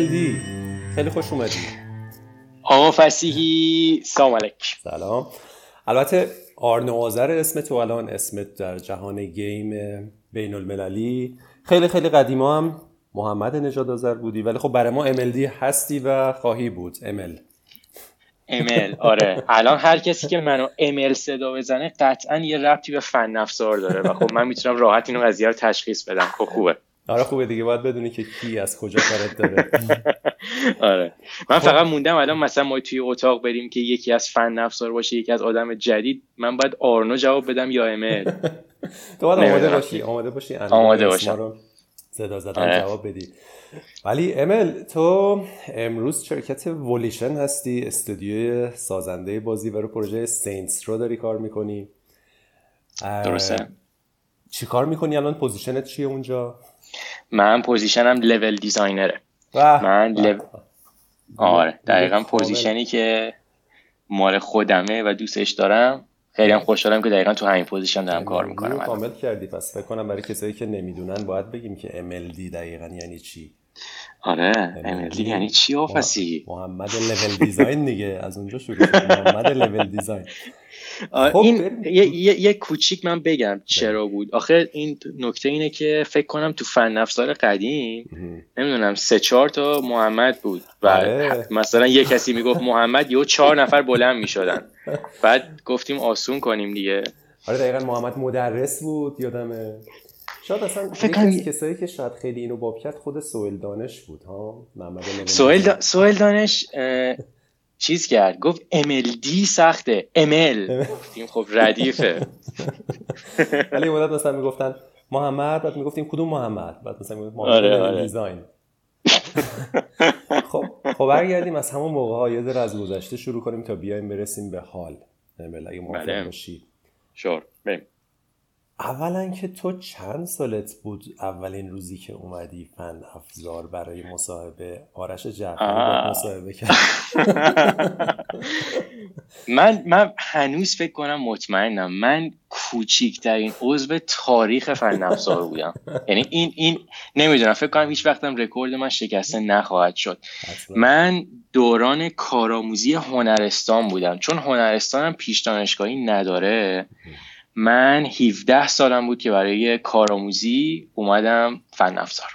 MLD خیلی خوش اومدی. آقا فسیحی سلام علیک. سلام. البته آرنو آذر اسم تو الان اسمت در جهان گیم بین المللی خیلی خیلی قدیما هم محمد نجاد آذر بودی ولی خب برای ما MLD هستی و خواهی بود. ML ML آره. الان هر کسی که منو ML صدا بزنه قطعا یه ربطی به فن افزار داره و خب من می‌تونم راحت اینو قضیه رو تشخیص بدم. خب خوبه. آره خوبه دیگه باید بدونی که کی از کجا کارت داره. آره. من خب. فقط موندم الان مثلا ما توی اتاق بریم که یکی از فن افزار باشه یکی از آدم جدید من باید آرنو جواب بدم یا MLD تو باید آماده باشی آماده باشی آماده باشم. صدا زدن آره. جواب بدی. ولی MLD تو امروز شرکت ولیشن هستی استودیوی سازنده بازی برای پروژه Saints Row داری کار می‌کنی. درسته. چی کار می‌کنی الان؟ position ت چیه اونجا؟ من position م level designer ه من le... آره دقیقا position ی که مال خودمه و دوستش دارم. خیلی هم خوشحالم که دقیقا تو همین position دارم کار می‌کنم. کامل کردی. پس فکر کنم برای کسایی که نمی‌دونن باید بگیم که MLD دقیقا یعنی چی؟ آره MLD یعنی چی آفسی؟ محمد level design دیگه. از اونجا شروع شد. محمد level design این یه, یه،, یه کوچیک من بگم چرا بود. آخه این نکته اینه که فکر کنم تو فن افزار قدیم نمی‌دونم سه چهار تا محمد بود. و آره. مثلا یه کسی می‌گفت محمد یه چهار نفر بلند می‌شدن. بعد گفتیم آسون کنیم دیگه. آره دقیقا محمد مدرس بود یادمه. شاید اصلا فکر کسایی که شاید خیلی اینو باب کرد خود سوئل دانش بود ها؟ محمد سوئل دانش چیز کرد؟ گفت MLD سخته. ML گفتیم خب ردیفه. ولی مدت مثلا می‌گفتن محمد بعد می‌گفتیم کدوم محمد؟ بعد مثلا می‌گفتیم محمد. آره آره. دیزاین. خب خب برگردیم از همون موقع ها. یه از گذشته شروع کنیم تا بیایم برسیم به حال. اگه موافق بله. باشی. شور. بریم. اولا که تو چند سالت بود اولین روزی که اومدی فن افزار برای مصاحبه؟ آرش جعفری مصاحبه کرد. من من هنوز فکر کنم مطمئنم. من کوچیکترین عضو تاریخ فن افزار بودم. یعنی این این نمی‌دونم. فکر کنم هیچ وقتم رکورد من شکسته نخواهد شد. من دوران کارآموزی هنرستان بودم. چون هنرستانم پیش دانشگاهی نداره. من 17 سالم بود که برای کارآموزی اومدم فن افزار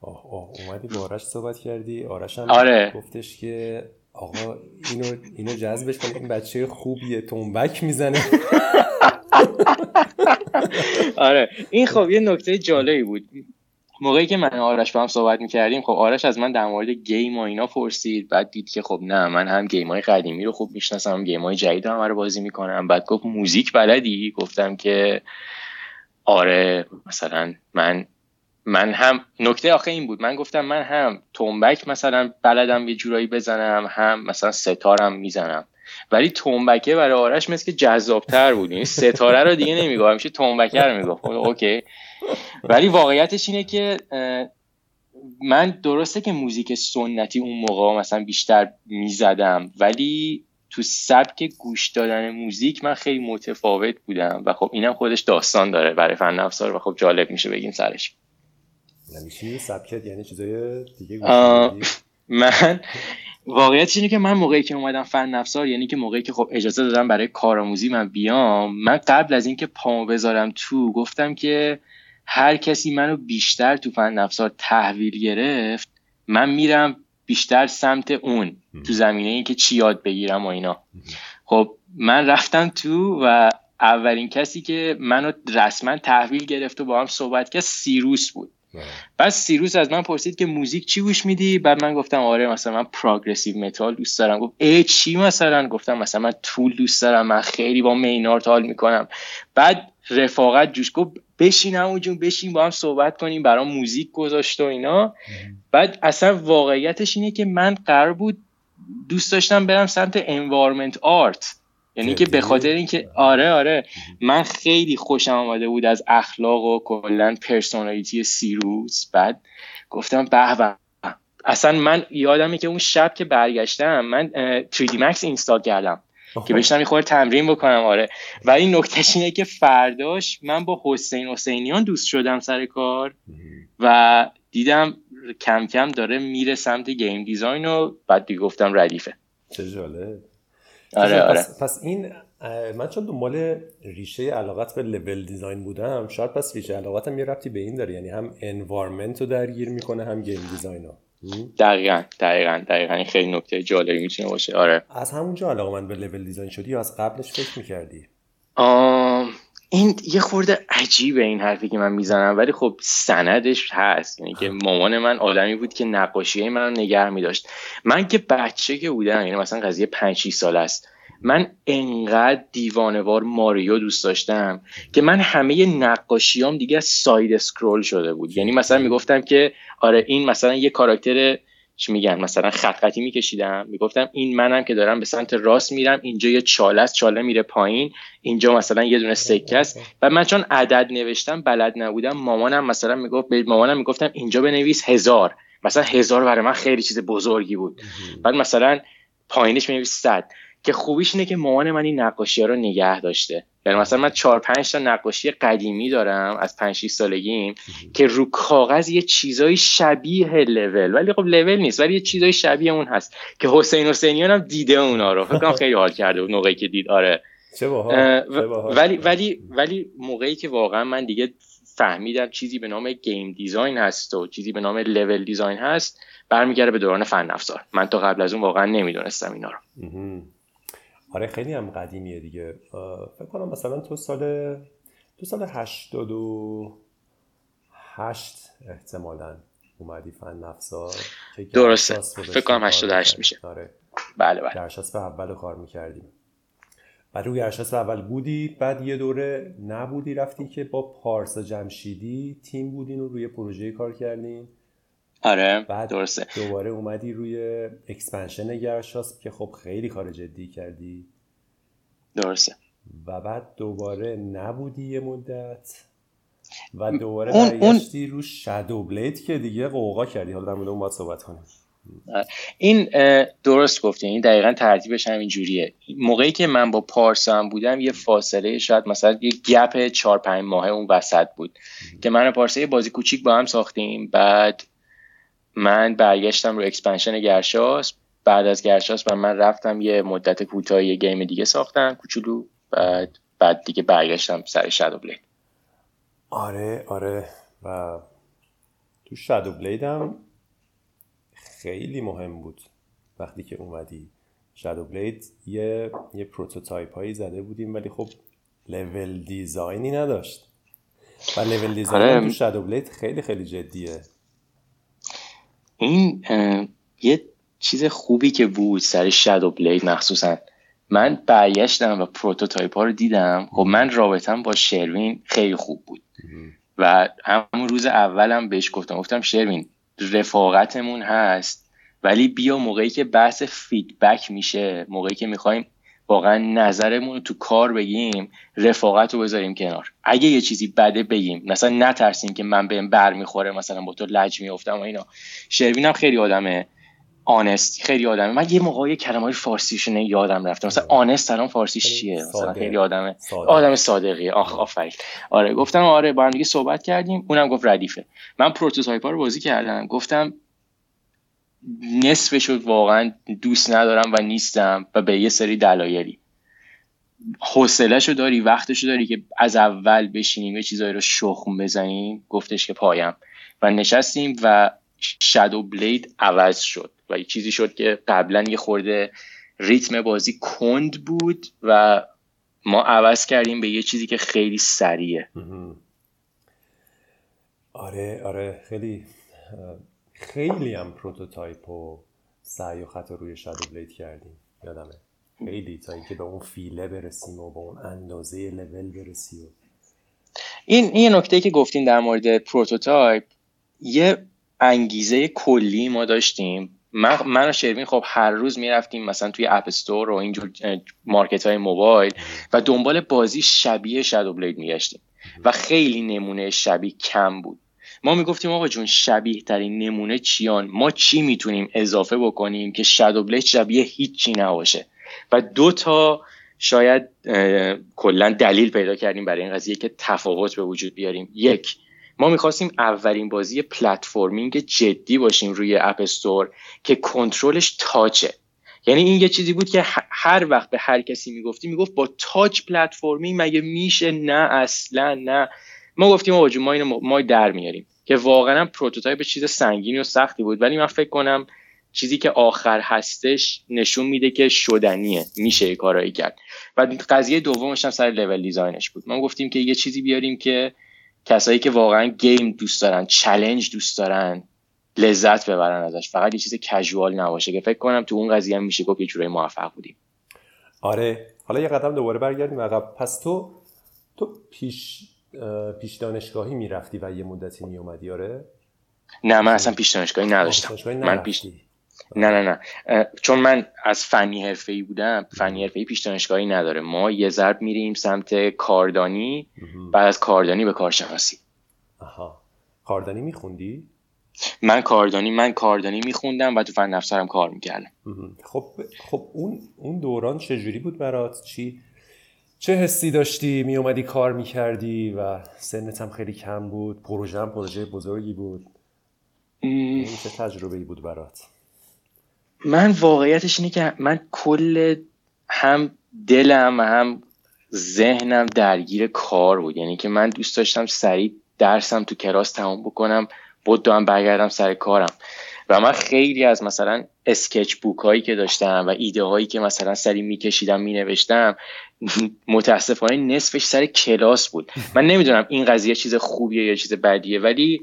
آه آه اومدی با آرش صحبت کردی. آرش هم آره. گفتش که آقا اینو اینو جذبش کن. این بچه خوبیه. تنبک می‌زنه. آره. این خب یه نکته جالبی بود. موقعی که من آرش با هم صحبت می‌کردیم خب آرش از من در مورد game و اینا پرسید بعد دید که خب نه من هم game های قدیمی رو خوب می‌شناسم game های جدید هم رو بازی می‌کنم. بعد گفت music بلدی؟ گفتم که آره مثلا من من هم نکته آخه این بود. من گفتم من هم تومبک مثلا بلدم یه جورایی بزنم هم مثلا ستارم می‌زنم. ولی تومبکه برای آرش مثل که جذابتر بود. یعنی ستاره رو دیگه نمیگم میشه تومبکه رو می‌گفت. خب، اوکی. ولی واقعیتش اینه که من درسته که موزیک سنتی اون موقع مثلا بیشتر می‌زدم ولی تو سبک گوش دادن موزیک من خیلی متفاوت بودم. و خب اینم خودش داستان داره. برای فن افزار و خب جالب میشه بگیم سرش. یعنی چی؟ سبکت یعنی چیزای دیگه من واقعیت اینه که من موقعی که اومدم فن افزار یعنی که موقعی که خب اجازه دادم برای کارآموزی من بیام من قبل از اینکه پامو بذارم تو گفتم که هر کسی منو بیشتر تو فن افزار تحویل گرفت من میرم بیشتر سمت اون تو زمینه این که چی یاد بگیرم و اینا. خب من رفتم تو و اولین کسی که منو رسما تحویل گرفت و با هم صحبت کرد سیروس بود. بعد سیروس از من پرسید که music چی گوش میدی؟ بعد من گفتم آره مثلا من progressive metal دوست دارم. گفت ای چی مثلا؟ گفتم مثلا من Tool دوست دارم من خیلی با Maynard حال می‌کنم. بعد رفاقت جوش گفت بشین همون جون بشین با هم صحبت کنیم برام music گذاشت و اینا. بعد اصلا واقعیتش اینه که من قرار بود دوست داشتم برم سمت environment art یعنی که به خاطر اینکه آره آره. من خیلی خوشم آمده بود از اخلاق و کلا personality سیروس. بعد گفتم به اصلا من یادمه که اون شب که برگشتم من 3D Max install کردم. که بشینم یه تمرین بکنم آره. و این نکتهش اینه که فرداش من با حسین حسینیان دوست شدم سر کار و دیدم کم کم داره میره سمت game design و بعد دیگه گفتم ردیفه. چه جالب. آره آره پس, پس این من چون دنبال ریشه علاقت به level design بودم شاید پس ریشه علاقتم یه ربطی به این داره. یعنی هم environment رو درگیر می‌کنه هم game design رو. دقیقا دقیقا دقیقا. این خیلی نکته جالبی می‌تونه باشه. آره. از همونجا علاقه من به level design شدی یا از قبلش فکر می‌کردی؟ آم... این یه خورده عجیبه این حرفی که من می‌زنم ولی خب سندش هست. یعنی که مامان من آدمی بود که نقاشی من نگه میداشت. من که بچه که بودم یعنی مثلا قضیه 5 سال است من انقدر دیوانوار ماریو دوست داشتم که من همه نقاشیام دیگه ساید اسکرول شده بود. یعنی مثلا می‌گفتم که آره این مثلا یه کاراکتر چی میگن؟ مثلا خط خطی میکشیدم. می‌گفتم این منم که دارم به سمت راست میرم اینجا یه چاله است چاله میره پایین. اینجا مثلا یه دونه سکه است. و من چون عدد نوشتم بلد نبودم. مامانم مثلا می‌گفت به مامانم می‌گفتم اینجا بنویس هزار. مثلا هزار برای من خیلی چیز بزرگی بود. بعد مثلا پایینش مینویس صد. که خوبیش اینه که مامان من این نقاشی ها رو نگه داشته. یعنی مثلا من چهار پنج تا نقاشی قدیمی دارم از پنج 6 سالگیم که رو کاغذ یه چیزای شبیه لول. ولی خب لول نیست ولی یه چیزای شبیه اون هست که حسین حسینیان هم دیده اونا رو. فکر کنم خیلی حال کرده بود موقعی که دید. آره. چه ولی ولی ولی موقعی که واقعا من دیگه فهمیدم چیزی به نام گیم دیزاین هست و چیزی به نام لول دیزاین هست برمیگرده به دوران فن افزار. من تا قبل از اون واقعا نمی‌دونستم اینا رو. آره خیلی هم قدیمیه دیگه. فکر کنم مثلا تو سال تو سال 88 احتمالا اومدی فن افزار درسته. فکر کنم 88 میشه. آره. بله بله. گرشاسب اول کار می‌کردیم. بعد روی اول بودی بعد یه دوره نبودی رفتی که با پارسا جمشیدی تیم بودین و روی پروژه کار کردین. آره بعد درسته. دوباره اومدی روی expansion گرشاسپ که خب خیلی کار جدی کردی. درسته. و بعد دوباره نبودی یه مدت و دوباره اون برگشتی رو Shadow Blade که دیگه غوغا کردی. حالا در مورد اون باید صحبت کنیم. این درست گفتی. این دقیقا ترتیبش همین جوریه موقعی که من با پارسا هم بودم یه فاصله شاید مثلا یه gap چهار پنج ماهه اون وسط بود. که من و پارسا یه بازی کوچیک با هم ساختیم. بعد من برگشتم رو expansion گرشاسپ. بعد از گرشاسپ و من رفتم یه مدت کوتاهی game دیگه ساختم کوچولو. بعد بعد دیگه برگشتم سر Shadow Blade آره آره. و تو Shadow Blade هم خیلی مهم بود وقتی که اومدی. Shadow Blade یه یه prototype هایی زده بودیم ولی خب level design ی نداشت. و level design آره. تو Shadow Blade خیلی خیلی جدیه. این یه چیز خوبی که بود سر Shadow Blade مخصوصا. من برگشتم و prototype ها رو دیدم. خب من رابطم با شروین خیلی خوب بود. و همون روز اولم بهش گفتم. گفتم شروین رفاقتمون هست ولی بیا موقعی که بحث فیدبک میشه موقعی که می‌خوایم واقعا نظرمون رو تو کار بگیم رفاقت رو بذاریم کنار. اگه یه چیزی بده بگیم. مثلا نترسیم که من بهم بر می‌خوره مثلا با تو لج میافتم و اینا. شروین هم خیلی آدمه آنست خیلی آدمه. من یه موقعی کلمه فارسیش نه یادم رفته. مثلا آنست الان فارسیش چیه؟ مثلا خیلی آدمه آدم صادقی. آخ آفرین. آره گفتم آره با هم دیگه صحبت کردیم. اونم گفت ردیفه. من prototype رو بازی کردم. گفتم نصف شد واقعا دوست ندارم و نیستم و به یه سری دلایلی. حوصلهشو داری وقتشو داری که از اول بشینیم یه چیزایی رو شخم بزنیم گفتش که پایم. و نشستیم و Shadow Blade عوض شد و یه چیزی شد که قبلا یه خورده ریتم بازی کند بود و ما عوض کردیم به یه چیزی که خیلی سریعه. آره آره خیلی خیلی هم prototype و سعی و خطا روی Shadow Blade کردیم. یادمه. خیلی تا اینکه به اون feel ه برسیم و به اون اندازه لول برسیم. این این نکته که گفتین در مورد prototype یه انگیزه کلی ما داشتیم. من, من و شروین خب هر روز می‌رفتیم مثلا توی App Store و اینجور market های موبایل و دنبال بازی شبیه Shadow Blade میگشتیم. و خیلی نمونه شبیه کم بود. ما می‌گفتیم آقا جون شبیه ترین نمونه چیان؟ ما چی می‌تونیم اضافه بکنیم که Shadow Blade شبیه هیچی نباشه؟ و دو تا شاید کلا دلیل پیدا کردیم برای این قضیه که تفاوت به وجود بیاریم. یک ما می‌خواستیم اولین بازی platforming جدی باشیم روی App Store که کنترلش touch ه. یعنی این یه چیزی بود که هر وقت به هر کسی می‌گفتی می‌گفت با touch platforming مگه میشه؟ نه اصلا نه. ما گفتیم آقا ما اینو ما در میاریم. که واقعا prototype چیز سنگینی و سختی بود. ولی من فکر کنم چیزی که آخر هستش نشون میده که شدنیه. میشه کارایی کرد. و قضیه دومش هم سر level design ش بود. ما گفتیم که یه چیزی بیاریم که کسایی که واقعا game دوست دارن challenge دوست دارن لذت ببرن ازش. فقط یه چیز کژوال نباشه که فکر کنم تو اون قضیه هم میشه گفت یه جورایی موفق بودیم. آره. حالا یه قدم دوباره برگردیم عقب. پس تو تو پیش پیش دانشگاهی می‌رفتی و یه مدتی میومدی آره؟ نه من اصلا پیش دانشگاهی نداشتم. من پیش نه نه نه. چون من از فنی حرفه ای بودم فنی حرفه ای پیش دانشگاهی نداره. ما یه ضرب میریم سمت کاردانی بعد از کاردانی به کارشناسی. آها. کاردانی میخوندی؟ من کاردانی من کاردانی میخوندم و تو فن افزارم کار می‌کردم. خب خب اون اون دوران چجوری بود برات؟ چی؟ چه حسی داشتی؟ می اومدی کار می‌کردی و سنت هم خیلی کم بود. پروژه هم پروژه بزرگی بود. چه تجربه ای بود برات؟ من واقعیتش اینه که من کل هم دلم هم ذهنم درگیر کار بود. یعنی که من دوست داشتم سریع درسم تو کلاس تمام بکنم بود هم برگردم سر کارم. و من خیلی از مثلا اسکچ بوک هایی که داشتم و ایده هایی که مثلا سری میکشیدم مینوشتم متاسفانه نصفش سر کلاس بود. من نمی‌دونم این قضیه چیز خوبیه یا چیز بدیه ولی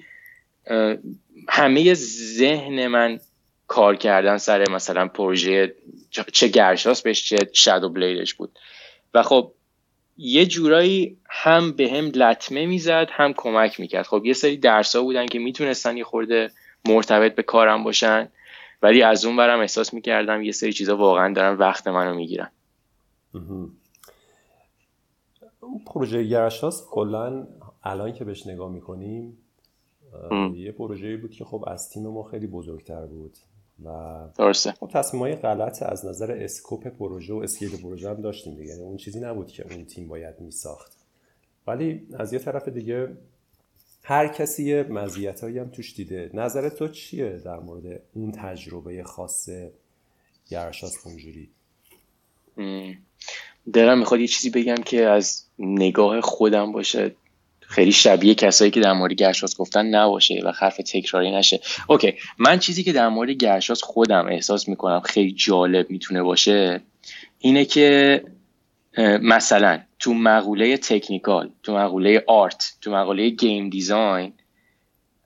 همه ذهن من کار کردن سر مثلا پروژه چه گرشاس بهش چه شادو بلیدش بود. و خب یه جورایی هم به هم لطمه می‌زد هم کمک می‌کرد. خب یه سری درس ها بودن که می‌تونستن یه خورده مرتبط به کارم باشن. ولی از اون برم احساس می‌کردم یه سری چیزا واقعا دارن وقت منو می‌گیرن. اون پروژه گرشاس کلا الان که بهش نگاه می‌کنیم یه پروژه بود که خب از تیم ما خیلی بزرگتر بود و درسته. خب تصمیم های غلط از نظر اسکوپ پروژه و اسکیل پروژه هم داشتیم دیگه. یعنی اون چیزی نبود که اون تیم باید میساخت. ولی از یه طرف دیگه هر کسی یه مزیتایی هم توش دیده. نظر تو چیه در مورد اون تجربه خاص گرشاس اونجوری دلم می‌خواد یه چیزی بگم که از نگاه خودم باشه. خیلی شبیه کسایی که در مورد گرشاس گفتن نباشه و حرف تکراری نشه. OK من چیزی که در مورد گرشاس خودم احساس می‌کنم خیلی جالب می‌تونه باشه اینه که مثلا تو مقوله technical تو مقوله art تو مقوله game design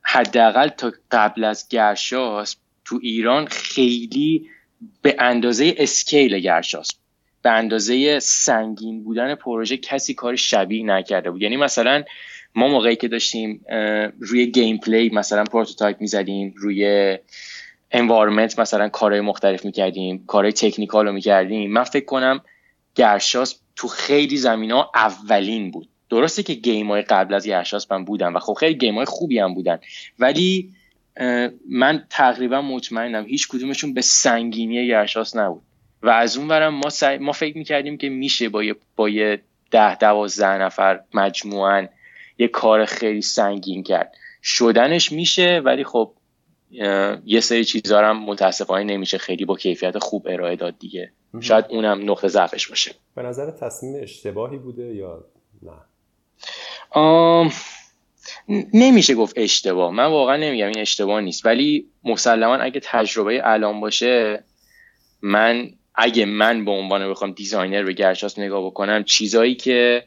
حداقل تا قبل از گرشاس تو ایران خیلی به اندازه scale گرشاس به اندازه سنگین بودن پروژه کسی کار شبیه نکرده بود. یعنی مثلا ما موقعی که داشتیم روی gameplay مثلا prototype می‌زدیم روی environment مثلا کارهای مختلف می‌کردیم کارهای technical رو می‌کردیم. من فکر کنم گرشاس تو خیلی زمینه ها اولین بود. درسته که game های قبل از گرشاس هم بودن و خب خیلی game های خوبی هم بودن. ولی من تقریبا مطمئنم هیچ کدومشون به سنگینی گرشاس نبود. و از اون برم ما, ما فکر می‌کردیم که میشه با یه, با یه ده دوازده نفر مجموعا یه کار خیلی سنگین کرد. شدنش میشه ولی خب یه سری چیزا هم متاسفانه نمیشه خیلی با کیفیت خوب ارائه داد دیگه. شاید اونم نقطه ضعفش باشه. به نظر تصمیم اشتباهی بوده یا نه؟ آم... نمیشه گفت اشتباه. من واقعا نمیگم این اشتباه نیست. ولی مسلما اگه تجربه الان باشه من اگه من به عنوان بخوام designer به گرشاس نگاه بکنم چیزایی که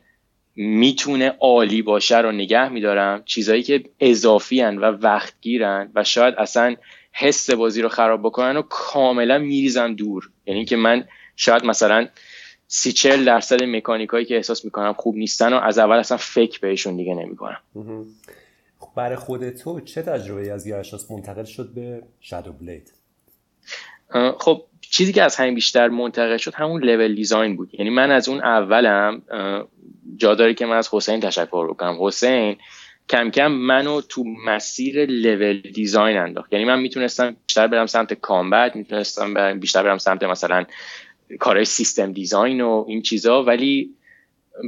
می‌تونه عالی باشه رو نگه میدارم. چیزایی که اضافی هن و وقت گیرن و شاید اصلا حس بازی رو خراب بکنن و کاملا میریزم دور. یعنی که من شاید مثلا سی چل درصد مکانیکایی که احساس می‌کنم خوب نیستن و از اول اصلا فکر بهشون دیگه نمی‌کنم. خب برای خود تو چه تجربه از گرشاس منتقل شد به Shadow Blade خب چیزی که از همین بیشتر منتقل شد همون لول دیزاین بود. یعنی من از اون اولم جا داره که من از حسین تشکر بکنم. حسین کم کم منو تو مسیر لول دیزاین انداخت. یعنی من می‌تونستم بیشتر برم سمت کامبت می‌تونستم بیشتر برم سمت مثلا کارهای سیستم دیزاین و این چیزا ولی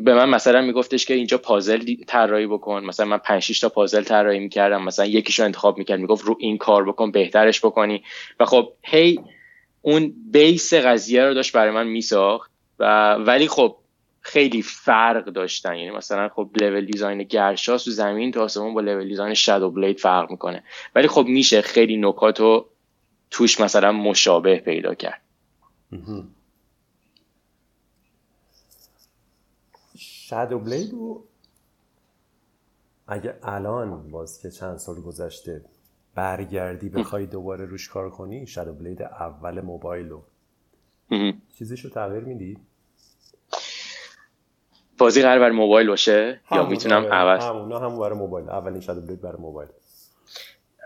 به من مثلا میگفتش که اینجا پازل طراحی بکن. مثلا من 5 6 تا پازل طراحی می‌کردم مثلا یکیشو انتخاب می‌کرد می‌گفت رو این کار بکن بهترش بکنی. و خب هی اون بیس قضیه رو داشت برای من میساخت. و ولی خب خیلی فرق داشتن. یعنی مثلا خب لول دیزاین گرشاس تو زمین تو آسمون با لول دیزاین شادو بلید فرق می‌کنه. ولی خب میشه خیلی نکات رو توش مثلا مشابه پیدا کرد. شادو بلید رو اگه الان باز که چند سال گذشته برگردی بخوای دوباره روش کار کنی شادو بلید اول موبایل رو. چیزیشو تغییر میدی؟ بازی قرار بر موبایل باشه؟ یا می‌تونم عوض؟ همونا هم برای موبایل. اولین شادو بلید برای موبایل.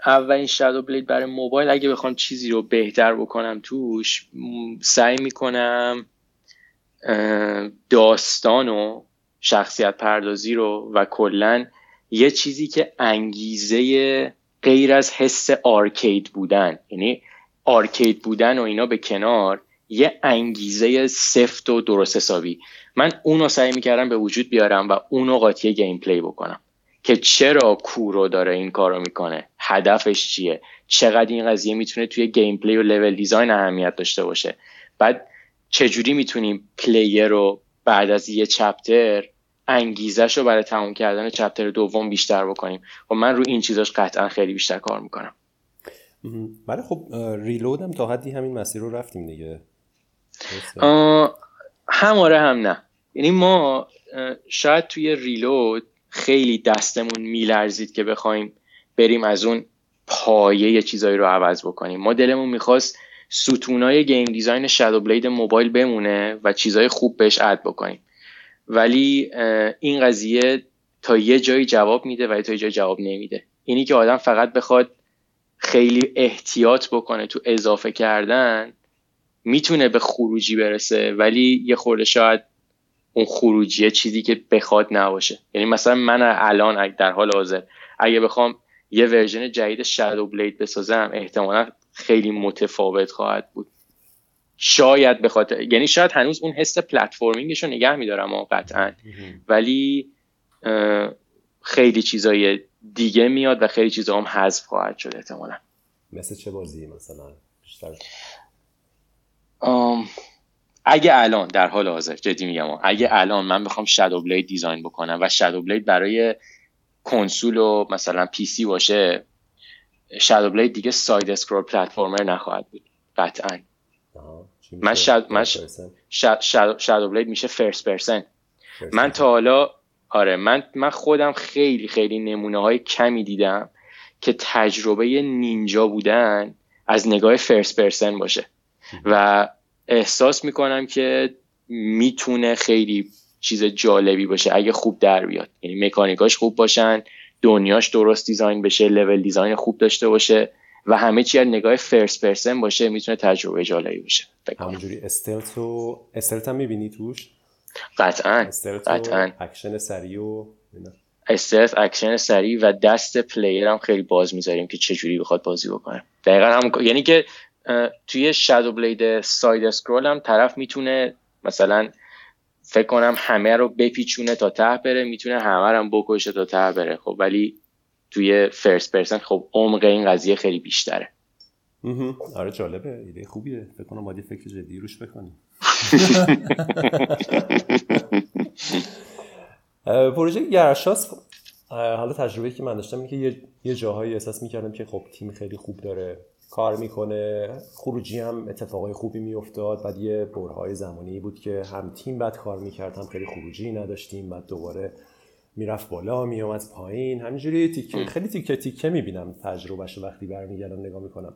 اولین شادو بلید برای موبایل. اگه بخوام چیزی رو بهتر بکنم توش سعی می‌کنم داستان و شخصیت پردازی رو و کلا یه چیزی که انگیزه غیر از حس arcade بودن. یعنی arcade بودن و اینا به کنار یه انگیزه سفت و درست حسابی. من اونو سعی می‌کردم به وجود بیارم و اونو قاطی gameplay بکنم. که چرا کورو داره این کارو می‌کنه؟ هدفش چیه؟ چقدر این قضیه می‌تونه توی gameplay و level design اهمیت داشته باشه؟ بعد چجوری می‌تونیم player رو بعد از یه chapter انگیزش رو برای تموم کردن چپتر دوم بیشتر بکنیم؟ و من رو این چیزاش قطعا خیلی بیشتر کار می‌کنم. ولی خب ریلودم تا حدی همین مسیر رو رفتیم دیگه. هم آره هم نه. یعنی ما شاید توی ریلود خیلی دستمون میلرزید که بخوایم بریم از اون پایه یه چیزایی رو عوض بکنیم. ما دلمون می‌خواست ستونای گیم دیزاین شادو بلید موبایل بمونه و چیزای خوب بهش اد بکنیم. ولی این قضیه تا یه جایی جواب میده ولی تا یه جایی جواب نمیده. اینی که آدم فقط بخواد خیلی احتیاط بکنه تو اضافه کردن می‌تونه به خروجی برسه ولی یه خورده شاید اون خروجیه چیزی که بخواد نباشه. یعنی مثلا من الان در حال حاضر اگه بخوام یه ورژن جدید شادو بلید بسازم احتمالا خیلی متفاوت خواهد بود. شاید بخواد یعنی شاید هنوز اون حس platforming ش رو نگه میدارم قطعا. ولی خیلی چیزای دیگه میاد و خیلی چیزا هم حذف خواهد شد احتمالا. مثل چه بازی مثلا؟ بیشتر. اگه الان در حال حاضر جدی میگم اگه الان من بخوام Shadow Blade design بکنم و Shadow Blade برای کنسول و مثلا PC باشه Shadow Blade دیگه side scroll platformer نخواهد بود. قطعا. من Shadow Blade میشه first person من تا حالا آره من من خودم خیلی خیلی نمونه های کمی دیدم که تجربه نینجا بودن از نگاه first person باشه. و احساس می‌کنم که می‌تونه خیلی چیز جالبی باشه اگه خوب در بیاد. یعنی مکانیکاش خوب باشن دنیاش درست design بشه level design خوب داشته باشه و همه چی نگاه first person باشه می‌تونه تجربه جالبی باشه. همونجوری stealth و stealth هم می‌بینی توش؟ قطعا. قطعا. اکشن سریع و stealth اکشن سریع و دست player هم خیلی باز می‌ذاریم که چجوری بخواد بازی بکنه. دقیقا هم یعنی که توی Shadow Blade side scroll هم طرف می‌تونه مثلا فکر کنم همه رو بپیچونه تا ته بره می‌تونه همه رو هم بکشه تا ته بره. خب ولی توی فرست پرسن خب عمق این قضیه خیلی بیشتره. آره جالبه. ایده خوبیه. فکر کنم باید فکر جدی روش بکنیم. پروژه گرشاس حالا تجربه که من داشتم اینه که یه جاهایی احساس می‌کردم که خب تیم خیلی خوب داره. کار می‌کنه. خروجی هم اتفاقای خوبی میافتاد. بعد یه برهای زمانی بود که هم تیم بد کار می‌کرد هم خیلی خروجی نداشتیم. بعد دوباره می‌رفت بالا میومد پایین. همینجوری تیکه خیلی تیکه تیکه می‌بینم تجربهش وقتی برمیگردم نگاه می‌کنم.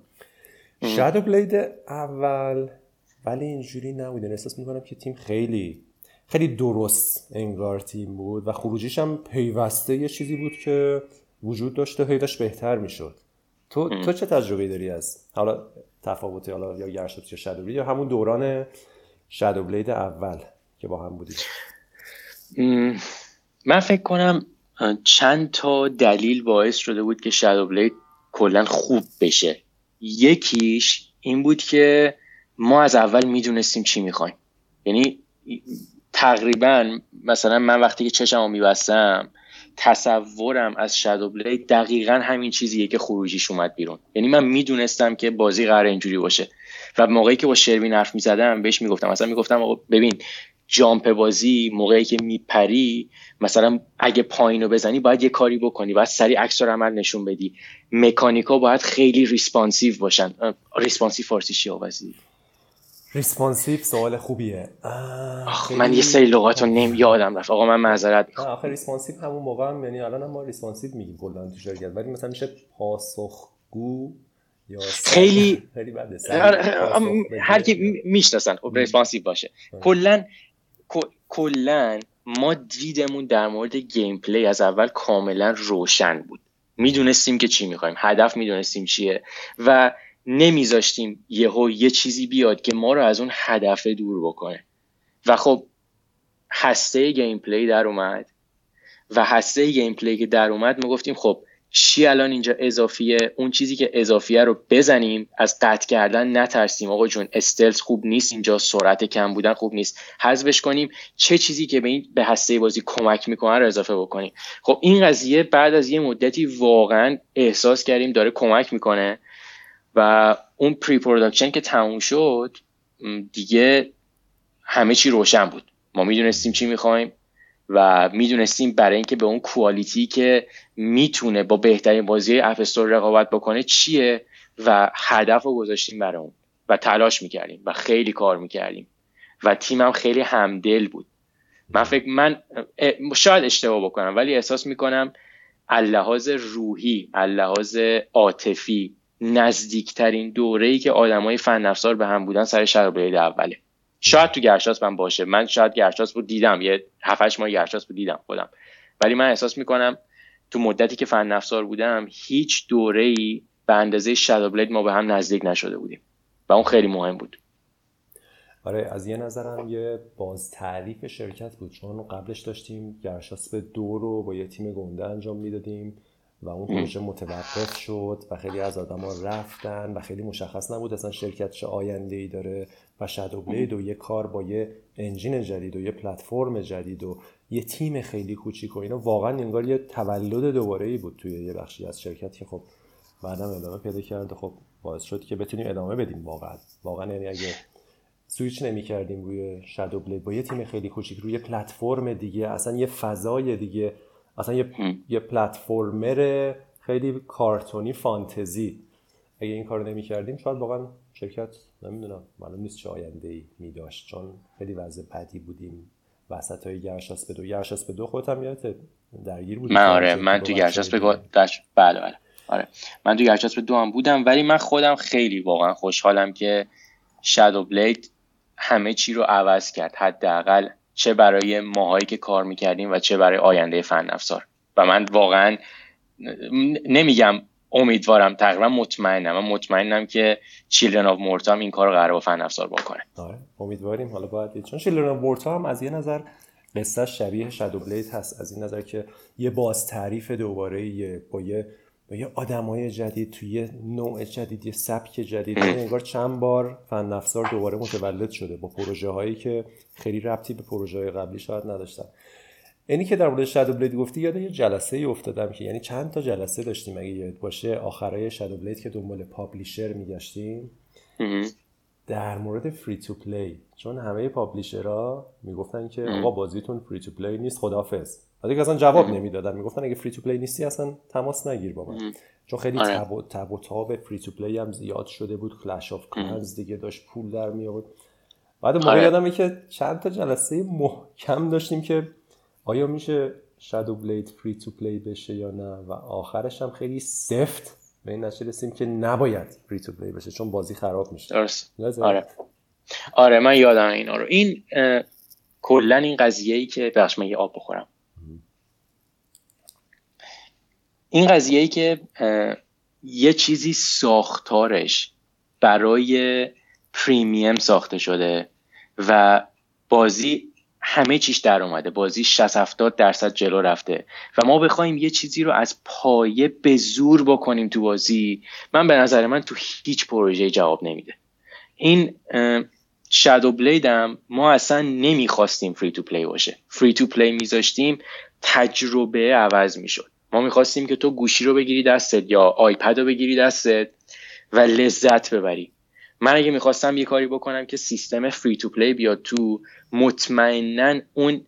شادو بلید اول. ولی اینجوری نبود احساس می‌کنم که تیم خیلی خیلی درست انگار تیم بود و خروجیش هم پیوسته یه چیزی بود که وجود داشته هی بهتر می‌شد. تو تو چه تجربه داری از حالا تفاوتی حالا یا گرشت یا شادو یا همون دوران شادو بلید اول که با هم بودیم من فکر کنم چند تا دلیل باعث شده بود که شادو بلید کلا خوب بشه. یکیش این بود که ما از اول می‌دونستیم چی می‌خوایم. یعنی تقریبا مثلا من وقتی که چشمو میبستم تصورم از Shadow Blade دقیقا همین چیزیه که خروجیش اومد بیرون. یعنی من می‌دونستم که بازی قراره اینجوری باشه. و موقعی که با شروین حرف می‌زدم بهش می‌گفتم. مثلا می‌گفتم ببین jump بازی موقعی که میپری مثلا اگه پایینو بزنی باید یه کاری بکنی. باید سریع عکس العمل نشون بدی. مکانیکا باید خیلی responsive باشن. responsive فارسی چی responsive سوال خوبیه. من یه سری لغات رو نمی یادم رفت. آقا من معذرت می‌خوام. آخه responsive همون موقع هم یعنی الان هم ما responsive میگیم کلا تو شرکت. ولی مثلا میشه پاسخگو یا خیلی هر کی می‌شناسن. خب responsive باشه. کلا کلا ما دیدمون در مورد gameplay از اول کاملا روشن بود. می‌دونستیم که چی می‌خوایم. هدف می‌دونستیم چیه. و نمیذاشتیم یهو یه چیزی بیاد که ما رو از اون هدف دور بکنه. و خب هسته gameplay در اومد. و هسته gameplay که در اومد ما گفتیم خب چی الان اینجا اضافیه؟ اون چیزی که اضافیه رو بزنیم از قطع کردن نترسیم. آقا جون stealth خوب نیست اینجا سرعت کم بودن خوب نیست. حذفش کنیم. چه چیزی که به این به هسته بازی کمک می‌کنه رو اضافه بکنیم. خب این قضیه بعد از یه مدتی واقعا احساس کردیم داره کمک می‌کنه. و اون pre-production که تموم شد دیگه همه چی روشن بود. ما می‌دونستیم چی می‌خوایم و می‌دونستیم برای اینکه به اون quality که می‌تونه با بهترین بازی App Store رقابت بکنه چیه و هدف رو گذاشتیم برای اون و تلاش می‌کردیم و خیلی کار می‌کردیم و تیمم خیلی همدل بود. من فکر من شاید اشتباه بکنم ولی احساس می‌کنم اللحاظ روحی اللحاظ عاطفی نزدیکترین دوره ای که آدمای فن افزار به هم بودن سر شهر اوله. شاید تو گرشاس من باشه. من شاید گرشاس بود دیدم. یه 7 ماه گرشاس بود دیدم خودم. ولی من احساس می‌کنم تو مدتی که فن افزار بودم هیچ دوره ای به اندازه شادو ما به هم نزدیک نشده بودیم. و اون خیلی مهم بود. آره از یه نظرم یه باز تعریف شرکت بود. چون قبلش داشتیم گرشاس به دو رو با یه تیم گنده انجام می‌دادیم. و اون پروژه متوقف شد و خیلی از آدما رفتن و خیلی مشخص نبود اصلا شرکت چه آینده ای داره و شادو بلید و یه کار با یه انجین جدید و یه پلتفرم جدید و یه تیم خیلی کوچیک و اینا. واقعا انگار یه تولد دوباره ای بود توی یه بخشی از شرکت که خب بعدم ادامه پیدا کرد خب باعث شد که بتونیم ادامه بدیم واقعا. واقعا یعنی اگه سویچ نمی کردیم روی شادو بلید با یه تیم خیلی کوچیک روی پلتفرم دیگه اصلا یه فضای دیگه اصلا یه, یه پلتفرمر خیلی کارتونی فانتزی. اگه این کارو نمی کردیم شاید واقعا شرکت نمی‌دونم معلوم نیست چه آینده ای می داشت چون خیلی وضع بدی بودیم. وسط های گرشاس به دو گرشاس به دو خودت هم یادت درگیر بودی من آره من تو گرشاس به داشت بله بله. آره. من تو گرشاسپ دو هم بودم ولی من خودم خیلی واقعا خوشحالم که Shadow Blade همه چی رو عوض کرد. حداقل چه برای ماهایی که کار می‌کردیم و چه برای آینده فن افزار. و من واقعا نمیگم امیدوارم تقریبا مطمئنم. من مطمئنم که Children of Morta هم این کار قرار با فن افزار بکنه. آره امیدواریم. حالا باید چون Children of Morta هم از یه نظر قصه شبیه شادو بلید هست. از این نظر که یه باز تعریف دوباره با یه با یه آدمای جدید توی یه نوع جدید یه سبک جدید. انگار چند بار فن افزار دوباره متولد شده با پروژه هایی که خیلی ربطی به پروژه های قبلی شاید نداشتن. اینی که در مورد شادو بلید گفتی یاد یه جلسه ای افتادم که یعنی چند تا جلسه داشتیم اگه یاد باشه. آخرای شادو بلید که دنبال پابلیشر میگشتیم. در مورد free to play چون همه publisher ها می‌گفتن که آقا بازیتون free to play نیست خدافظ ولی اصلا جواب نمی‌دادن. می‌گفتن اگه free to play نیستی اصلا تماس نگیر با من. چون خیلی آره. تب و تب و تاب free to play هم زیاد شده بود. Clash of Clans دیگه داشت پول در می آورد بعد موقع آره. یادمه که چند تا جلسه محکم داشتیم که آیا میشه Shadow Blade free to play بشه یا نه؟ و آخرش هم خیلی سفت. به این نتیجه رسیدیم که نباید فری تو پلی بشه چون بازی خراب میشه. درست. آره. آره من یادم اینا رو. این کلا این قضیه ای که بخش من یه آب بخورم. این قضیه ای که یه چیزی ساختارش برای پریمیم ساخته شده و بازی همه چیش در اومده. بازی 60 70 درصد جلو رفته و ما بخوایم یه چیزی رو از پایه به زور بکنیم تو بازی من به نظر من تو هیچ پروژه جواب نمیده. این Shadow Blade هم ما اصلا نمی‌خواستیم free to play باشه. free to play میذاشتیم تجربه عوض می‌شد. ما می‌خواستیم که تو گوشی رو بگیری دستت یا iPad رو بگیری دستت و لذت ببری. من اگه می‌خواستم یه کاری بکنم که سیستم free to play بیاد تو مطمئنا اون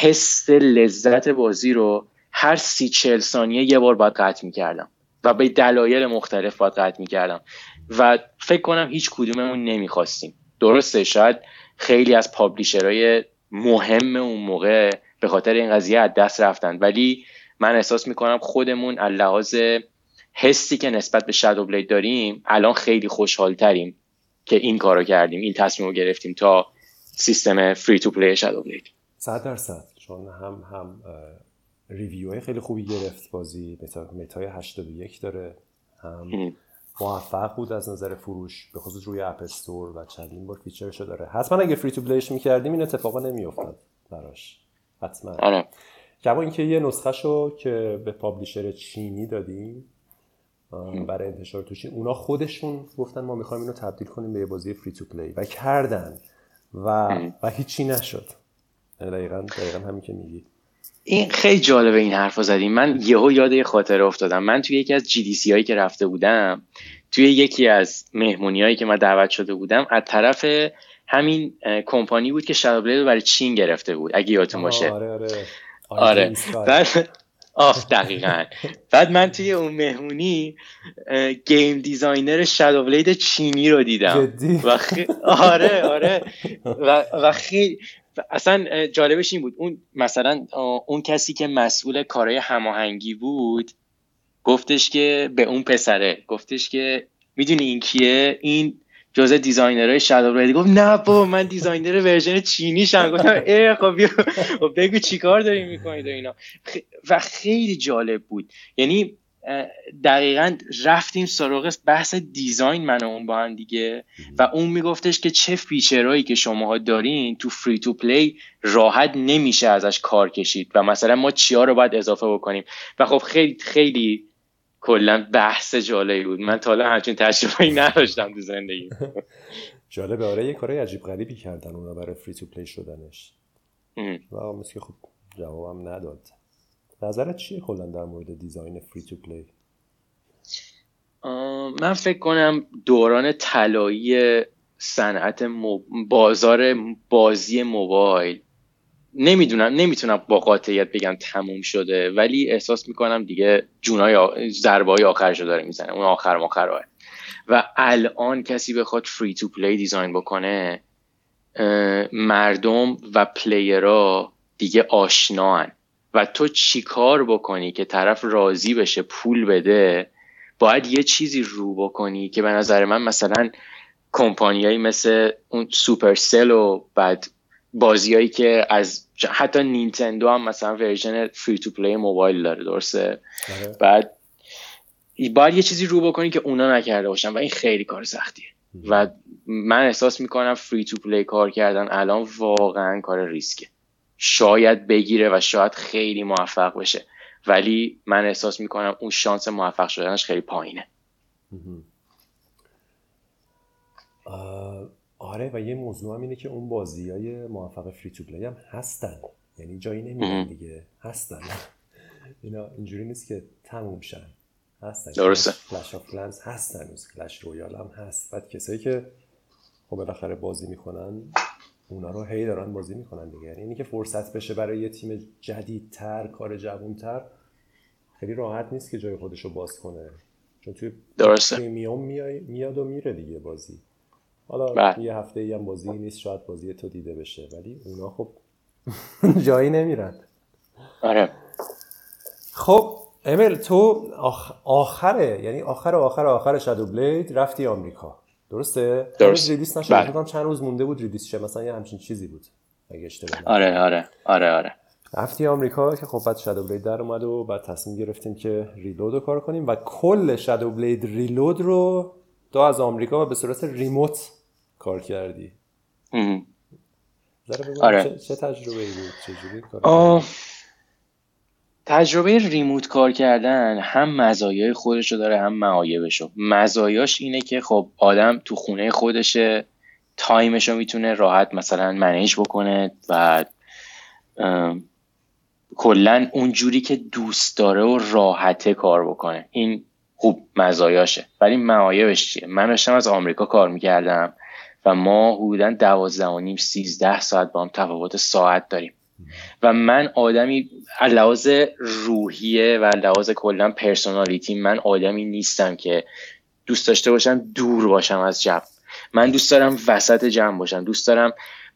حس لذت بازی رو هر سی چل ثانیه یه بار باید قطع می‌کردم و به دلایل مختلف باید قطع می‌کردم و فکر کنم هیچ کدوممون نمی‌خواستیم. درسته شاید خیلی از پابلیشرهای مهم اون موقع به خاطر این قضیه از دست رفتن ولی من احساس می‌کنم خودمون لحاظ حسی که نسبت به شادو بلید داریم الان خیلی خوشحال تریم که این کارو کردیم این تصمیم رو گرفتیم تا سیستم free to play Shadow Blade صد درصد. چون هم هم review خیلی خوبی گرفت بازی. Meta ی 81 داره. هم موفق بود از نظر فروش. به خصوص روی App Store و چندین بار feature شو داره. حتما اگه free to play ش می‌کردیم این اتفاقا نمیافتاد براش. حتما. آره. کما اینکه یه نسخه شو که به publisher چینی دادیم برای انتشار تو چین اونا خودشون گفتن ما می‌خوایم اینو تبدیل کنیم به یه بازی فری تو پلی و کردن و و هیچی نشد. دقیقا دقیقا همین که میگی. این خیلی جالبه این حرف زدیم من یهو یاد یه خاطره افتادم. من توی یکی از جی دی سی هایی که رفته بودم توی یکی از مهمونی هایی که من دعوت شده بودم از طرف همین کمپانی بود که شادو برای چین گرفته بود اگه یادتون باشه. آره آره. آره. بعد off دقیقا. بعد من توی اون مهمونی game designer Shadow چینی رو دیدم. و خی... آره آره. و, و خیلی اصلا جالبش این بود. اون مثلا اون کسی که مسئول کارهای هماهنگی بود گفتش که به اون پسره گفتش که می‌دونی این کیه؟ این جزء designer های Shadow گفت نه بابا من designer version چینی شم گفتم ای خب بگو چیکار داری می‌کنید اینا. و خیلی جالب بود. یعنی دقیقا رفتیم سراغ بحث design من و اون با هم دیگه و اون میگفتش که چه feature هایی که شماها دارین تو free to play راحت نمیشه ازش کار کشید و مثلا ما چیا رو باید اضافه بکنیم. و خب خیلی خیلی کلا بحث جالبی بود. من تا حالا همچین تجربه نداشتم تو زندگی. جالبه. آره یه کارای عجیب غریبی کردن اونا برای free to play شدنش. و مثل خب جوابم نداد. نظرت چیه کلا در مورد design free to play من فکر کنم دوران طلایی صنعت بازار بازی موبایل. نمی‌دونم نمی‌تونم با قاطعیت بگم تموم شده ولی احساس می‌کنم دیگه جونای ضربه های آخرشو داره می‌زنه. اون آخر مخراه و الان کسی بخواد free to play design بکنه مردم و player ها دیگه آشنان و تو چیکار بکنی که طرف راضی بشه پول بده؟ باید یه چیزی رو بکنی که به نظر من مثلا کمپانیایی مثل اون Supercell و بعد بازیایی که از حتی نینتندو هم مثلا version free to play موبایل داره درسته؟ آره. بعد باید یه چیزی رو بکنی که اونا نکرده باشن و این خیلی کار سختیه. و من احساس می‌کنم free to play کار کردن الان واقعا کار ریسکه. شاید بگیره و شاید خیلی موفق بشه. ولی من احساس می‌کنم اون شانس موفق شدنش خیلی پایینه. آره و یه موضوع هم اینه که اون بازی های موفق free to play هم هستن. یعنی جایی نمیدن دیگه. هستن. اینا اینجوری نیست که تموم شن. هستن. درسته. Clash of Clans هستن. Clash Royale هم هست. بعد کسایی که خب بالاخره بازی می‌کنن اونا رو هی دارن بازی می‌کنن دیگه. یعنی که فرصت بشه برای یه تیم جدیدتر کار جوونتر خیلی راحت نیست که جای خودش رو باز کنه. چون توی درسته. premium میاد و میره دیگه بازی. حالا بله. یه هفته ای هم بازی نیست شاید بازی تو دیده بشه ولی اونا خب جایی نمیرن. آره. خب امل تو آخره یعنی آخر آخر آخر شادو بلید رفتی آمریکا. درسته؟ درست. ریلیس نشد بله. چند روز مونده بود ریلیس شه. مثلا یه همچین چیزی بود اگه اشتباه آره آره آره آره. رفتی آمریکا که خب بعد شادو بلید در اومد و بعد تصمیم گرفتیم که ریلود رو کار کنیم و کل شادو بلید ریلود رو تو از آمریکا و به صورت ریموت کار کردی؟ آره. چه, تجربه ای بود؟ چجوری کار تجربه remote کار کردن هم مزایای خودش رو داره هم معایبش رو مزایاش اینه که خب آدم تو خونه خودشه time ش رو می‌تونه راحت مثلا manage بکنه و کلا اون جوری که دوست داره و راحته کار بکنه. این خوب مزایاشه. ولی معایبش چیه؟ من داشتم از آمریکا کار می‌کردم. و ما حدودا دوازده و نیم سیزده ساعت با هم تفاوت ساعت داریم. و من آدمی لحاظ روحیه و لحاظ کلا پرسونالیتی من آدمی نیستم که دوست داشته باشم دور باشم از جمع. من دوست دارم وسط جمع باشم. دوست دارم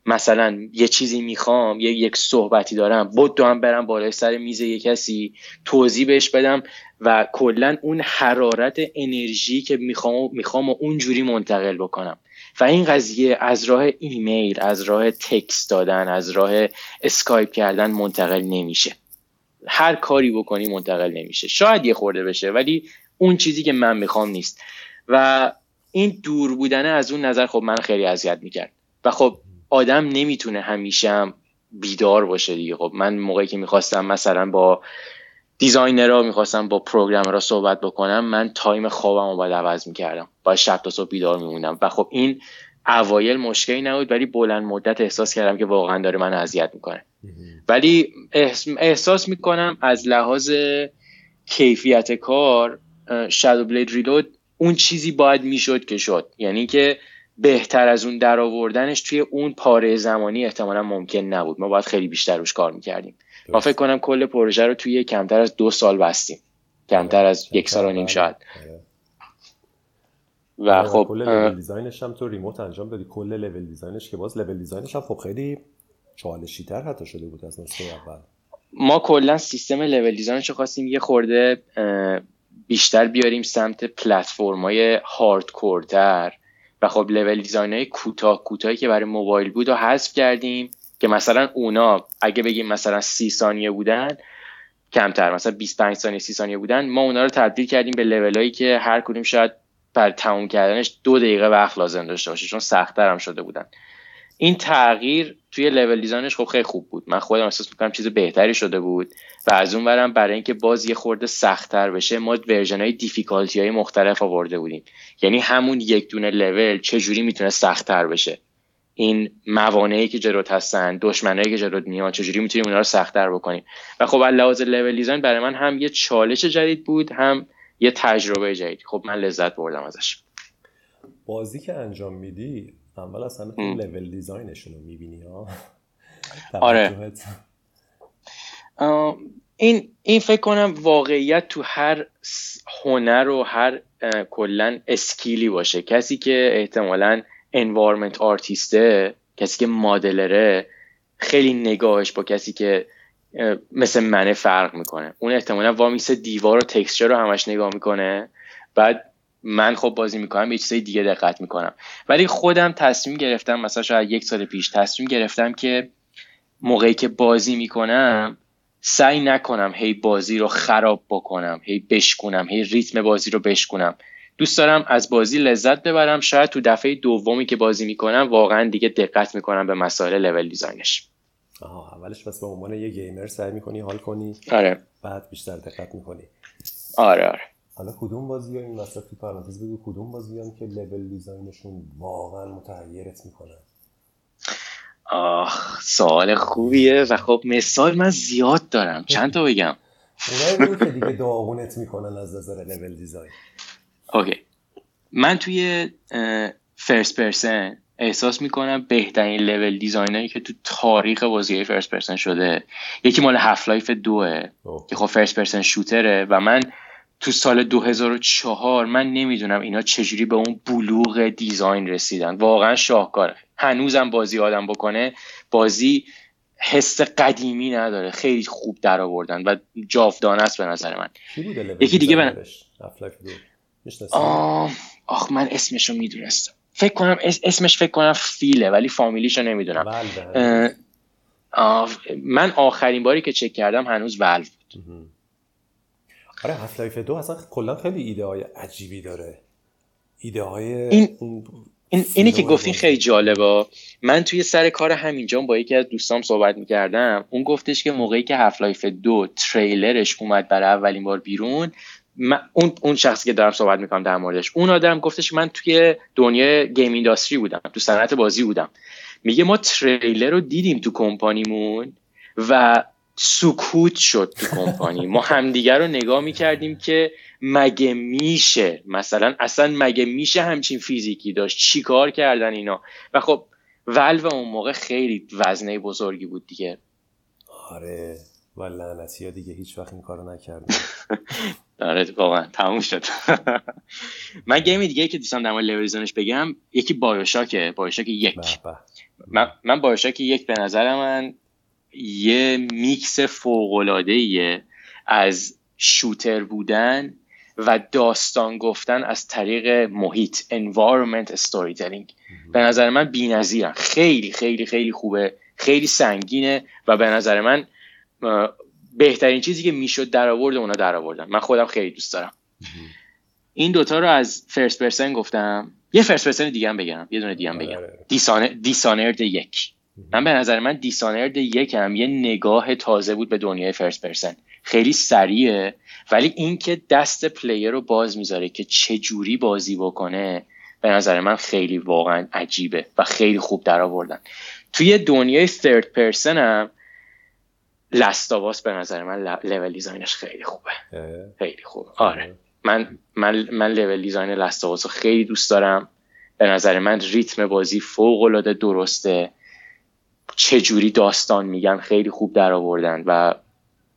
مثلا یه چیزی می‌خوام یه یک صحبتی دارم بود هم برم بالای سر میز یه کسی توضیح بهش بدم و کلا اون حرارت انرژی که می‌خوام می‌خوام و اونجوری منتقل بکنم. و این قضیه از راه ایمیل از راه text دادن از راه اسکایپ کردن منتقل نمیشه. هر کاری بکنی منتقل نمیشه. شاید یه خورده بشه ولی اون چیزی که من می‌خوام نیست. و این دور بودنه از اون نظر خب من خیلی اذیت می‌کرد. و خب آدم نمی‌تونه همیشه هم بیدار باشه دیگه. خب من موقعی که می‌خواستم مثلا با designer ها می‌خواستم با programmer ها صحبت بکنم من time خوابم رو باید عوض می‌کردم. باید شب تا صبح بیدار میمونم و خب این اوایل مشکلی نبود ولی بلند مدت احساس کردم که واقعا داره من اذیت می‌کنه. ولی احساس می‌کنم از لحاظ کیفیت کار Shadow Blade Reload اون چیزی باید می‌شد که شد. یعنی که بهتر از اون در آوردنش توی اون پاره زمانی احتمالا ممکن نبود. ما باید خیلی بیشتر روش کار می‌کردیم. ما فکر کنم کل پروژه رو توی کمتر از دو سال بستیم. کمتر از یک سال و نیم شاید. آره. و آره، خب کل لول design ش هم تو remote انجام دادی. کل level design ش که باز level design ش هم خب خیلی چالشی تر حتی شده بود از نسخه اول. ما کلا سیستم level design ش رو خواستیم یه خورده بیشتر بیاریم سمت پلتفرم های هاردکورتر و خب لول دیزاین های کوتاه کوتاهی که برای موبایل بود و حذف کردیم. که مثلا اونا اگه بگیم مثلا سی ثانیه بودن کمتر مثلا 25 ثانیه 30 ثانیه بودن ما اونا رو تبدیل کردیم به لول هایی که هر کدوم شاید بر تموم کردنش دو دقیقه وقت لازم داشته باشه چون سختتر هم شده بودن. این تغییر توی لول دیزاینش خب خیلی خوب بود. من خودم احساس می‌کنم چیز بهتری شده بود و از اون ورم برای اینکه باز یه خورده سختتر بشه ما version های difficulty های مختلف آورده بودیم. یعنی همون یک دونه لول چجوری می‌تونه سختتر بشه؟ این موانعی که جلوت هستن دشمنایی که جلوت میان چجوری می‌تونیم اونا رو سختتر بکنیم؟ و خب از لحاظ level design برای من هم یه چالش جدید بود هم یه تجربه جدید. خب من لذت بردم ازش. بازی که انجام میدی اول از همه level design شون رو می‌بینی ها؟ آره. این این فکر کنم واقعیت تو هر هنر و هر کلا اسکیلی باشه. کسی که احتمالا انوارمنت آرتیسته کسی که مادلره خیلی نگاهش با کسی که مثل منه فرق می‌کنه. اون احتمالا وامیس دیوار و تکسچر رو همش نگاه می‌کنه. بعد من خب بازی می‌کنم به چیزای دیگه دقت می‌کنم. ولی خودم تصمیم گرفتم مثلا شاید یک سال پیش تصمیم گرفتم که موقعی که بازی می‌کنم سعی نکنم هی بازی رو خراب بکنم هی بشکنم هی ریتم بازی رو بشکنم دوست دارم از بازی لذت ببرم. شاید تو دفعه دومی که بازی می‌کنم واقعا دیگه دقت می‌کنم به مسائل لول دیزاینش آها اولش بس به عنوان یه گیمر سعی می‌کنی حال کنی. آره. بعد بیشتر دقت می‌کنی. آره آره. حالا کدوم بازی این وسط تو پرانتز بگو کدوم بازی که level design شون واقعا متحیرت می‌کنن؟ آخ سوال خوبیه و خب مثال من زیاد دارم. چند تا بگم؟ اونایی که دیگه داغونت می‌کنن از نظر level design okay. من توی first person احساس می‌کنم بهترین level design ری که تو تاریخ بازی first person شده. یکی مال Half-Life دوئه که خب first person shooter ه و من تو سال 2004 من نمی‌دونم اینا چجوری به اون بلوغ design رسیدن. واقعا شاهکاره. هنوزم بازی آدم بکنه بازی حس قدیمی نداره. خیلی خوب در آوردن و جاودانه است به نظر من. یکی دیگه من آخ من اسمش رو می‌دونستم. فکر کنم اسمش فکر کنم فیله ولی فامیلیش رو نمی‌دونم بله، من آخرین باری که چک کردم هنوز ولو بود. آره Half-Life دو اصلا کلا خیلی ایده های عجیبی داره. ایده های این... این اینی که گفتین خیلی جالبه. من توی سر کار همینجا با یکی از دوستام صحبت می‌کردم. اون گفتش که موقعی که Half-Life دو تریلرش اومد برای اولین بار بیرون اون اون شخصی که دارم صحبت می‌کنم در موردش اون آدم گفتش من توی دنیای game industry بودم تو صنعت بازی بودم. میگه ما تریلر رو دیدیم تو کمپانیمون و سکوت شد تو کمپانی. ما همدیگر رو نگاه می‌کردیم که مگه میشه؟ مثلا اصلا مگه میشه همچین فیزیکی داشت؟ چیکار کردن اینا؟ و خب ولو اون موقع خیلی وزنه بزرگی بود دیگه. آره و لعنتی دیگه هیچ وقت این کارو نکردن. آره واقعا. تموم شد. من game ی دیگه که دوستان در مورد بگم یکی BioShock ه BioShock یک. من, من BioShock یک به نظر من یه میکس فوقلاده از shooter بودن و داستان گفتن از طریق محیط environment storytelling. به نظر من بی‌نظیرن. خیلی خیلی خیلی خوبه. خیلی سنگینه و به نظر من بهترین چیزی که می‌شد در آورد اونا در آوردن من خودم خیلی دوست دارم. این دوتا رو از first person گفتم. یه first person دیگه هم بگم. یه دونه دیگه هم بگم. Dishonored یک. من به نظر من Dishonored یک هم یه نگاه تازه بود به دنیای first person خیلی سریعه. ولی اینکه دست player رو باز می‌ذاره که چه جوری بازی بکنه به نظر من خیلی واقعا عجیبه و خیلی خوب در آوردن توی دنیای third person هم Last of Us به نظر من level design ش خیلی خوبه. خیلی خوبه آره. من من من لول دیزاین لستاواس رو خیلی دوست دارم. به نظر من ریتم بازی فوق العاده درسته. چه جوری داستان میگن خیلی خوب در آوردن و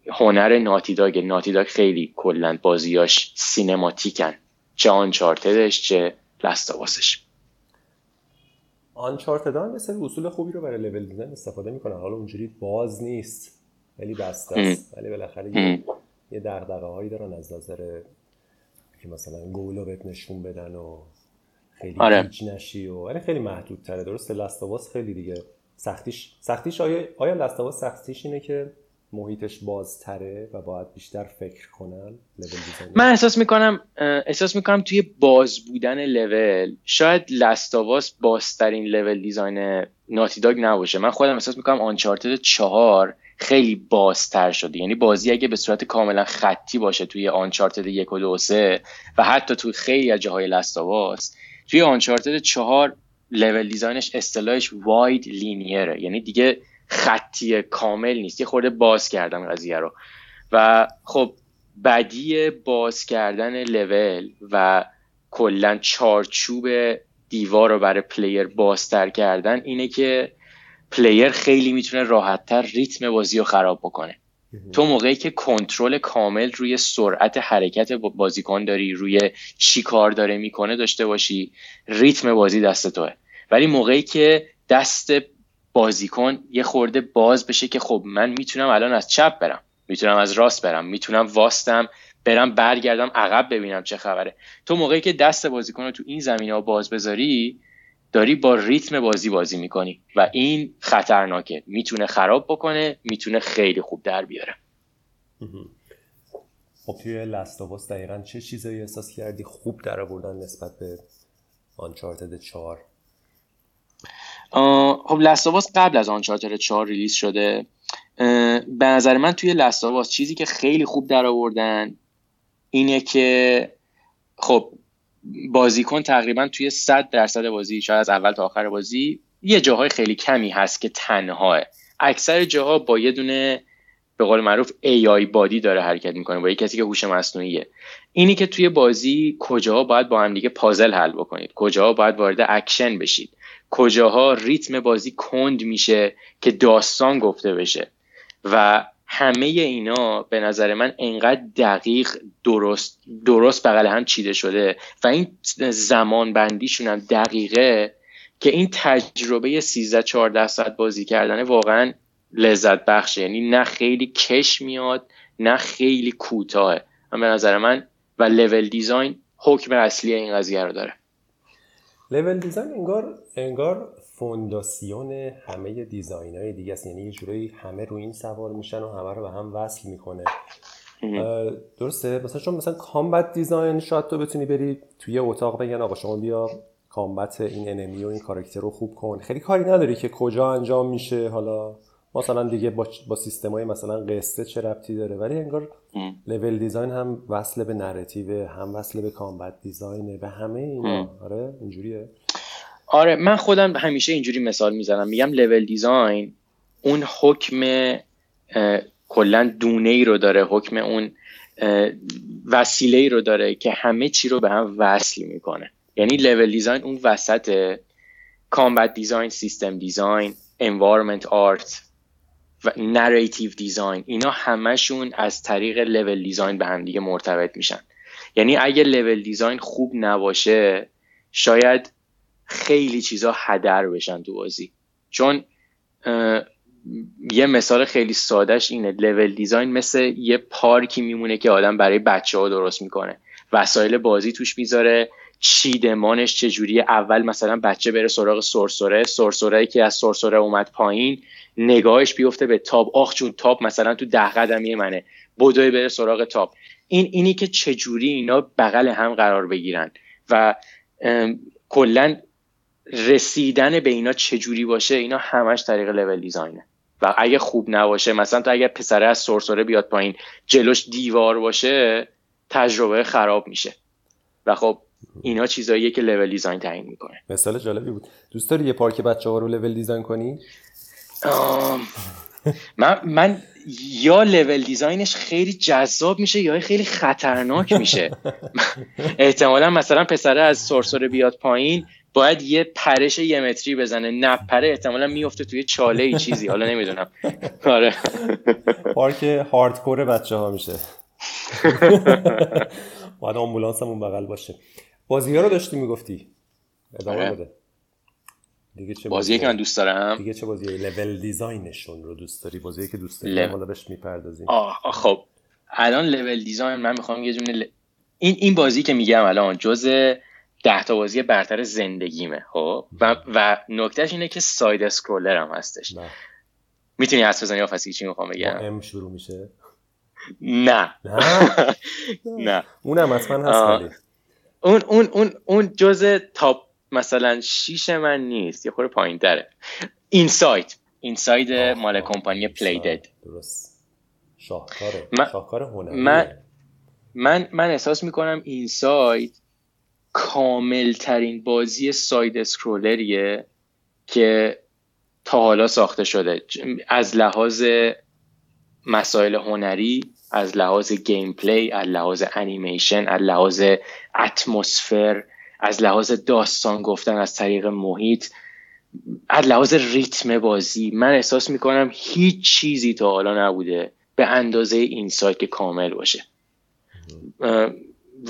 هنر ناتیداگ ناتیداگ خیلی کلا بازیاش سینماتیکن. چه آنچارتدش چه لستاواسش آنچارتد هم مثل اصول خوبی رو برای لول دیزاین استفاده می‌کنن. حالا اونجوری باز نیست. ولی بسته است. ولی بالاخره یه, یه دغدغه هایی دارن از نظر که مثلا گولو بهت نشون بدن و خیلی آره. نشی و ولی خیلی محدود تره درسته لستاواس خیلی دیگه سختیش سختیش آیا آیا لستاواس سختیش اینه که محیطش بازتره و باید بیشتر فکر کنن؟ من احساس می‌کنم احساس می‌کنم توی باز بودن لول شاید لستاواس بازترین لول دیزاین ناتی داگ نباشه. من خودم احساس می‌کنم آنچارتد چهار خیلی بازتر شده. یعنی بازی اگه به صورت کاملا خطی باشه توی آنچارتد یک و دو سه و حتی توی خیلی از جاهای Last of Us توی Uncharted چهار level design ش اصطلاحش wide linear ه یعنی دیگه خطی کامل نیست. یه خورده باز کردم قضیه رو. و خب بدی باز کردن لول و کلا چارچوب دیوار رو برای player بازتر کردن اینه که player خیلی می‌تونه راحتتر ریتم بازی رو خراب بکنه. تو موقعی که کنترل کامل روی سرعت حرکت بازیکن داری روی چی کار داره می‌کنه داشته باشی ریتم بازی دست توه. ولی موقعی که دست بازیکن یه خورده باز بشه که خب من می‌تونم الان از چپ برم می‌تونم از راست برم می‌تونم واستم برم برگردم عقب ببینم چه خبره. تو موقعی که دست بازیکن رو تو این زمینه ها باز بذاری داری با ریتم بازی بازی می‌کنی و این خطرناکه. می‌تونه خراب بکنه می‌تونه خیلی خوب در بیاره. خب توی لستاواس دقیقا چه چیزایی احساس کردی خوب در آوردن نسبت به آنچارتد 4 خب لستاواس قبل از آنچارتد 4 ریلیز شده. به نظر من توی لستاواس چیزی که خیلی خوب در آوردن اینه که خب بازیکن تقریبا توی 100 درصد بازی شاید از اول تا آخر بازی یه جاهای خیلی کمی هست که تنهاه. اکثر جاها با یه دونه به قول معروف AI buddy داره حرکت می‌کنه با یه کسی که هوش مصنوعیه. اینی که توی بازی کجاها باید با هم دیگه پازل حل بکنید کجاها باید وارد اکشن بشید کجاها ریتم بازی کند میشه که داستان گفته بشه. و همه اینا به نظر من انقدر دقیق درست درست بغل هم چیده شده و این زمان بندیشون هم دقیقه که این تجربه 13 14 ساعت بازی کردن واقعا لذت بخشه. یعنی نه خیلی کش میاد نه خیلی کوتاهه. به نظر من و level design حکم اصلی این قضیه رو داره. level design انگار انگار فونداسیون همه design های دیگه است. یعنی یه جورایی همه رو این سوار میشن و همه رو به هم وصل می‌کنه. درسته؟ مثلا چون مثلا combat design شاید تو بتونی بری توی اتاق بگن آقا شما بیا combat این enemy و این کاراکتر رو خوب کن. خیلی کاری نداری که کجا انجام میشه. حالا مثلا دیگه با, با سیستم های مثلا قصه چه ربطی داره؟ ولی انگار level design هم وصل به narrative هم وصل به combat design ه به همه اینا. آره اینجوریه. آره من خودم همیشه اینجوری مثال می‌زنم. میگم level design اون حکم کلا دونه ای رو داره حکم اون وسیله ای رو داره که همه چی رو به هم وصل می‌کنه. یعنی level design اون وسط combat design system design environment art و narrative design اینا همشون از طریق level design به هم دیگه مرتبط میشن. یعنی اگه level design خوب نباشه شاید خیلی چیزا هدر بشن تو بازی. چون یه مثال خیلی سادهش اینه. level design مثل یه پارکی میمونه که آدم برای بچه ها درست می‌کنه. وسایل بازی توش می‌ذاره. چیدمانش چجوری اول مثلا بچه بره سراغ سرسره. سرسره که از سرسره اومد پایین نگاهش بیفته به تاب. آخ چون تاب مثلا تو ده قدمی منه. بدوی بره سراغ تاب. این اینی که چجوری اینا بغل هم قرار بگیرن. و کلا رسیدن به اینا چجوری باشه اینا همش طریق لول دیزاینه. و اگه خوب نباشه مثلا تو اگه پسره از سرسره بیاد پایین جلوش دیوار باشه تجربه خراب میشه. و خب اینا چیزاییه که لول دیزاین تعیین می‌کنه. مثال جالبی بود. دوست داری یه پارک بچه ها رو لول دیزاین کنی؟ من من یا لول دیزاینش خیلی جذاب میشه یا خیلی خطرناک میشه. احتمالا مثلا پسره از سرسره بیاد پایین باید یه پرش یه متری بزنه نپره احتمالا میفته توی چاله ای چیزی حالا نمی‌دونم. آره. پارک hardcore بچه ها میشه. باید آمبولانس همون بغل باشه. بازی ها رو داشتی می‌گفتی؟ ادامه آره. بده. دیگه چه بازی که من دوست دارم. دیگه چه بازی level design شون رو دوست داری؟ بازی که دوست داری حالا بهش می‌پردازیم. آه خب. الان level design من می‌خوام یه جمله این این بازی که میگم الان جزء ده تا بازی برتر زندگیمه خب؟ و, و نکتهش اینه که side scroller هم هستش. می‌تونی حدس بزنی آفسی چی می‌خوام بگم؟ ام شروع میشه. نه. نه؟ نه. اونم اصلا هست اون اون اون اون جزء top مثلا شیش من نیست یه خورده پایین داره Inside Inside مال کمپانی Playdead درست. شاهکاره شاهکار هنری من من من احساس می‌کنم Inside کامل ترین بازی side scroller یه که تا حالا ساخته شده. از لحاظ مسائل هنری از لحاظ gameplay از لحاظ انیمیشن از لحاظ اتمسفر از لحاظ داستان گفتن از طریق محیط از لحاظ ریتم بازی. من احساس می‌کنم هیچ چیزی تا حالا نبوده به اندازه Inside که کامل باشه.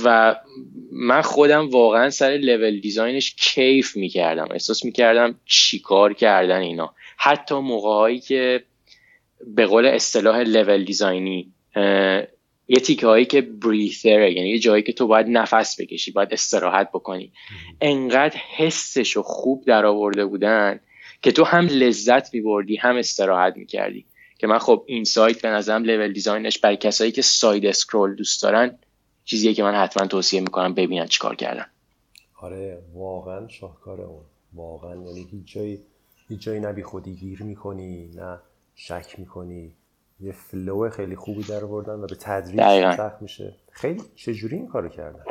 و من خودم واقعا سر level design ش کیف می‌کردم. احساس می‌کردم چیکار کردن اینا. حتی موقعهایی که به قول اصطلاح level design ی یه تیکه هایی که breather ه یعنی یه جایی که تو باید نفس بکشی باید استراحت بکنی. انقدر حسش رو خوب در آورده بودن که تو هم لذت میبردی هم استراحت می‌کردی. که من خب Inside به نظرم level design ش برای کسایی که side scroll دوست دارن چیزیه که من حتما توصیه می‌کنم ببینن چیکار کردن. آره واقعا شاهکاره اون. واقعا یعنی هیچ جایی هیچ جایی نبی خودی گیر می‌کنی نه شک می‌کنی. یه فلو خیلی خوبی در بردن و به تدریج سخت میشه. خیلی چجوری این کارو کردن؟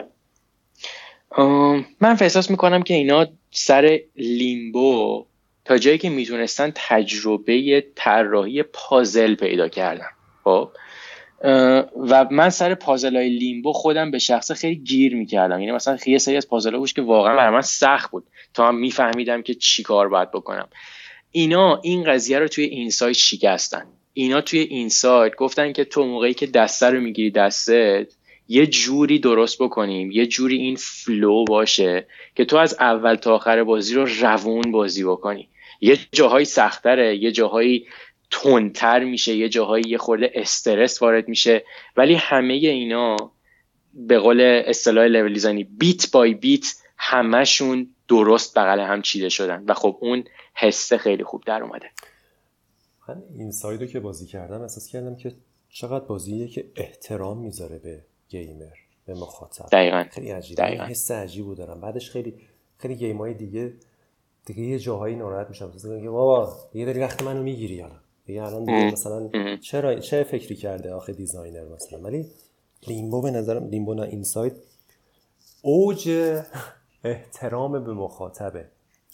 من احساس می‌کنم که اینا سر لیمبو تا جایی که می‌تونستن تجربه طراحی پازل پیدا کردن. خب؟ و من سر پازل های لیمبو خودم به شخص خیلی گیر می‌کردم. یعنی مثلا یه سری از پازل ها که واقعا برای من سخت بود. تا هم میفهمیدم که چی کار باید بکنم. اینا این قضیه رو توی این سایت شکستن. اینا توی این سایت گفتن که تو موقعی که دسته رو می‌گیری دستت یه جوری درست بکنیم. یه جوری این فلو باشه که تو از اول تا آخر بازی رو روون بازی بکنی. یه جاهایی سختره یه جاهایی تندتر میشه یه جاهایی یه خورده استرس وارد میشه. ولی همه اینا به قول اصطلاح لول دیزاینی بیت بای بیت همشون درست بغل هم چیده شدن. و خب اون حسه خیلی خوب در اومده. من این سایدو که بازی کردم احساس کردم که چقدر بازیه که احترام می‌ذاره به گیمر به مخاطب. دقیقا. خیلی عجیبه. دقیقا. حس عجیبو دارم. بعدش خیلی خیلی game های دیگه دیگه یه جاهایی ناراحت میشم. که بابا یه داری وقت منو می‌گیری حالا دیگه الان مثلا چرا چه فکری کرده آخه designer مثلا؟ ولی Limbo به نظرم Limbo نه Inside اوج احترام به مخاطبه.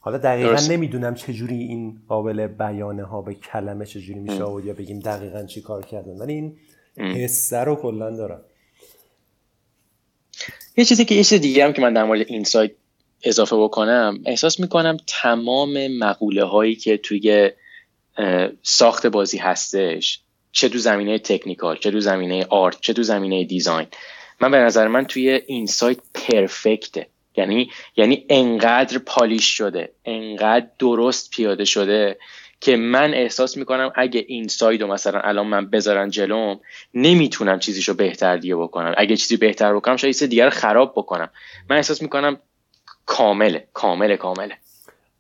حالا دقیقا درست. نمی‌دونم چجوری این قابل بیانه ها به کلمه چجوری میشه و یا بگیم دقیقا چی کار کردن. ولی این حسه رو کلا دارم. یه چیزی که یه چیز دیگه هم که من در مورد Inside اضافه بکنم احساس می‌کنم تمام مقوله هایی که توی ساخت بازی هستش چه تو زمینه technical چه تو زمینه art چه تو زمینه design. من به نظر من توی Inside perfect ه. یعنی یعنی انقدر polish شده انقدر درست پیاده شده که من احساس می‌کنم اگه Inside رو مثلا الان من بذارن جلوم نمی‌تونم چیزیشو بهتر دیگه بکنم. اگه چیزی بهتر بکنم شاید چیز دیگر خراب بکنم. من احساس می‌کنم کامله کامله کامله.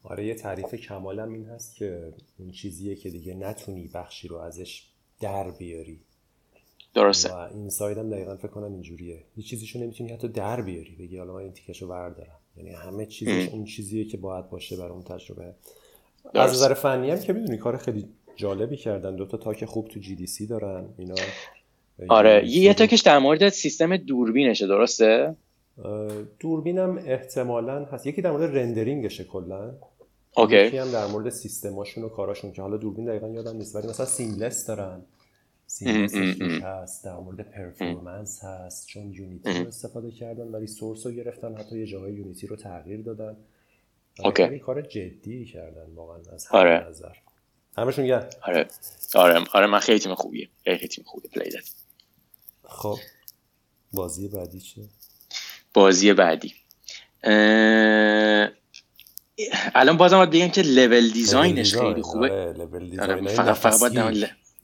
آره یه تعریف کمالم این هست که اون چیزیه که دیگه نتونی بخشی رو ازش در بیاری. درسته. و این سایدم دقیقا فکر کنم اینجوریه. یه چیزیشو نمی‌تونی حتی در بیاری. بگی حالا من این تیکشو بردارم. یعنی همه چیزش اون چیزیه که باید باشه برای اون تجربه. از نظر فنی هم که می‌دونی کار خیلی جالبی کردن. دو تا talk خوب تو GDC دارن اینا. آره یه talk ش در مورد سیستم دوربینشه درسته؟ دوربینم احتمالا هست. یکی در مورد rendering شه کلا. Okay. یکی هم در مورد سیستماشون و کاراشون که حالا دوربین دقیقا یادم نیست ولی مثلا seamless دارن. seamless هست در مورد performance هست چون Unity رو استفاده کردن ولی source رو گرفتن حتی یه جاهای Unity رو تغییر دادن. اوکی. کار جدی کردن واقعا از آره. نظر. همشون گرد آره. آره. آره من خیلی تیم خوبیه. خیلی تیم خوبیه. پلیدت خب. بازی بعدی چه بازی بعدی. الان بازم باید بگم که لول دیزاینش خیلی خوبه. آره آره فقط فقط باید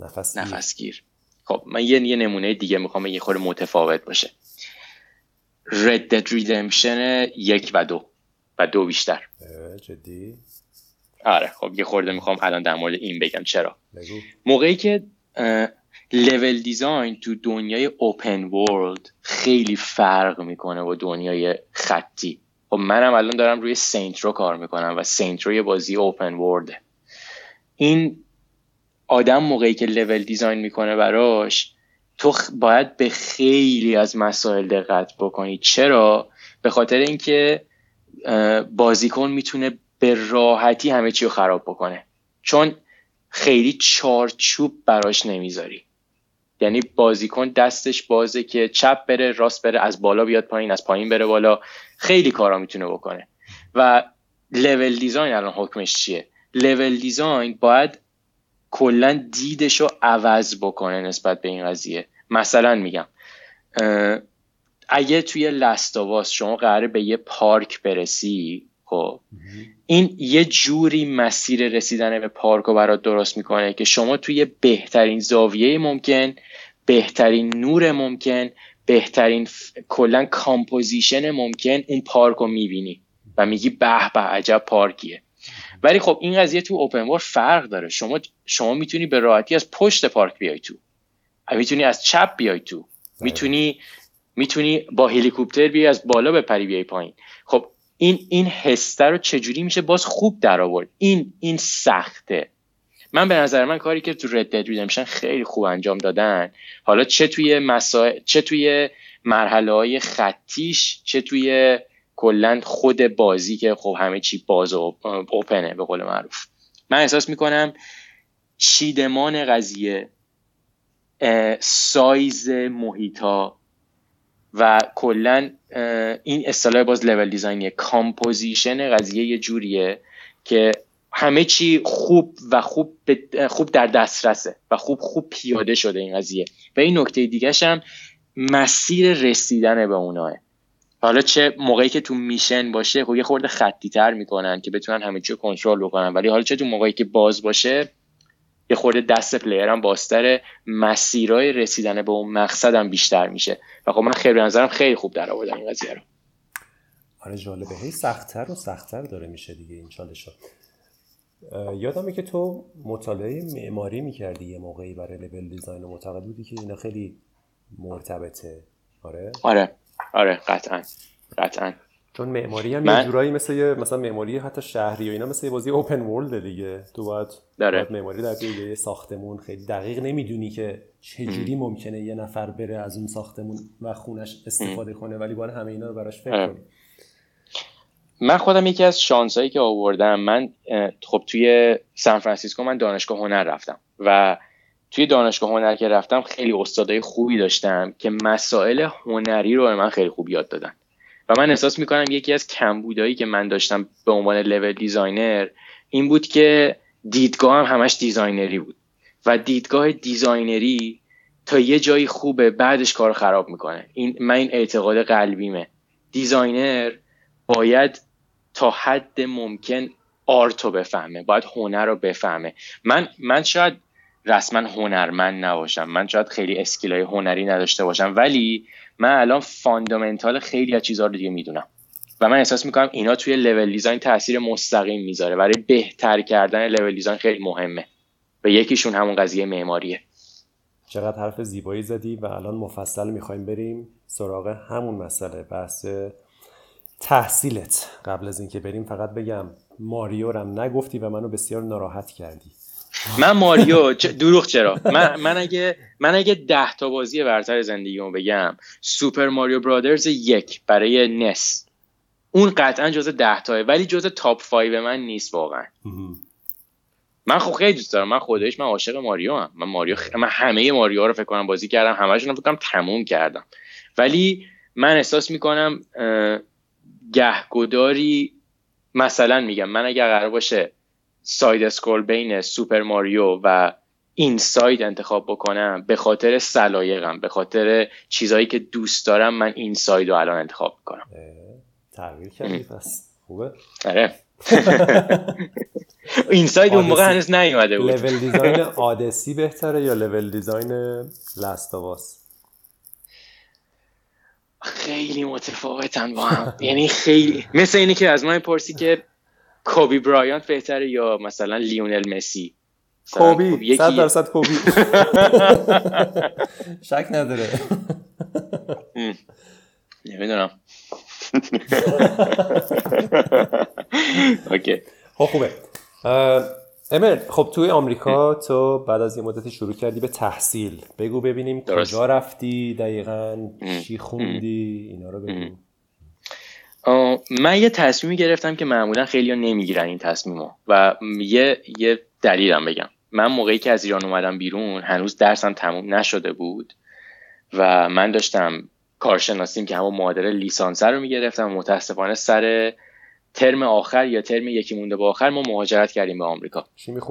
نفس, نفس گیر خب من یه یه نمونه دیگه می‌خوام یه خورده متفاوت باشه. Red Dead Redemption یک و دو و دو بیشتر. جدی؟ آره خب یه خورده می‌خوام الان در مورد این بگم. چرا؟ بگو. موقعی که level design تو دنیای open world خیلی فرق می‌کنه با دنیای خطی. خب منم الان دارم روی Saints Row کار می‌کنم و Saints Row یه بازی open world ه این آدم موقعی که level design می‌کنه براش تو باید به خیلی از مسائل دقت بکنی. چرا؟ به خاطر اینکه بازیکن می‌تونه به راحتی همه چی رو خراب بکنه. چون خیلی چارچوب براش نمی‌ذاری. یعنی بازیکن دستش بازه که چپ بره راست بره از بالا بیاد پایین از پایین بره بالا. خیلی کارا می‌تونه بکنه. و لول دیزاین الان حکمش چیه؟ لول دیزاین باید کلا دیدش رو عوض بکنه نسبت به این قضیه. مثلا میگم اگه توی Last of Us شما قراره به یه پارک برسی خب. این یه جوری مسیر رسیدن به پارک رو برات درست می‌کنه که شما توی بهترین زاویه ممکن بهترین نور ممکن بهترین کلا composition ممکن اون پارک رو می‌بینی و میگی به به عجب پارکیه. ولی خب این قضیه تو اوپن فرق داره. شما شما می‌تونی به راحتی از پشت پارک بیای تو. می‌تونی از چپ بیای تو. بله. می‌تونی می‌تونی با هلیکوپتر بیای از بالا بپری بیای پایین. خب این این حسه رو چجوری میشه باز خوب در آورد این این سخته. من به نظر من کاری که تو رد دد ریدمشن خیلی خوب انجام دادن حالا چه توی مسائل چه توی مرحله های خطیش چه توی کلا خود بازی که خب همه چی باز و open ه به قول معروف. من احساس می‌کنم چیدمان قضیه سایز محیطا و کلا این اصطلاح باز level design یه composition قضیه یه جوریه که همه چی خوب و خوب, خوب در دسترسه و خوب خوب پیاده شده این قضیه. و این نکته دیگه هم مسیر رسیدن به اوناه. حالا چه موقعی که تو mission باشه خب یه خورده خطی تر می‌کنن که بتونن همه چی کنترل بکنن. ولی حالا چه تو موقعی که باز باشه یه خورده دست player هم بازتره مسیرهای رسیدن به اون مقصد هم بیشتر میشه. و خب من خیلی نظرم خیلی خوب در آوردن این قضیه رو. آره جالبه. هی سختتر و سختتر داره میشه دیگه این چالش یادمه که تو مطالعه معماری می‌کردی یه موقعی برای level design و معتقد بودی که اینا خیلی مرتبطه. آره؟ آره. آره قطعا. قطعا. چون معماری هم من... یه جورایی مثل یه مثلا معماری حتی شهری و اینا مثل یه بازی اوپن ورلد دیگه. تو باید. باید معماری در یه ساختمون خیلی دقیق نمی‌دونی که چجوری ممکنه یه نفر بره از اون ساختمون و خونش استفاده کنه ولی باید همه اینا رو براش فکر کنی. من خودم یکی از شانسایی که آوردم من خب توی سان فرانسیسکو من دانشگاه هنر رفتم و توی دانشگاه هنر که رفتم خیلی استادای خوبی داشتم که مسائل هنری رو به من خیلی خوب یاد دادن. و من احساس می‌کنم یکی از کمبودایی که من داشتم به عنوان level designer این بود که دیدگاهم همش designer ی بود. و دیدگاه designer ی تا یه جایی خوبه بعدش کار خراب می‌کنه. این من این اعتقاد قلبیمه. designer باید تا حد ممکن art رو بفهمه باید هنر رو بفهمه. من من شاید رسما هنرمند نباشم من شاید خیلی skill ای هنری نداشته باشم ولی من الان fundamental خیلی از چیزها رو دیگه می‌دونم. و من احساس می‌کنم اینا توی level design تاثیر مستقیم می‌ذاره. برای بهتر کردن level design خیلی مهمه. و یکیشون همون قضیه معماریه. چقدر حرف زیبایی زدی و الان مفصل می‌خوایم بریم سراغ همون مسئله. بحث تحصیلت. قبل از اینکه بریم فقط بگم ماریو رم نگفتی و منو بسیار ناراحت کردی. من ماریو دروغ چرا؟ من, من اگه من اگه ده تا بازی برتر زندگیمو بگم Super Mario Brothers یک برای NES. اون قطعا جز ده تاس ولی جز top five من نیست واقعا. من خب خیلی دوست دارم. من خودش من عاشق ماریو هم من ماریو خ... من همه ماریو رو فکر کنم بازی کردم همشون رو فکر کنم تموم کردم. ولی من احساس می‌کنم گهگداری مثلا میگم من اگر قرار باشه side scroll بین Super Mario و Inside انتخاب بکنم به خاطر سلایقم به خاطر چیزهایی که دوست دارم من Inside رو الان انتخاب می‌کنم. تغییر کردی پس خوبه. آره. Inside اون موقع هنوز نیومده بود. level design Odyssey بهتره یا level design لاستاواس خیلی متفاوتن با هم. یعنی خیلی مثل اینی که از من پرسی که کوبی برایانت بهتره یا مثلا لیونل مسی؟ کوبی صد درصد کوبی. شک نداره. نمی‌دونم. اوکی. خب خوبه. امر خب توی آمریکا تو بعد از یه مدتی شروع کردی به تحصیل. بگو ببینیم کجا رفتی دقیقا چی خوندی؟ اینا رو بگو. من یه تصمیمی گرفتم که معمولا خیلی ها نمی‌گیرن این تصمیمو و یه یه دلیلم بگم. من موقعی که از ایران اومدم بیرون هنوز درسم تموم نشده بود و من داشتم کارشناسیم که همون معادل لیسانس رو می‌گرفتم متاسفانه سر ترم آخر یا ترم یکی مونده با آخر ما مهاجرت کردیم به آمریکا.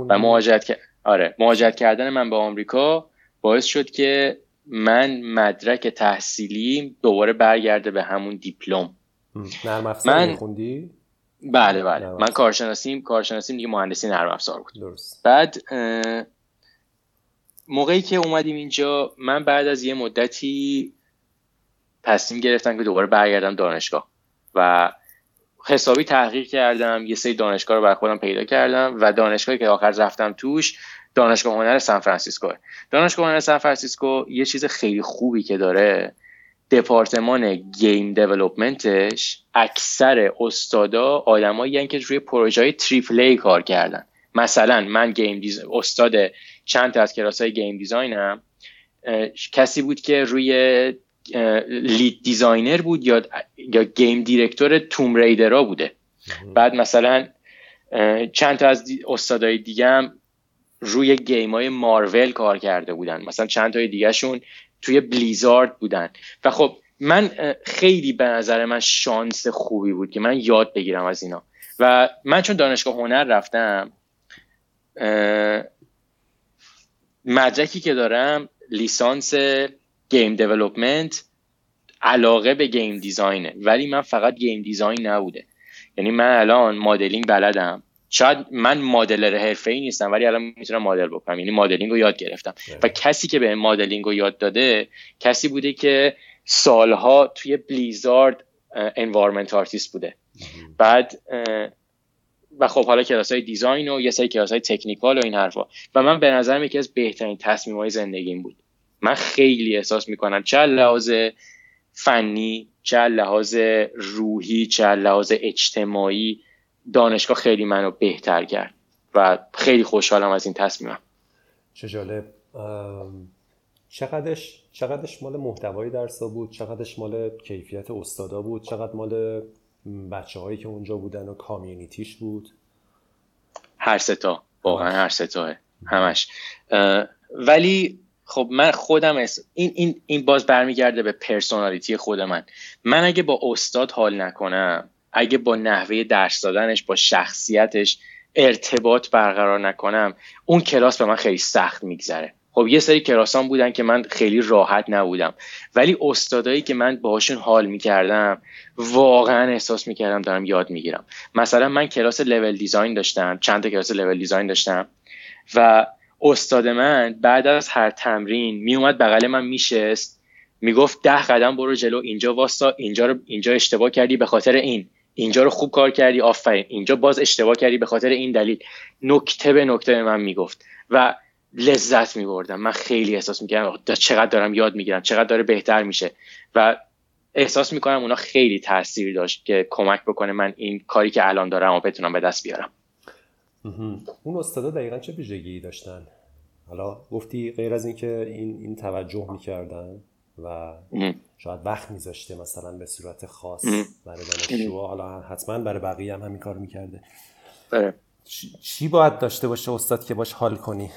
و مهاجرت آره مهاجرت کردن من به آمریکا باعث شد که من مدرک تحصیلی دوباره برگرده به همون دیپلم. نرم افزار من... خوندی؟ بله بله. من کارشناسیم کارشناسیم دیگه مهندسی نرم افزار بود. درست. بعد موقعی که اومدیم اینجا من بعد از یه مدتی تصمیم گرفتم که دوباره برگردم دانشگاه و حسابی تحقیق کردم یه سری دانشگاه رو بر خودم پیدا کردم و دانشگاهی که آخر رفتم توش دانشگاه هنر سان فرانسیسکو. دانشگاه هنر سان فرانسیسکو یه چیز خیلی خوبی که داره دپارتمان game development ش اکثر استادا آدمایی که روی پروژه های triple کار کردن. مثلا من game des... استاد چند تا از کلاس های game design م. کسی بود که روی lead designer بود یا یا game director Tomb Raider ا بوده. بعد مثلا چند تا از استادای دیگه هم روی game های مارول کار کرده بودن. مثلا چند تای دیگه شون توی Blizzard بودن. و خب من خیلی به نظر من شانس خوبی بود که من یاد بگیرم از اینا. و من چون دانشگاه هنر رفتم مدرکی که دارم لیسانس game development علاقه به game design ه. ولی من فقط game design نبوده. یعنی من الان مدلینگ بلدم. شاید من modeler حرفه ای نیستم ولی الان می‌تونم مدل بکنم. یعنی مدلینگ رو یاد گرفتم. و کسی که به مدلینگ رو یاد داده کسی بوده که سالها توی Blizzard environment artist بوده. بعد و خب حالا کلاس های دیزاین و یه سری کلاس های تکنیکال و این حرفا. و من به نظرم یکی از بهترین تصمیم های زندگیم بود. من خیلی احساس می‌کنم چه لحاظ فنی چه لحاظ روحی چه لحاظ اجتماعی دانشگاه خیلی منو بهتر کرد و خیلی خوشحالم از این تصمیمم چه جالب. چقدرش چقدرش مال محتوای درسا بود؟ چقدرش مال کیفیت استادا بود؟ چقدر مال بچه هایی که اونجا بودن و کامیونیتیش بود؟ هر ستا واقعا هر ستا همش. ولی خب من خودم این, این, این باز برمیگرده به پرسونالیتی خود من. من اگه با استاد حال نکنم اگه با نحوه درس دادنش با شخصیتش ارتباط برقرار نکنم اون کلاس به من خیلی سخت میگذره. خب یه سری کلاسان بودن که من خیلی راحت نبودم. ولی استادایی که من باهاشون حال می‌کردم واقعا احساس می‌کردم دارم یاد می‌گیرم. مثلا من کلاس لول دیزاین داشتم چند تا کلاس لول دیزاین داشتم و استاد من بعد از هر تمرین میومد بغل من میشست می‌گفت ده قدم برو جلو اینجا واستا اینجا رو اینجا اشتباه کردی به خاطر این. اینجا رو خوب کار کردی آفرین. اینجا باز اشتباه کردی به خاطر این دلیل. نکته به نکته به من می‌گفت و لذت میبردم. من خیلی احساس می‌کردم چقدر دارم یاد می‌گیرم چقدر داره بهتر میشه. و احساس می‌کنم اونا خیلی تاثیر داشت که کمک بکنه من این کاری که الان دارم و بتونم به دست بیارم. اون استادا دقیقا چه ویژگی داشتن؟ حالا گفتی غیر از اینکه این این توجه می‌کردن؟ و شاید وقت میذاشته مثلا به صورت خاص برای دانشجوها. حالا حتما برای بقیه هم همین کار می‌کرده. بله. چی باید داشته باشه استاد که باش حال کنی؟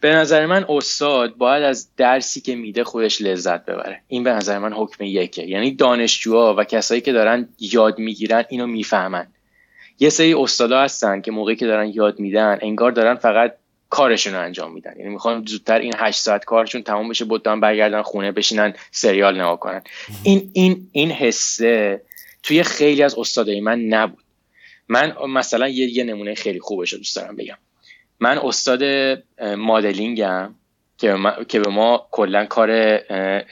به نظر من استاد باید از درسی که میده خودش لذت ببره. این به نظر من حکم یکه. یعنی دانشجوها و کسایی که دارن یاد می‌گیرن اینو می‌فهمن. یه سری استادا هستن که موقعی که دارن یاد میدن انگار دارن فقط کارشون رو انجام میدن. یعنی می‌خوان زودتر این هشت ساعت کارشون تمام بشه بودن برگردن خونه بشینن سریال نگاه کنن. این این این حسه توی خیلی از استادای من نبود. من مثلا یه, یه نمونه خیلی خوبش رو دوست دارم بگم. من استاد مدلینگم که, که به ما کلا کار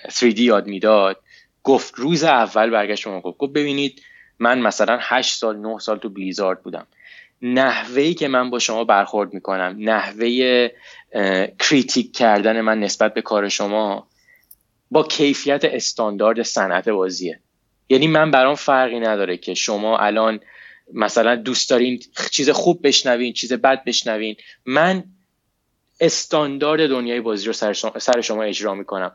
3D یاد می‌داد. گفت روز اول برگشت ما گفت گفت ببینید من مثلا 8 سال 9 سال تو بلیزارد بودم. نحوهی که من با شما برخورد می‌کنم نحوه کریتیک کردن من نسبت به کار شما با کیفیت استاندارد صنعت بازیه. یعنی من برام فرقی نداره که شما الان مثلا دوست دارین چیز خوب بشنوین چیز بد بشنوین. من استاندارد دنیای بازی رو سر شما, سر شما اجرا می‌کنم.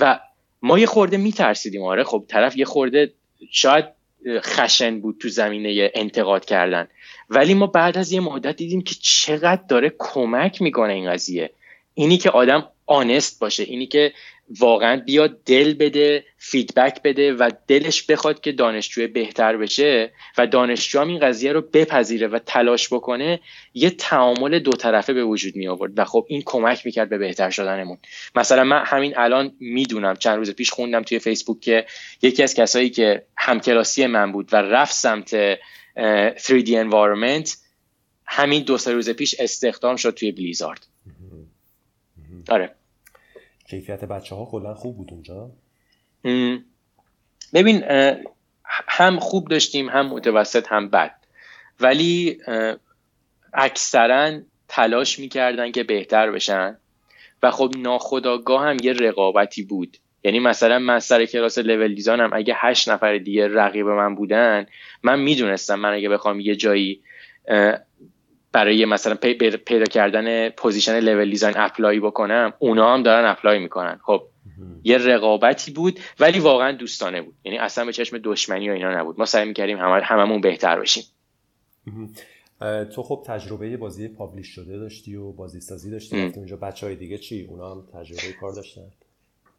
و ما یه خورده میترسیدیم. آره خب طرف یه خورده شاید خشن بود تو زمینه انتقاد کردن. ولی ما بعد از یه مدت دیدیم که چقدر داره کمک می‌کنه این قضیه. اینی که آدم آنست باشه اینی که واقعا بیاد دل بده فیدبک بده و دلش بخواد که دانشجوی بهتر بشه و دانشجو هم این قضیه رو بپذیره و تلاش بکنه یه تعامل دو طرفه به وجود می آورد و خب این کمک می‌کرد به بهتر شدنمون. مثلا من همین الان می‌دونم چند روز پیش خوندم توی فیسبوک که یکی از کسایی که همکلاسی من بود و رفت سمت 3D environment همین دو سه روز پیش استخدام شد توی بلیزارد آره. کیفیت بچه ها کلا خوب بود اونجا. ببین هم خوب داشتیم هم متوسط هم بد. ولی اکثرا تلاش می‌کردن که بهتر بشن. و خب ناخداگاه هم یه رقابتی بود. یعنی مثلا من سر کلاس لول دیزاینم اگه هشت نفر دیگه رقیب من بودن من می‌دونستم من اگه بخوام یه جایی برای مثلا پیدا کردن position level design apply بکنم اونا هم دارن apply می‌کنن. خب یه رقابتی بود ولی واقعا دوستانه بود. یعنی اصلا به چشم دشمنی و اینا نبود. ما سعی می‌کردیم همه هممون بهتر بشیم. تو خب تجربه بازی publish شده داشتی و بازی سازی داشتی اونجا بچه های دیگه چی؟ اونا هم تجربه کار داشتن؟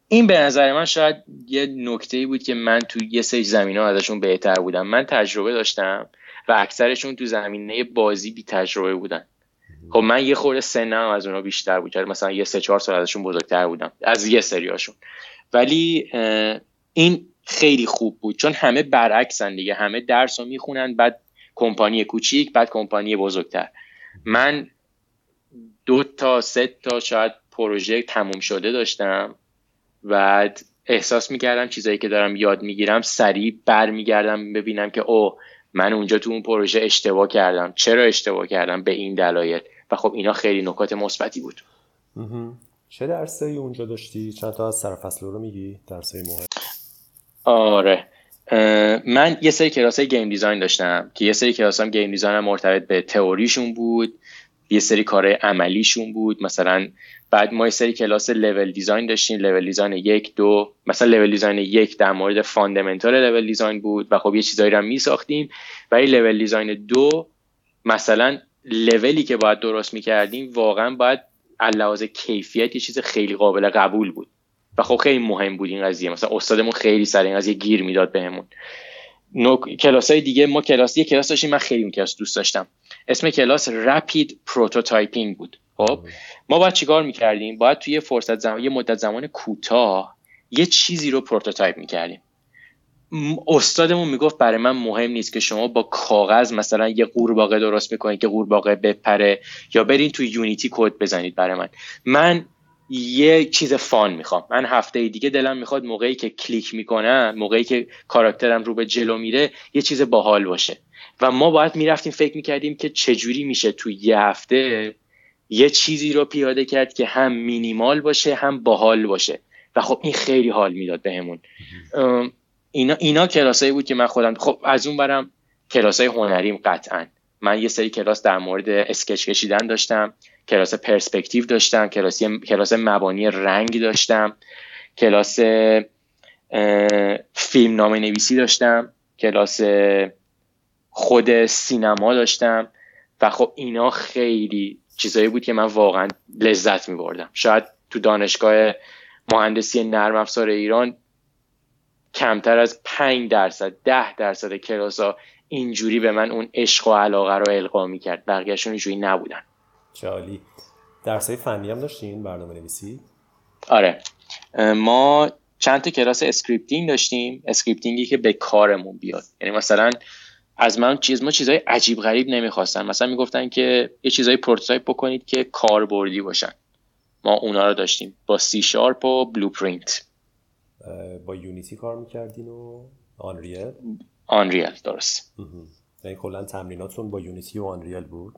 این به نظر من شاید یه نکته ای بود که من تو یه سری زمین ها ازشون بهتر بودم. من تجربه داشتم و اکثرشون تو زمینه بازی بی تجربه بودن. خب من یه خورده سنم از اونا بیشتر بود. مثلا یه سه چهار سال ازشون بزرگتر بودم. از یه سریاشون. ولی این خیلی خوب بود. چون همه برعکسن دیگه. همه درس رو می‌خونن بعد کمپانی کوچیک بعد کمپانی بزرگتر. من دو تا سه تا شاید پروژه تموم شده داشتم. بعد احساس می‌کردم چیزایی که دارم یاد می‌گیرم سریع برمیگردم ببینم که او من اونجا تو اون پروژه اشتباه کردم. چرا اشتباه کردم؟ به این دلایل. و خب اینا خیلی نکات مثبتی بود. چه درسایی اونجا داشتی؟ چند تا از سرفصل رو میگی؟ درسای مهم. آره. من یه سری کلاس های game design داشتم که یه سری کلاس هم game design هم مرتبط به تئوریشون بود. یه سری کار عملیشون بود. مثلا بعد ما یه سری کلاس level design داشتیم. level design یک دو مثلا level design یک در مورد fundamental level design بود و خب یه چیزایی رو می ساختیم ولی level design دو مثلا لولی که باید درست می‌کردیم واقعا باید لحاظ کیفیت یه چیز خیلی قابل قبول بود. و خب خیلی مهم بود این قضیه. مثلا استادمون خیلی سر این قضیه گیر می‌داد بهمون. کلاس های دیگه ما کلاس یه کلاس داشتیم من خیلی اون کلاس دوست داشتم. اسم کلاس rapid prototyping بود. خب ما باید چیکار می‌کردیم؟ باید توی فرصت زمان یه مدت زمان کوتاه یه چیزی رو prototype می‌کردیم. استادمون می‌گفت برای من مهم نیست که شما با کاغذ مثلا یه قورباغه درست می‌کنید که قورباغه بپره یا برین تو Unity کد بزنید برای من. من یه چیز fun می‌خوام. من هفته دیگه دلم می‌خواد موقعی که کلیک می‌کنم موقعی که کاراکترم رو به جلو میره یه چیز باحال باشه. و ما باید می‌رفتیم فکر می‌کردیم که چجوری میشه تو یه هفته یه چیزی رو پیاده کرد که هم مینیمال باشه هم باحال باشه. و خب این خیلی حال می‌داد بهمون. اینا اینا کلاسایی بود که من خودم خب از اون برم کلاسای هنریم قطعا. من یه سری کلاس در مورد اسکچ کشیدن داشتم کلاس پرسپکتیو داشتم کلاس کلاس مبانی رنگ داشتم کلاس فیلم نامه نویسی داشتم کلاس خود سینما داشتم و خب اینا خیلی چیزایی بود که من واقعا لذت می بردم شاید تو دانشگاه مهندسی نرم افزار ایران کمتر از 5 درصد ده درصد کلاس ها اینجوری به من اون عشق و علاقه رو القا می‌کرد. بقیهشون اینجوری نبودن. چالی درسای فنی هم داشتین؟ برنامه نویسی آره ما چند تا کلاس scripting داشتیم. scripting ی که به کارمون بیاد. یعنی مثلا از من چیز ما چیزای عجیب غریب نمی‌خواستن. مثلا می‌گفتن که یه چیزای prototype بکنید که کاربردی باشن. ما اونا رو داشتیم. با C Sharp و Blueprint با Unity کار می‌کردین و Unreal Unreal درست. یعنی کلا تمریناتون با Unity و Unreal بود؟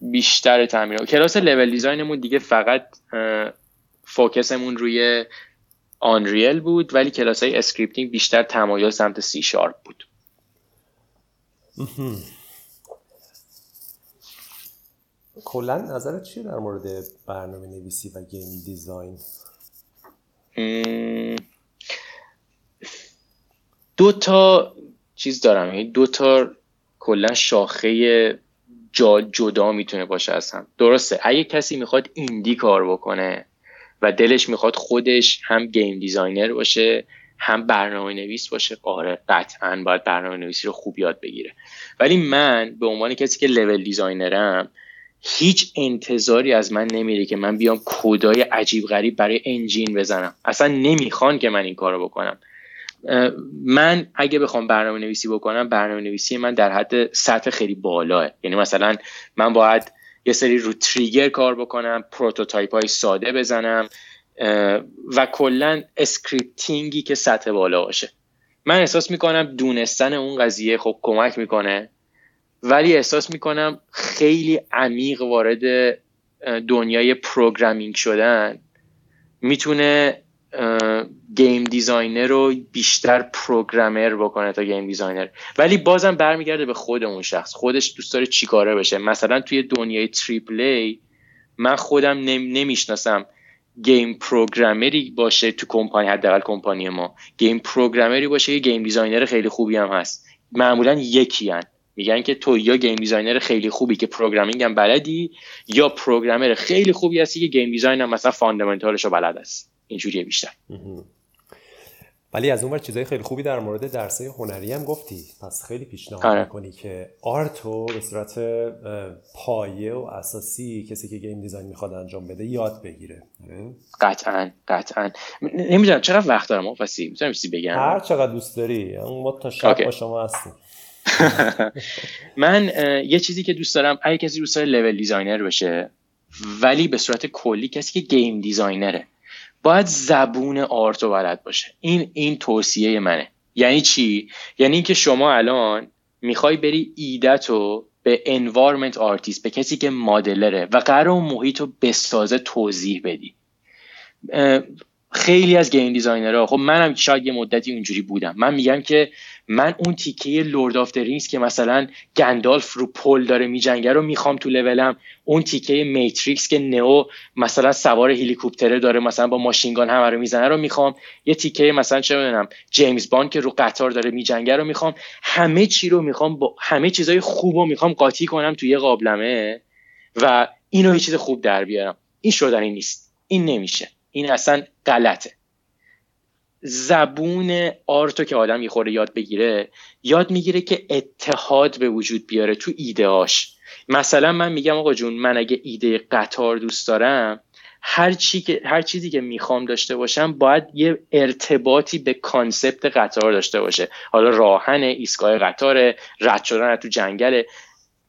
بیشتر تمرین. کلاس level design مون دیگه فقط focus مون روی Unreal بود ولی کلاس های scripting بیشتر تمایل سمت C sharp بود. کلا نظرت چیه در مورد برنامه نویسی و game design؟ دو تا چیز دارم. یعنی دو تا کلا شاخه جا جدا می‌تونه باشه از هم. درسته. اگه کسی می‌خواد indie کار بکنه و دلش می‌خواد خودش هم game designer باشه هم برنامه نویس باشه. آره قطعا باید برنامه نویسی رو خوب یاد بگیره. ولی من به عنوان کسی که level designer م هیچ انتظاری از من نمیره که من بیام کودای عجیب غریب برای engine بزنم. اصلا نمی‌خوان که من این کارو بکنم. من اگه بخوام برنامه نویسی بکنم برنامه نویسی من در حد سطح خیلی بالاه. یعنی مثلا من باید یه سری رو trigger کار بکنم prototype های ساده بزنم. و کلا scripting ی که سطح بالا باشه. من احساس می‌کنم دونستن اون قضیه خب کمک می‌کنه ولی احساس می‌کنم خیلی عمیق وارد دنیای programming شدن. می‌تونه game designer رو بیشتر programmer بکنه تا game designer. ولی بازم برمیگرده به خود اون شخص. خودش دوست داره چیکاره بشه. مثلا توی دنیای triple A من خودم نمی‌شناسم. game programmer ی باشه تو کمپانی حداقل کمپانی ما. game programmer ی باشه یه game designer خیلی خوبی هم هست. معمولا یکی هن. میگن که تو یا game designer خیلی خوبی که programming هم بلدی یا programmer خیلی خوبی هستی که game design هم مثلا fundamental ش رو بلد است اینجوریه بیشتر. ولی از اون چیزای خیلی خوبی در مورد درسای هنری هم گفتی. پس خیلی پیشنهاد آره. می‌کنی که art و به صورت پایه و اساسی کسی که game design می‌خواد انجام بده یاد بگیره. آره؟ قطعا قطعا. نمی‌دونم چقدر وقت دارم وسی می‌تونم چیزی بگم؟ هر چقدر دوست داری. ما تا شب با شما هستیم. من یه چیزی که دوست دارم اگه کسی دوست داره level designer بشه ولی به صورت کلی کسی که game designer ه باید زبون art و بلد باشه. این این توصیه منه. یعنی چی؟ یعنی اینکه شما الان می‌خوای بری ایدتو به environment artist به کسی که modeler ه و قراره اون محیط رو بسازه توضیح بدی. خیلی از game designer ها خب منم شاید یه مدتی اونجوری بودم. من میگم که من اون تیکه Lord of Rings که مثلا گندالف رو پل داره میجنگه رو می‌خوام تو لولم اون تیکه Matrix که نئو مثلا سوار هلیکوپتره داره مثلا با machine gun همه رو می‌زنه رو می‌خوام. یه تیکه مثلا چه می‌دونم جیمز باند که رو قطار داره میجنگه رو می‌خوام. همه چی رو می‌خوام با همه چیزای خوب رو می‌خوام قاطی کنم توی یه قابلمه و اینو یه چیز خوب در بیارم. این شدنی نیست. این نمیشه. این اصلا غلطه. زبون art و که آدم یه یاد بگیره یاد می‌گیره که اتحاد به وجود بیاره تو ایدهاش مثلا من میگم آقا جون من اگه ایده قطار دوست دارم هر, چی که، هر چیزی که می‌خوام داشته باشم باید یه ارتباطی به concept قطار داشته باشه. حالا راه‌آهن ایستگاه قطار رد شدن تو جنگل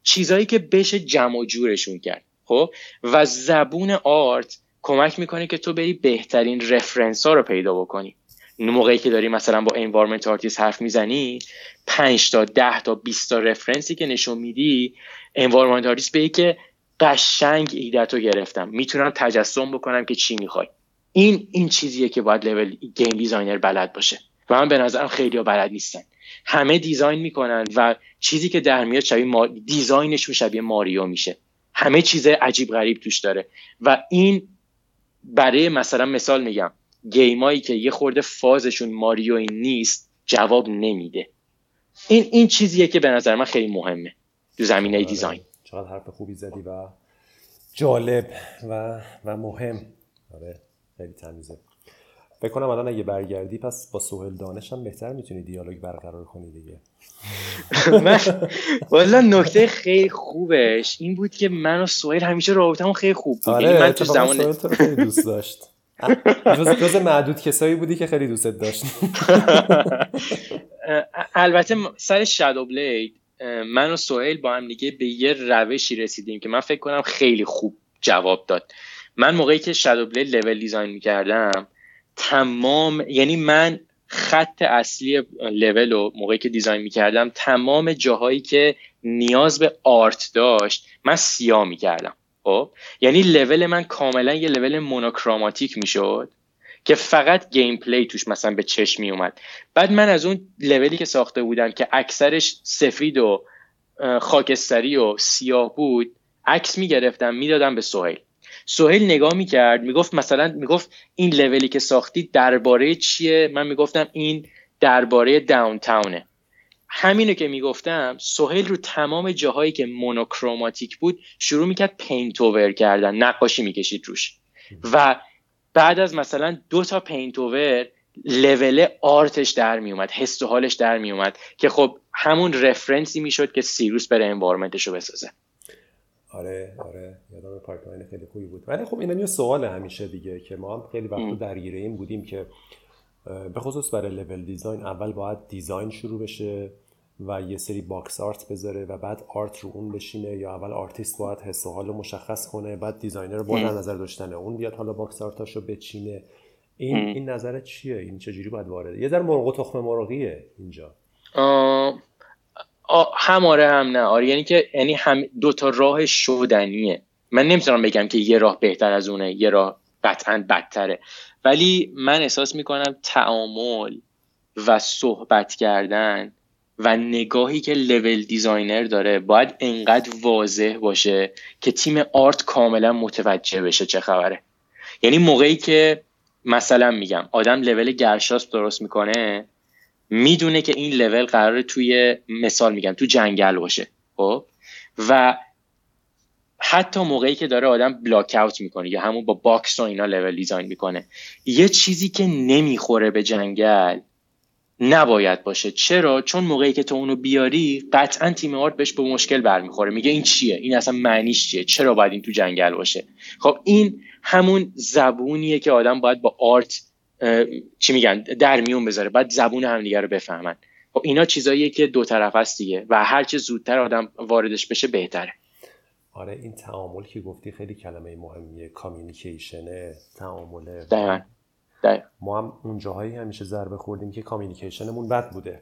چیزایی که بشه جمع و جورشون کرد. خب؟ و زبون art کمک می‌کنه که تو بری بهترین reference ها رو پیدا بکنی. موقعی که داری مثلا با environment artist حرف می‌زنی 5 تا 10 تا 20 تا reference ی که نشون میدی environment artist بگه که قشنگ ایدتو گرفتم. می‌تونم تجسم بکنم که چی می‌خوای. این این چیزیه که باید level game designer بلد باشه. و من به نظرم خیلی ها بلد نیستن. همه design می‌کنن و چیزی که در میاد شبیه ما... design شون شبیه ماریو میشه. همه چیز عجیب غریب توش داره. و این برای مثلا مثال میگم گیمایی که یه خورده فازشون ماریوی نیست جواب نمیده. این این چیزیه که به نظر من خیلی مهمه تو زمینه آره. دیزاین. چقدر حرف خوبی زدی و جالب و و مهم. آره خیلی تمیزه. فکر کنم الان اگه برگردی پس با سوهل دانش هم بهتر می‌تونی دیالوگ برقرار کنی دیگه. من والا نکته خیلی خوبش این بود که من و سوهل همیشه رابطمون خیلی خوب بود. آره یعنی من تو زمان خیلی دوست داشت. جز, معدود کسایی بودی که خیلی دوست داشت. البته سر شادو بلید من و سوهیل با هم دیگه به یه روشی رسیدیم که من فکر کنم خیلی خوب جواب داد. من موقعی که شادو بلید لول دیزاین می‌کردم تمام یعنی من خط اصلی لول رو موقعی که design می‌کردم تمام جاهایی که نیاز به art داشت من سیاه می‌کردم. خب؟ یعنی لول من کاملا یه level monochromatic می‌شد که فقط gameplay توش مثلا به چشم می اومد بعد من از اون لولی که ساخته بودم که اکثرش سفید و خاکستری و سیاه بود عکس می‌گرفتم می‌دادم به سهیل. سهیل نگاه می‌کرد می‌گفت مثلا می‌گفت این لولی که ساختی درباره چیه؟ من می‌گفتم این درباره downtown ه. همینو که می‌گفتم سهیل رو تمام جاهایی که monochromatic بود شروع می‌کرد paint over کردن نقاشی می‌کشید روش. و بعد از مثلا دو تا paint over level art ش در میومد حس و حالش در میومد که خب همون reference ی می‌شد که سیروس بره environment ش رو بسازه. آره آره یادم pipeline خیلی خوبی بود. ولی خب این یه سوال همیشه دیگه که ما هم خیلی وقت درگیر این بودیم که به خصوص برای level design اول باید design شروع بشه و یه سری blockout بذاره و بعد art رو اون بشینه یا اول آرتیست باید حس و حال رو مشخص کنه بعد designer با نظر داشتنه اون بیاد حالا blockout اشو بچینه. این این نظر چیه؟ این چجوری باید وارده یه ذره مرغ و تخم مرغیه اینجا. هم آره هم نه. آره یعنی که یعنی هم دو تا راه شدنیه. من نمی‌تونم بگم که یه راه بهتر از اونه یه راه قطعا بدتره. ولی من احساس می‌کنم تعامل و صحبت کردن و نگاهی که level designer داره باید انقدر واضح باشه که تیم art کاملا متوجه بشه چه خبره. یعنی موقعی که مثلا میگم آدم لول گرشاس درست می‌کنه می‌دونه که این لول قراره توی مثال میگم تو جنگل باشه خب؟ و حتی موقعی که داره آدم block out می‌کنه یا همون با box و اینا level design می‌کنه یه چیزی که نمی‌خوره به جنگل نباید باشه. چرا؟ چون موقعی که تو اونو بیاری قطعا تیم art بهش به مشکل برمیخوره. میگه این چیه؟ این اصلا معنیش چیه؟ چرا باید این تو جنگل باشه؟ خب این همون زبونیه که آدم باید با art چی میگن در میون بذاره بعد زبون همدیگه رو بفهمن. خب اینا چیزاییه که دو طرف هست دیگه و هر چه زودتر آدم واردش بشه بهتره. آره این تعامل که گفتی خیلی کلمه مهمیه communication ـه تعامله ما هم اون جاهایی همیشه ضربه خوردیم که communication مون بد بوده.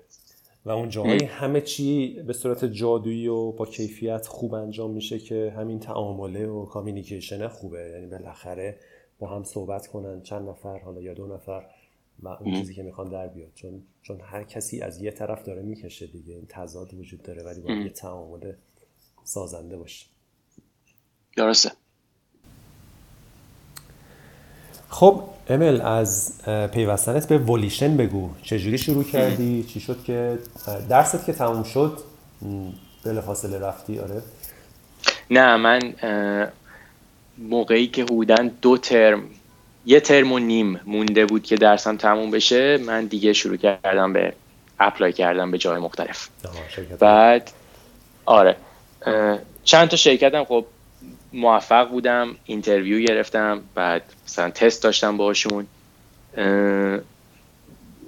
و اون جاهایی همه چی به صورت جادویی و با کیفیت خوب انجام میشه که همین تعامله و communication خوبه. یعنی بالاخره با هم صحبت کنن چند نفر حالا یا دو نفر و اون چیزی که می‌خوان در بیاد. چون چون هر کسی از یه طرف داره می‌کشه دیگه. این تضاد وجود داره ولی باید یه تعامل سازنده باشه. درسته. خب امل از پیوستنت به ولیشن بگو. چجوری شروع کردی؟ چی شد که درست که تموم شد؟ فاصله رفتی آره. نه من موقعی که حدودا دو ترم یه ترم و نیم مونده بود که درسم تموم بشه من دیگه شروع کردم به apply کردم به جای مختلف. بعد آره چند تا شرکتم خب موفق بودم interview گرفتم بعد مثلا تست داشتم باشون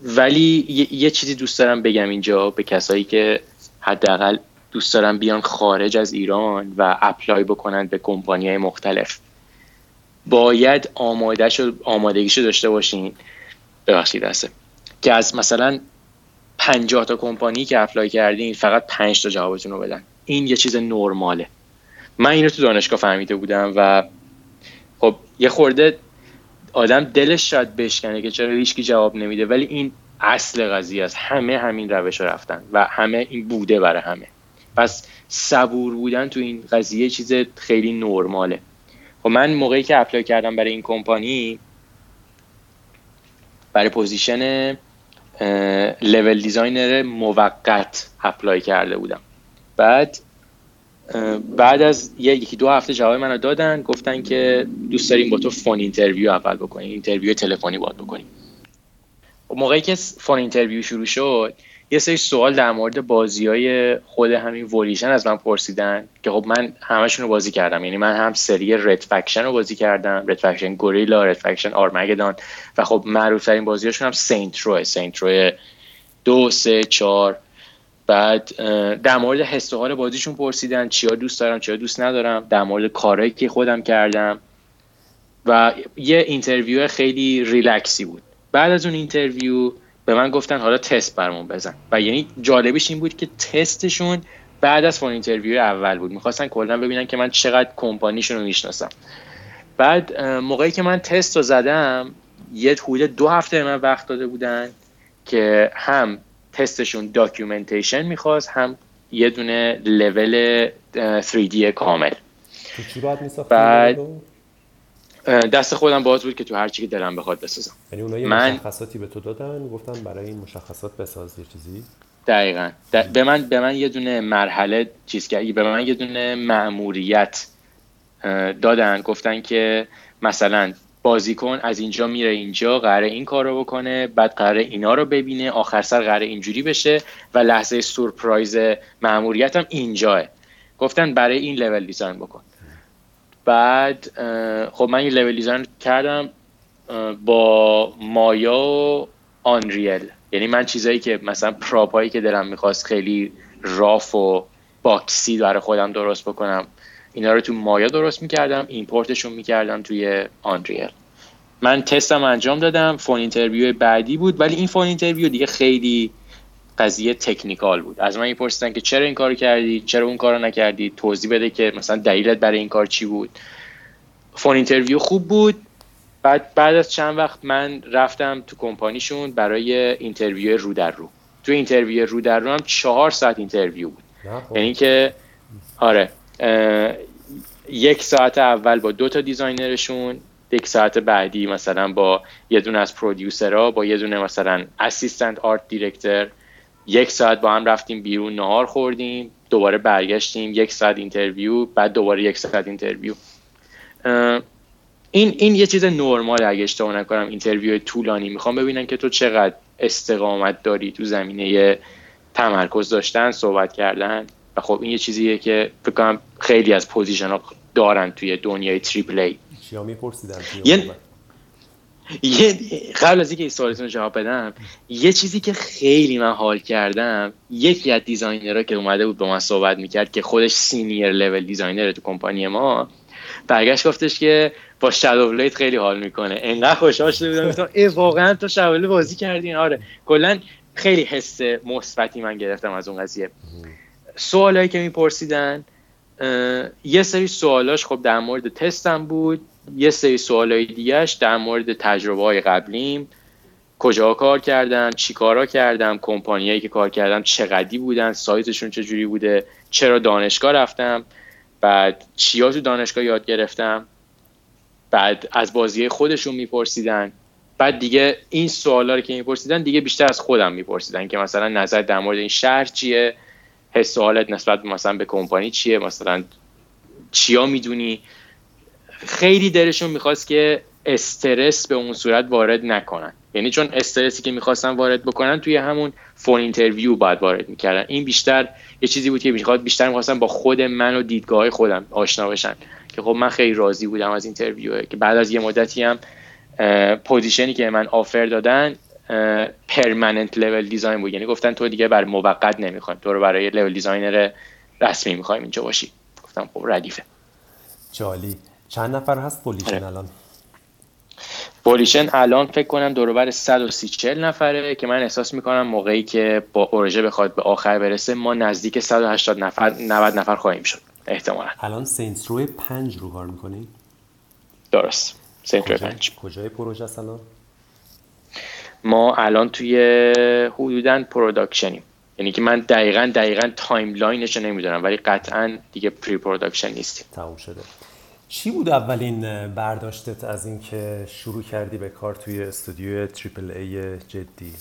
ولی یه چیزی دوست دارم بگم اینجا به کسایی که حداقل دوست دارم بیان خارج از ایران و apply بکنن به کمپانی های مختلف. باید آماده آمادگیشو داشته باشین. ببخشید دسته. که از مثلا پنجاه تا کمپانی که اپلای کردین فقط پنج تا جوابتون رو بدن. این یه چیز نرماله. من اینو تو دانشگاه فهمیده بودم و خب یه خورده آدم دلش شاید بشکنه که چرا هیچکی جواب نمیده ولی این اصل قضیه است. همه همین روش رفتن و همه این بوده برای همه. پس صبور بودن تو این قضیه چیز خیلی نرماله. خب من موقعی که apply کردم برای این کمپانی برای position level designer موقت apply کرده بودم. بعد بعد از یکی دو هفته جواب منو دادن گفتن که دوست داریم با تو phone interview اول بکنیم interview تلفنی باید بکنیم. خب موقعی که phone interview شروع شد یه سری سوال در مورد بازی های خود همین ولیشن از من پرسیدن که خب من همشون رو بازی کردم. یعنی من هم سری Red Faction رو بازی کردم Red Faction Guerrilla Red Faction Armageddon و خب معروف ترین بازیاشون هم Saints Row ـه Saints Row دو سه چهار. بعد در مورد حس و حال بازیشون پرسیدن چیا دوست دارم چیا دوست ندارم. در مورد کارهایی که خودم کردم. و یه interview خیلی ریلکسی بود. بعد از اون interview به من گفتن حالا تست برمون بزن. و یعنی جالبش این بود که تستشون بعد از phone interview اول بود. می‌خواستن کلا ببینن که من چقدر کمپانیشون رو می‌شناسم. بعد موقعی که من تست رو زدم یه حدود دو هفته من وقت داده بودن که هم تستشون documentation می‌خواست هم یه دونه لول 3D کامل. چی باید بعد دست خودم باز بود که تو هر چی که دلم بخواد بسازم. یعنی اونها یه من... مشخصاتی به تو دادن؟ گفتن برای این مشخصات بساز یه چیزی؟ دقیقا. به من به من یه دونه مرحله چیز کردی به من یه دونه مأموریت دادن. گفتن که مثلا بازیکن از اینجا میره اینجا قراره این کار رو بکنه بعد قراره اینا رو ببینه آخر سر قراره اینجوری بشه و لحظه سورپرایز مأموریت هم اینجاه گفتن برای این لول دیزاین بکن. بعد خب من یه لول دیزاین کردم با مایا و آنریل. یعنی من چیزایی که مثلا پراپایی که دلم می‌خواست خیلی راف و box ی برای خودم درست بکنم اینا رو تو مایا درست می‌کردم import شون می‌کردم توی Unreal. من تستم انجام دادم phone interview بعدی بود ولی این phone interview دیگه خیلی قضیه technical بود. از من میپرسیدن که چرا این کارو کردی؟ چرا اون کارو نکردی؟ توضیح بده که مثلا دلیلت برای این کار چی بود. phone interview خوب بود. بعد بعد از چند وقت من رفتم تو کمپانیشون برای interview رو در رو. تو interview رو در رو هم چهار ساعت interview بود. خب. یعنی که آره یک ساعت اول با دو تا designer شون یک ساعت بعدی مثلا با یه دونه از producer ها با یه دونه مثلا assistant art director یک ساعت با هم رفتیم بیرون نهار خوردیم دوباره برگشتیم یک ساعت interview بعد دوباره یک ساعت interview. این این یه چیز نرمال اگه اشتباه نکنم interview طولانی. می‌خوام ببینم که تو چقدر استقامت داری تو زمینه تمرکز داشتن صحبت کردن. و خب این یه چیزیه که فکر کنم خیلی از position ها دارن توی دنیای triple A. یه قبل از اینکه این سوالتون جواب بدم یه چیزی که خیلی من حال کردم یکی از designer ها که اومده بود با من صحبت می‌کرد که خودش senior level designer تو کمپانی ما برگشت گفتش که با شادو خیلی حال می‌کنه. انقدر خوشحال شده بودم. گفتم ای واقعا تو شادو بازی کردین آره. کلا خیلی حس مثبتی من گرفتم از اون قضیه. سوالایی که میپرسیدن یه سری سوالاش خب در مورد تستم بود. یه سری سوالای دیگهش در مورد تجربه های قبلیم. کجا کار کردم چی کارا کردم؟ کمپانیایی که کار کردم چقدی بودن؟ سایتشون چجوری بوده؟ چرا دانشگاه رفتم؟ بعد چیا تو دانشگاه یاد گرفتم؟ بعد از بازی خودشون میپرسیدن. بعد دیگه این سوالا رو که میپرسیدن دیگه بیشتر از خودم میپرسیدن که مثلا نظر در مورد این شهر چیه؟ حس حالت نسبت مثلا به کمپانی چیه؟ مثلا چیا می‌دونی؟ خیلی دلشون می‌خواست که استرس به اون صورت وارد نکنن. یعنی چون استرسی که می‌خواستن وارد بکنن توی همون phone interview باید وارد می‌کردن. این بیشتر یه چیزی بود که می‌خواد بیشتر می‌خواستن با خود من و دیدگاه خودم آشنا بشن. که خب من خیلی راضی بودم از interview که بعد از یه مدتی هم position ی که من offer دادن permanent level design بود. یعنی گفتن تو دیگه بر موقت نمی‌خوایم تو رو برای level designer رسمی می‌خوایم اینجا باشی. گفتم خب ردیفه. جالبه. چند نفر هست Volition آره. الان؟ Volition الان فکر کنم دوربر 130 نفره که من احساس می‌کنم موقعی که با پروژه بخواد به آخر برسه ما نزدیک 180 نفر 90 نفر خواهیم شد احتمالا. الان Saints Row 5 رو کار می‌کنی؟ درست. Saints Row 5 کجای پروژه الان؟ ما الان توی حدودا production یم. یعنی که من دقیقا دقیقا timeline ش رو نمی‌دونم ولی قطعا دیگه pre-production نیستیم. تموم شده. چی بود اولین برداشتت از اینکه شروع کردی به کار توی استودیو triple A جدی؟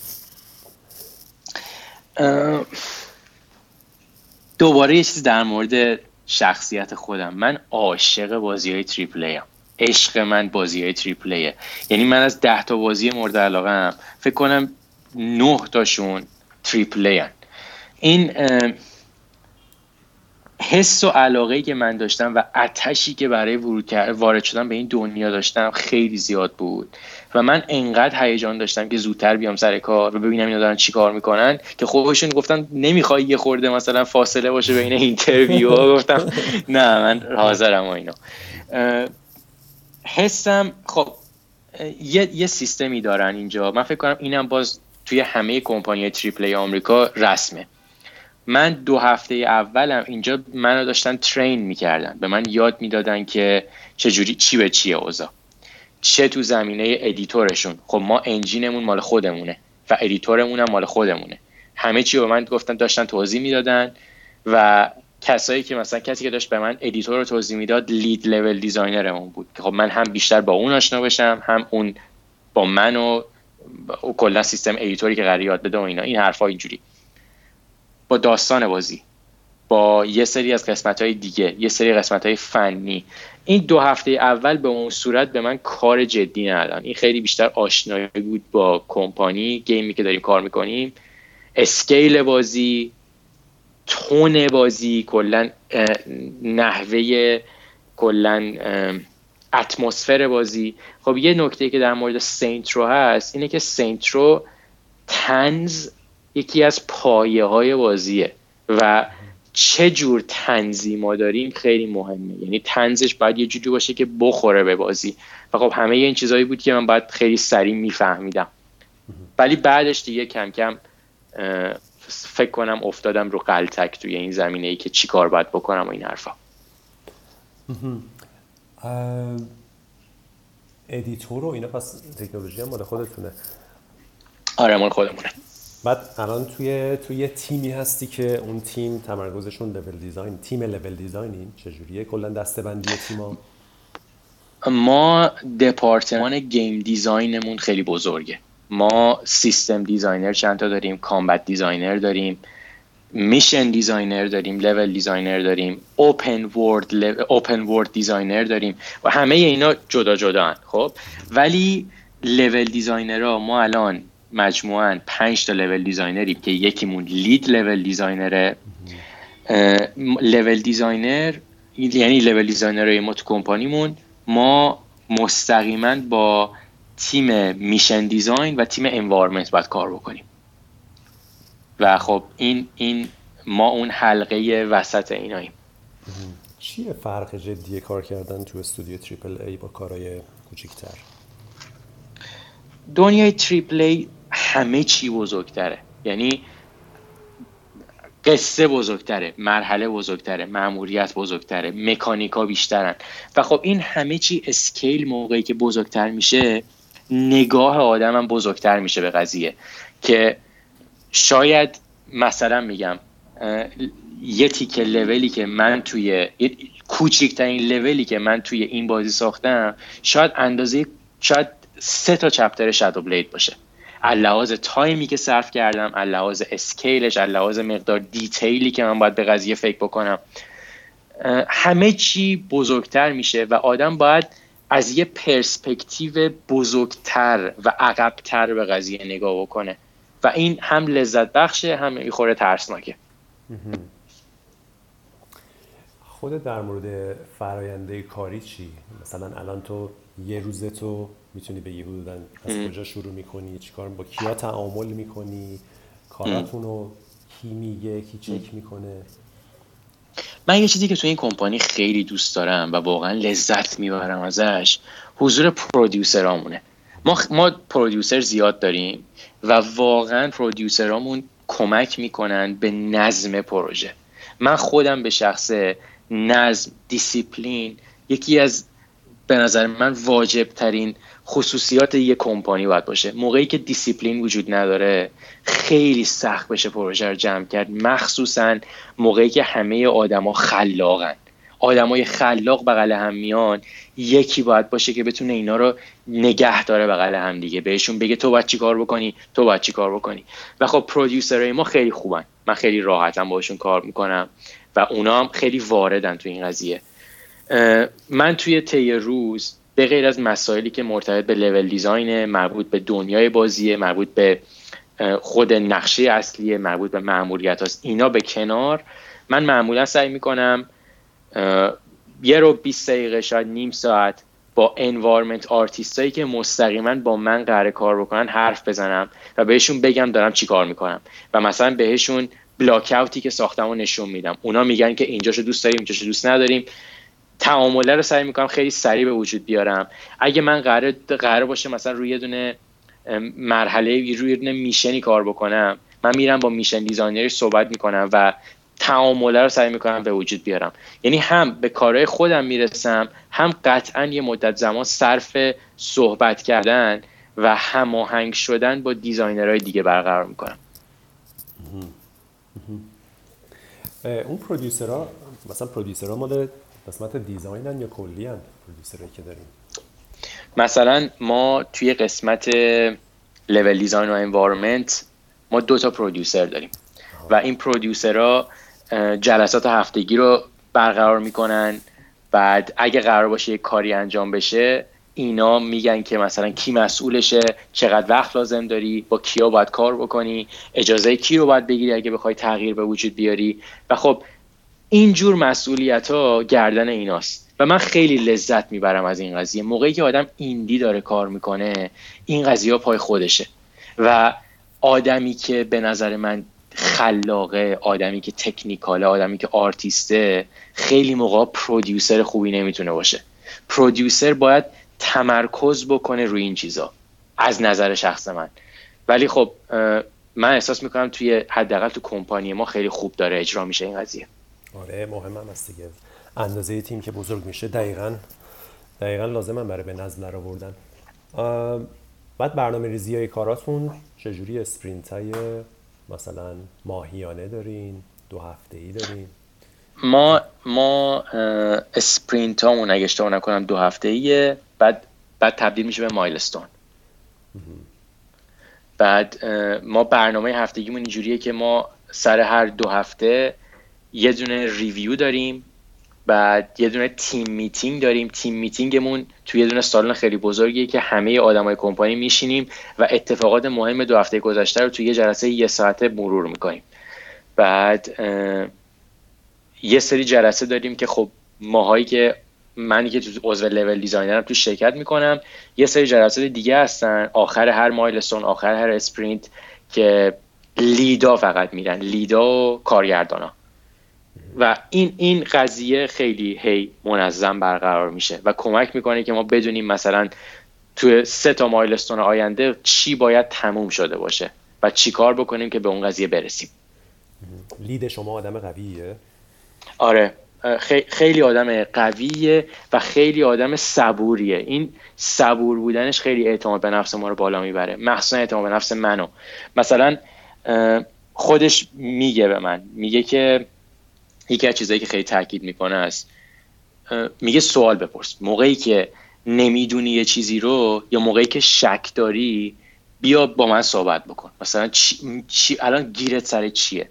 دوباره یه چیز در مورد شخصیت خودم. من عاشق بازی های triple A ام. عشق من بازی های triple A ئه یعنی من از ده تا بازی مورد علاقه‌م فکر کنم نه تاشون triple A این حس و علاقه که من داشتم و آتشی که برای ورود وارد شدن به این دنیا داشتم خیلی زیاد بود. و من انقدر هیجان داشتم که زودتر بیام سر کار و ببینم اینا دارن چی کار می‌کنن که خودشون گفتن نمی‌خوای یه خورده مثلا فاصله باشه بین interview گفتم نه من حاضرم و اینا. حسم خب یه, یه سیستمی دارن اینجا. من فکر کنم اینم باز توی همه کمپانی triple A آمریکا رسمه. من دو هفته اولم اینجا منو داشتن train می‌کردن. به من یاد می‌دادن که چجوری چی به چیه اوضاع. چه تو زمینه editor شون خب ما engine مون مال خودمونه و editor مون مال خودمونه. همه چی به من گفتن داشتن توضیح می‌دادن و کسایی که مثلا کسی که داشت به من editor رو توضیح می‌داد lead level designer مون بود. خب من هم بیشتر با اون آشنا بشم هم اون با من و, کلا سیستم editor ی که قرار یاد بده و اینا. این حرفا اینجوری. با داستان بازی. با یه سری از قسمت های دیگه یه سری قسمت های فنی. این دو هفته اول به اون صورت به من کار جدی ندادن این خیلی بیشتر آشنایی بود با کمپانی game ی که داریم کار می‌کنیم. scale بازی tone بازی کلا نحوه کلا اتمسفر بازی. خب یه نکته که در مورد Saints Row هست اینه که Saints Row طنز یکی از پایه های بازیه و چه جور طنزی ما داریم خیلی مهمه. یعنی طنزش باید یه جوری باشه که بخوره به بازی. و خب همه این چیزهایی بود که من باید خیلی سریع میفهمیدم. ولی بعدش دیگه کم کم فکر کنم افتادم رو غلتک توی این زمینه ای که چی کار باید بکنم و این حرفا. editor و اینا پس تکنولوژی هم مال خودتونه. آره مال خودمونه. بعد الان توی توی تیمی هستی که اون تیم تمرکزشون level design تیم level design ین چجوریه؟ کلا دسته‌بندی تیما؟ ما دپارتمان game design مون خیلی بزرگه. ما system designer چند تا داریم combat designer داریم mission designer داریم level designer داریم open world open world designer داریم و همه اینا جدا جدان. خب؟ ولی level designer ما الان مجموعا 5 تا level designer یم که یکیمون lead level designer ه level designer یعنی level designer ما تو کمپانیمون ما مستقیما با تیم mission design و تیم environment باید کار بکنیم. و خب این این ما اون حلقه وسط ایناییم. چیه فرق جدی کار کردن تو استودیو تریپل ای با کارهای کوچیکتر؟ دنیای triple A همه چی بزرگتره. یعنی قصه بزرگتره مرحله بزرگتره معموریت بزرگتره مکانیکا بیشترن. و خب این همه چی اسکیل موقعی که بزرگتر میشه نگاه آدم هم بزرگتر میشه به قضیه. که شاید مثلا میگم یه تیکه لولی که من توی کوچکترین لولی که من توی این بازی ساختم شاید اندازه شاید سه تا chapter Shadow Blade باشه. لحاظ تایمی که صرف کردم لحاظ scale ش لحاظ مقدار detail ی که من باید به قضیه فکر بکنم. همه چی بزرگتر میشه و آدم باید از یه پرسپکتیو بزرگتر و عقبتر به قضیه نگاه بکنه. و این هم لذت بخشه هم یه خورده ترسناکه. خود در مورد فرایند کاری چی؟ مثلا الان تو یه روزه تو می‌تونی بگی حدودا از کجا شروع می‌کنی چیکار با کیا تعامل می‌کنی کاراتون رو کی میگه کی چک می‌کنه؟ من یه چیزی که تو این کمپانی خیلی دوست دارم و واقعا لذت می‌برم ازش حضور پرودیوسرامونه. ما ما پرودیوسر زیاد داریم و واقعا پرودیوسرامون کمک می‌کنن به نظم پروژه. من خودم به شخصه نظم دیسیپلین یکی از به نظر من واجب ترین خصوصیات یک کمپانی باید باشه. موقعی که دیسیپلین وجود نداره خیلی سخت بشه پروژه رو جمع کرد. مخصوصا موقعی که همه آدما خلاقن. آدمای خلاق بغل هم میان. یکی باید باشه که بتونه اینا رو نگه داره بغل هم دیگه. بهشون بگه تو باید چی کار بکنی؟ تو باید چی کار بکنی؟ و خب producer های ما خیلی خوبن. من خیلی راحتم باشون کار می‌کنم و اونا هم خیلی واردن تو این قضیه. من توی طی روز به غیر از مسائلی که مرتبط به level design مربوط به دنیای بازیه مربوط به خود نقشه اصلیه مربوط به مأموریت هست اینا به کنار. من معمولا سعی می‌کنم یه رو 20 دقیقه شاید نیم ساعت با environment artist هایی که مستقیما با من قرار کار بکنن حرف بزنم و بهشون بگم دارم چی کار می‌کنم. و مثلا بهشون blockout ی که ساختم و نشون میدم. اونا میگن که اینجاشو دوست داریم اینجاشو دوست نداریم. تعامله رو سعی می‌کنم خیلی سریع به وجود بیارم. اگه من قرار قرار باشه مثلا روی دونه مرحله روی دونه mission ی کار بکنم من میرم با mission designer ی صحبت می‌کنم و تعامله رو سعی می‌کنم به وجود بیارم. یعنی هم به کارهای خودم می‌رسم هم قطعا یه مدت زمان صرف صحبت کردن و هماهنگ شدن با designerهای دیگه برقرار می‌کنم. اون producerها مثلا producerها مال قسمت designن یا کلی هم که داریم؟ مثلا ما توی قسمت level design و environment ما دو تا producer داریم. و این producerها جلسات هفتگی رو برقرار می‌کنن. بعد اگه قرار باشه یک کاری انجام بشه اینا میگن که مثلا کی مسئولشه چقدر وقت لازم داری با کیا باید کار بکنی اجازه کی رو باید بگیری اگه بخوای تغییر به وجود بیاری. و خب اینجور مسئولیت ها گردن ایناست. و من خیلی لذت می‌برم از این قضیه. موقعی که آدم ایندی داره کار می‌کنه این قضیه پای خودشه. و آدمی که به نظر من خلاقه آدمی که تکنیکاله آدمی که آرتیسته خیلی موقع پرودیوسر خوبی نمی‌تونه باشه. پرودیوسر باید تمرکز بکنه روی این چیزا از نظر شخص من. ولی خب من احساس می‌کنم توی حداقل تو کمپانی ما خیلی خوب داره اجرا میشه این قضیه. آره مهم هم هست دیگه. اندازه تیم که بزرگ میشه. دقیقا دقیقا لازم برای به نظم در آوردن بعد برنامه ریزی های کاراتون چجوری اسپرینت های مثلا ماهیانه دارین؟ دو هفته ای دارین؟ ما ما sprint هامون اگه اشتباه نکنم دو هفته ایه بعد بعد تبدیل میشه به milestone. بعد ما برنامه هفتگیمون اینجوریه که ما سر هر دو هفته یه دونه review داریم بعد یه دونه team meeting داریم. team meetingمون توی یه دونه سالن خیلی بزرگیه که همه آدمای کمپانی میشینیم و اتفاقات مهم دو هفته گذشته رو توی یه جلسه یه ساعته مرور می‌کنیم. بعد یه سری جلسه داریم که خب ماهایی که منی که تو عضو level designerم تو شرکت می‌کنم یه سری جلسات دیگه هستن. آخر هر milestone آخر هر sprint که leadا فقط میرن. leadا و کارگردانا. و این این قضیه خیلی هی منظم برقرار میشه و کمک می‌کنه که ما بدونیم مثلا توی سه تا مایلستون آینده چی باید تموم شده باشه و چی کار بکنیم که به اون قضیه برسیم. لید شما آدم قویه؟ آره. خیلی آدم قویه و خیلی آدم صبوریه. این صبور بودنش خیلی اعتماد به نفس ما رو بالا می‌بره. مخصوصا اعتماد به نفس منو. مثلا خودش میگه به من. میگه که یکی از چیزایی که خیلی تاکید می‌کنه است میگه سوال بپرس. موقعی که نمی‌دونی یه چیزی رو یا موقعی که شک داری بیا با من صحبت بکن. مثلا چی, چی الان گیرت سر چیه؟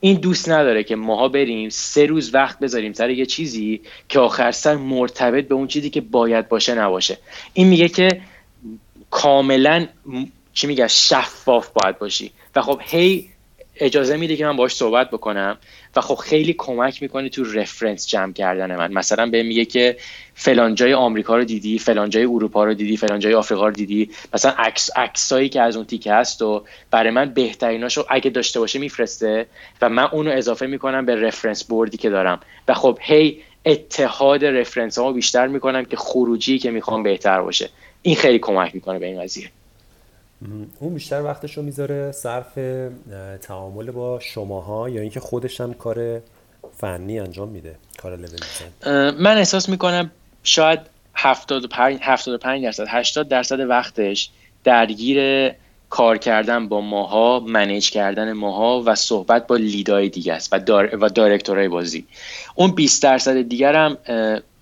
این دوست نداره که ماها بریم سه روز وقت بذاریم سر یه چیزی که آخر سر مرتبط به اون چیزی که باید باشه نباشه. این میگه که کاملا چی میگه شفاف باید باشی. و خب هی اجازه میده که من باش صحبت بکنم. و خب خیلی کمک می‌کنه تو رفرنس جمع کردن من. مثلا به میگه که فلان جای آمریکا رو دیدی فلان جای اروپا رو دیدی فلان جای آفریقا رو دیدی. مثلا عکس عکسایی که از اون تیکه هست و برای من بهتریناشو اگه داشته باشه میفرسته و من اونو اضافه می‌کنم به رفرنس بوردی که دارم. و خب هی اتحاد رفرنس ها بیشتر می‌کنم که خروجی که می‌خوام بهتر باشه. این خیلی کمک می‌کنه به این قضیه. اون بیشتر وقتش رو می‌ذاره صرف تعامل با شماها یا اینکه خودش هم کار فنی انجام میده کار لول من احساس می‌کنم شاید 75 75 درصد 80 درصد وقتش درگیر کار کردن با ماها manage کردن ماها و صحبت با leadای دیگه است و, دار و directorهای بازی. اون 20 درصد دیگر هم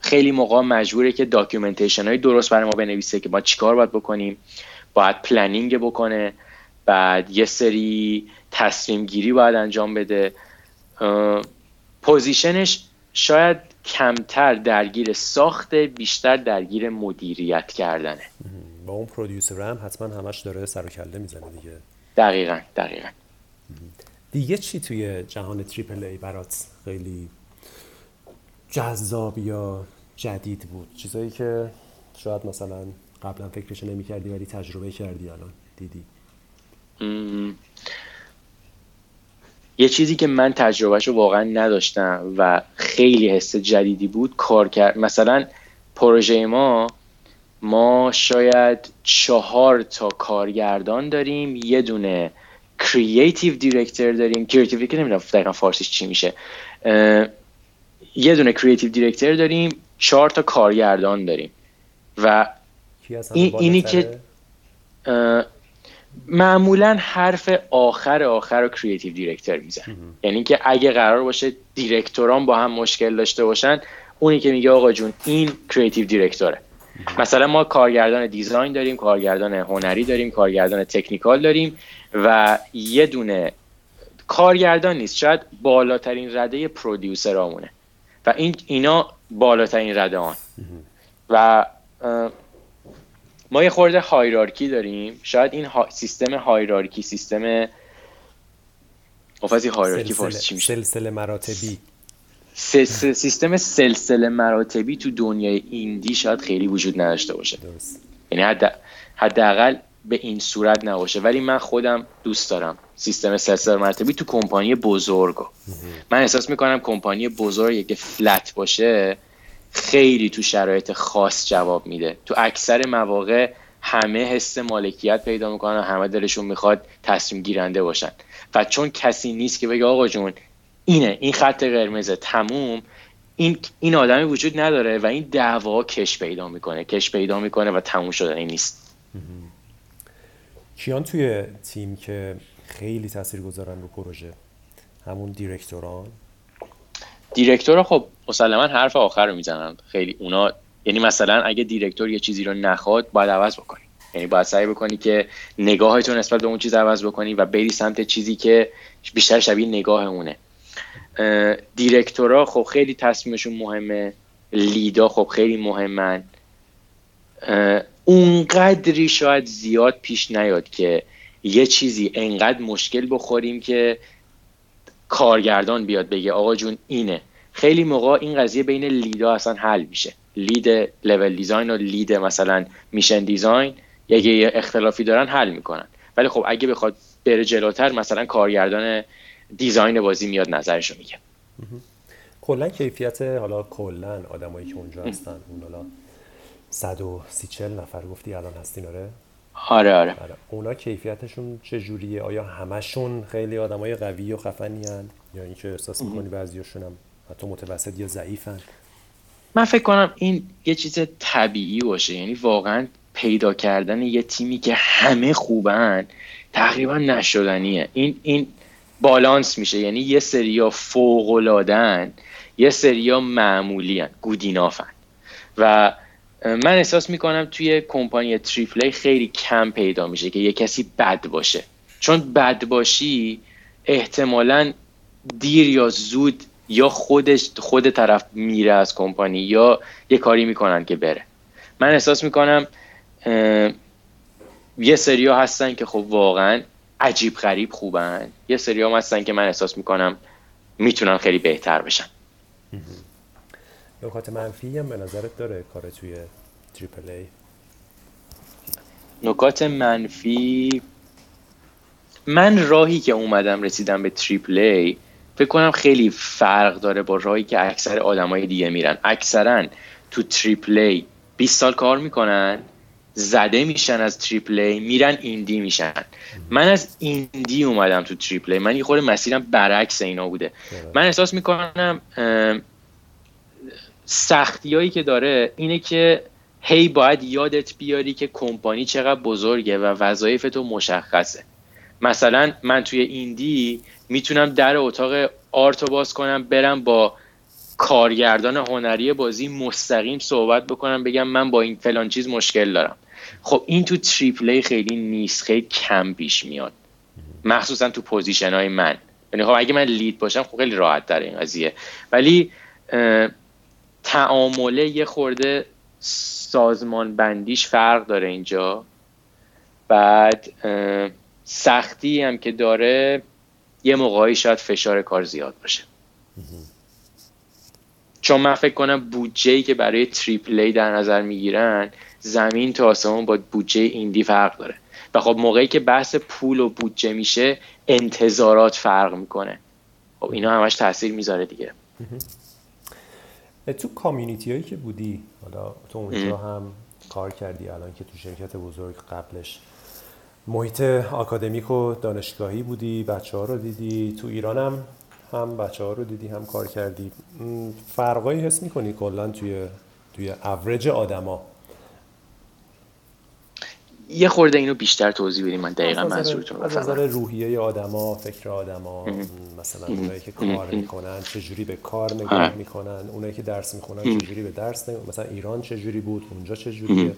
خیلی موقع مجبوره که documentation های درست برای ما بنویسه که ما چیکار باید بکنیم. باید planning بکنه. بعد یه سری تصمیم گیری باید انجام بده. پوزیشنش شاید کمتر درگیر ساخت بیشتر درگیر مدیریت کردنه. با اون producer هم حتما همش داره سر و کله می‌زنه دیگه. دقیقا دقیقا. دیگه چی توی جهان triple A برات خیلی جذاب یا جدید بود؟ چیزایی که شاید مثلا قبلا فکرش نمی کردی ولی تجربه کردی الان دیدی. یه چیزی که من تجربهش رو واقعا نداشتم و خیلی حس جدیدی بود کار کرد. مثلا پروژه ما ما شاید چهار تا کارگردان داریم یه دونه creative director داریم. creative که نمی‌دونم دقیقا فارسیش چی میشه. یه دونه creative director داریم چهار تا کارگردان داریم. و این اینی که معمولا حرف آخر آخر رو creative director میزن. یعنی که اگه قرار باشه directorان با هم مشکل داشته باشن اونی که میگه آقا جون این creative directorه مثلا ما کارگردان design داریم کارگردان هنری داریم کارگردان technical داریم و یه دونه کارگردان نیست. شاید بالاترین رده پرودیوسرامونه و این اینا بالاترین رده آن. و ما یه خورده هایرارکی داریم. شاید این سیستم هایرارکی سیستم خب، هایرارکی فارسی چی میشه؟ سلسله مراتبی. سیستم سلسله مراتبی تو دنیای ایندی شاید خیلی وجود نداشته باشه. درست. یعنی حد حداقل به این صورت نباشه. ولی من خودم دوست دارم سیستم سلسله مراتبی تو کمپانی بزرگو. من احساس می‌کنم کمپانی بزرگی که فلت باشه خیلی تو شرایط خاص جواب میده. تو اکثر مواقع همه حس مالکیت پیدا می‌کنن همه دلشون می‌خواد تصمیم گیرنده باشن. و چون کسی نیست که بگه آقا جون اینه این خط قرمزه تموم. این این آدمی وجود نداره و این دعوا کش پیدا می‌کنه کش پیدا می‌کنه و تموم شدنی نیست. کیان توی تیم که خیلی تاثیر گذارن رو پروژه همون دیرکتوران؟ دیرکتور خب مسلما حرف آخر رو می‌زنن. خیلی اونا یعنی مثلا اگه دیرکتور یه چیزی رو نخواد باید عوض بکنی. یعنی باید سعی بکنی که نگاهتون نسبت به اون چیز عوض بکنی و بری سمت چیزی که بیشتر شبیه نگاه اونه دیرکتورا خب خیلی تصمیمشون مهمه. لیدا خب خیلی مهمن. اونقدری شاید زیاد پیش نیاد که یه چیزی انقدر مشکل بخوریم که کارگردان بیاد بگه آقا جون اینه. خیلی موقع این قضیه بین لیدا اصلا حل میشه. لید لول دیزاین و لید مثلا میشن دیزاین یه اختلافی دارن حل می‌کنن. ولی خب اگه بخواد بره جلوتر مثلا کارگردان دیزاین بازی میاد نظرشو میگه. کلا کیفیت حالا کلا آدمایی که اونجا هستن اون حالا 130 نفر گفتی الان هستین آره؟ آره آره, آره. اونا کیفیتشون چجوریه؟ آیا همشون خیلی آدمای قوی و خفنی هن؟ یا اینکه احساس می‌کنی بعضیاشون هم حتی متوسط یا ضعیفن؟ من فکر کنم این یه چیز طبیعی باشه. یعنی واقعا پیدا کردن یه تیمی که همه خوبن تقریبا نشدنیه. این این بالانس میشه. یعنی یه سریا فوق العادن یه سریا معمولی هن. گودینافن و من احساس می‌کنم توی کمپانی تریپلی خیلی کم پیدا میشه که یه کسی بد باشه. چون بد باشی احتمالا دیر یا زود یا خودش خود طرف میره از کمپانی یا یه کاری می‌کنن که بره. من احساس می‌کنم یه سریا هستن که خب واقعا عجیب غریب خوبن. یه سریا هم هستن که من احساس می‌کنم می‌تونن خیلی بهتر بشن. نکات منفی هم به نظرت داره کار توی triple A؟ نکات منفی؟ من راهی که اومدم رسیدم به triple A فکر کنم خیلی فرق داره با راهی که اکثر آدمای دیگه میرن. اکثرا تو triple A 20 سال کار می‌کنن زده میشن از triple A میرن indie میشن. من از ایندی اومدم تو تریپل ای. من یه خورده مسیرم برعکس اینا بوده. من احساس می‌کنم سختی که داره اینه که هی باید یادت بیاری که کمپانی چقدر بزرگه و وظایف تو مشخصه. مثلا من توی ایندی می‌تونم در اتاق آرتو باز کنم برم با کارگردان هنری بازی مستقیم صحبت بکنم بگم من با این فلان چیز مشکل دارم. خب این تو triple A خیلی نیست خیلی کم پیش میاد. مخصوصا تو position های من. یعنی خب اگه من lead باشم خب خیلی راحت در این قضیه. ولی تعامله یه خورده سازمان بندیش فرق داره اینجا. بعد سختی هم که داره یه موقعی شاید فشار کار زیاد باشه. چون من فکر کنم بودجه که برای triple A در نظر می‌گیرن زمین تا آسمون با بودجه ایندی فرق داره. و خب موقعی که بحث پول و بودجه میشه انتظارات فرق می‌کنه. خب اینا همش تاثیر می‌ذاره دیگه. تو کامیونیتی هایی که بودی حالا تو اونجا هم کار کردی الان که تو شرکت بزرگ قبلش. محیط آکادمیک و دانشگاهی بودی بچه ها رو دیدی. تو ایران هم هم بچه ها رو دیدی هم کار کردی. فرقایی حس می‌کنی کلا توی توی اوریج آدما؟ یه خورده اینو بیشتر توضیح بدیم من دقیقا منظورتون از نظر روحیه آدما فکر آدما مثلا اونایی که کار می‌کنن چجوری به کار نگاه می‌کنن اونایی که درس می‌خونن چجوری به درس نگاه مثلا ایران چجوری بود اونجا چجوریه؟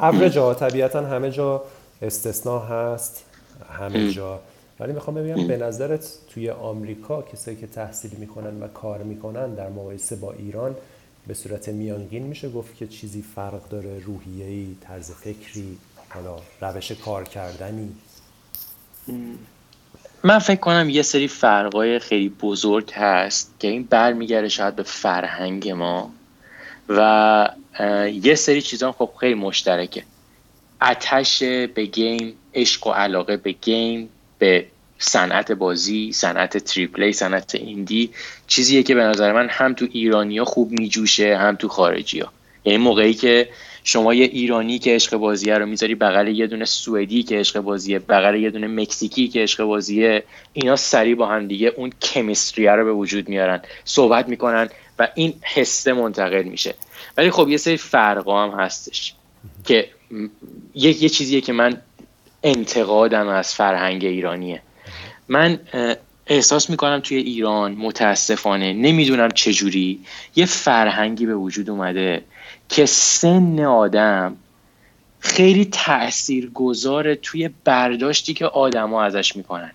اوریج ها طبیعتا همه جا استثناء هست همه جا. ولی می‌خوام ببینم به نظرت توی آمریکا کسایی که تحصیل می‌کنن و کار می‌کنن در مقایسه با ایران به صورت میانگین میشه گفت که چیزی فرق داره روحیه‌ای طرز فکری؟ حالا روش کار کردنی. من فکر کنم یه سری فرقای خیلی بزرگ هست که این برمیگرده شاید به فرهنگ ما و یه سری چیزان خب خیلی مشترکه. عشق به game عشق و علاقه به game به صنعت بازی صنعت triple A صنعت indie چیزیه که به نظر من هم تو ایرانیا خوب میجوشه هم تو خارجی ها یعنی موقعی که شما یه ایرانی که عشق بازیه رو می‌ذاری بغل یه دونه سوئدی که عشق بازیه بغل یه دونه مکزیکی که عشق بازیه اینا سریع با هم دیگه اون کمیستری رو به وجود میارن صحبت می‌کنن و این حسه منتقل میشه. ولی خب یه سری فرقا هم هستش که یه, یه چیزیه که من انتقادم از فرهنگ ایرانیه. من احساس می‌کنم توی ایران متاسفانه نمی‌دونم چجوری یه فرهنگی به وجود اومده که سن آدم خیلی تأثیر گذاره توی برداشتی که آدما ازش می‌کنن.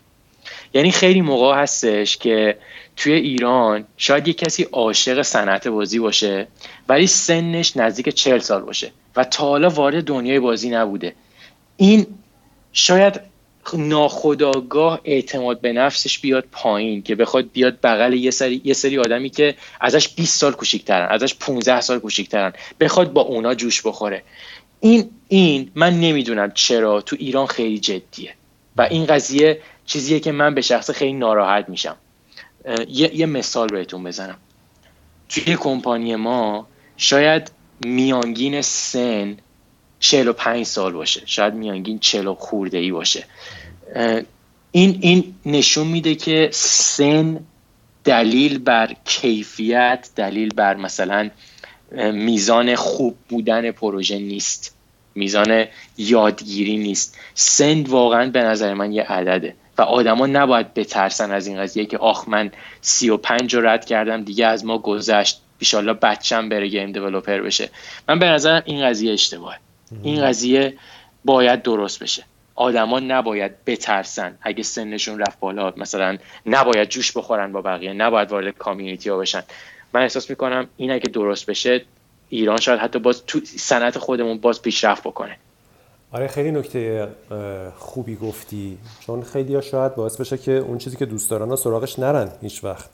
یعنی خیلی موقع هستش که توی ایران شاید یه کسی عاشق صنعت بازی باشه ولی سنش نزدیک چهل سال باشه و تا حالا وارد دنیای بازی نبوده. این شاید ناخداگاه اعتماد به نفسش بیاد پایین که بخواد بیاد بغل یه سری یه سری آدمی که ازش 20 سال کوچیک‌ترن ازش 15 سال کوچیک‌ترن بخواد با اونا جوش بخوره. این این من نمی‌دونم چرا تو ایران خیلی جدیه و این قضیه چیزیه که من به شخص خیلی ناراحت میشم. یه, یه مثال بهتون بزنم. توی کمپانی ما شاید میانگین سن 45 سال باشه شاید میانگین 40 خورده ای باشه. این این نشون میده که سن دلیل بر کیفیت دلیل بر مثلا میزان خوب بودن پروژه نیست. میزان یادگیری نیست. سند واقعا به نظر من یه عدده. و آدما نباید بترسن از این قضیه که آخ من سی و پنج رو رد کردم دیگه از ما گذشت. بیشالله بچم بره گیم دیولوپر بشه. من به نظرم این قضیه اشتباهه. این قضیه باید درست بشه. آدما نباید بترسن. اگه سنشون رفت بالا مثلا نباید جوش بخورن با بقیه نباید وارد کامیونیتی ها بشن. من احساس می‌کنم این اگه درست بشه ایران شاید حتی باز تو صنعت خودمون باز پیشرفت بکنه. آره خیلی نکته خوبی گفتی. چون خیلی ها شاید باعث بشه که اون چیزی که دوست دارن سراغش نرن هیچ وقت.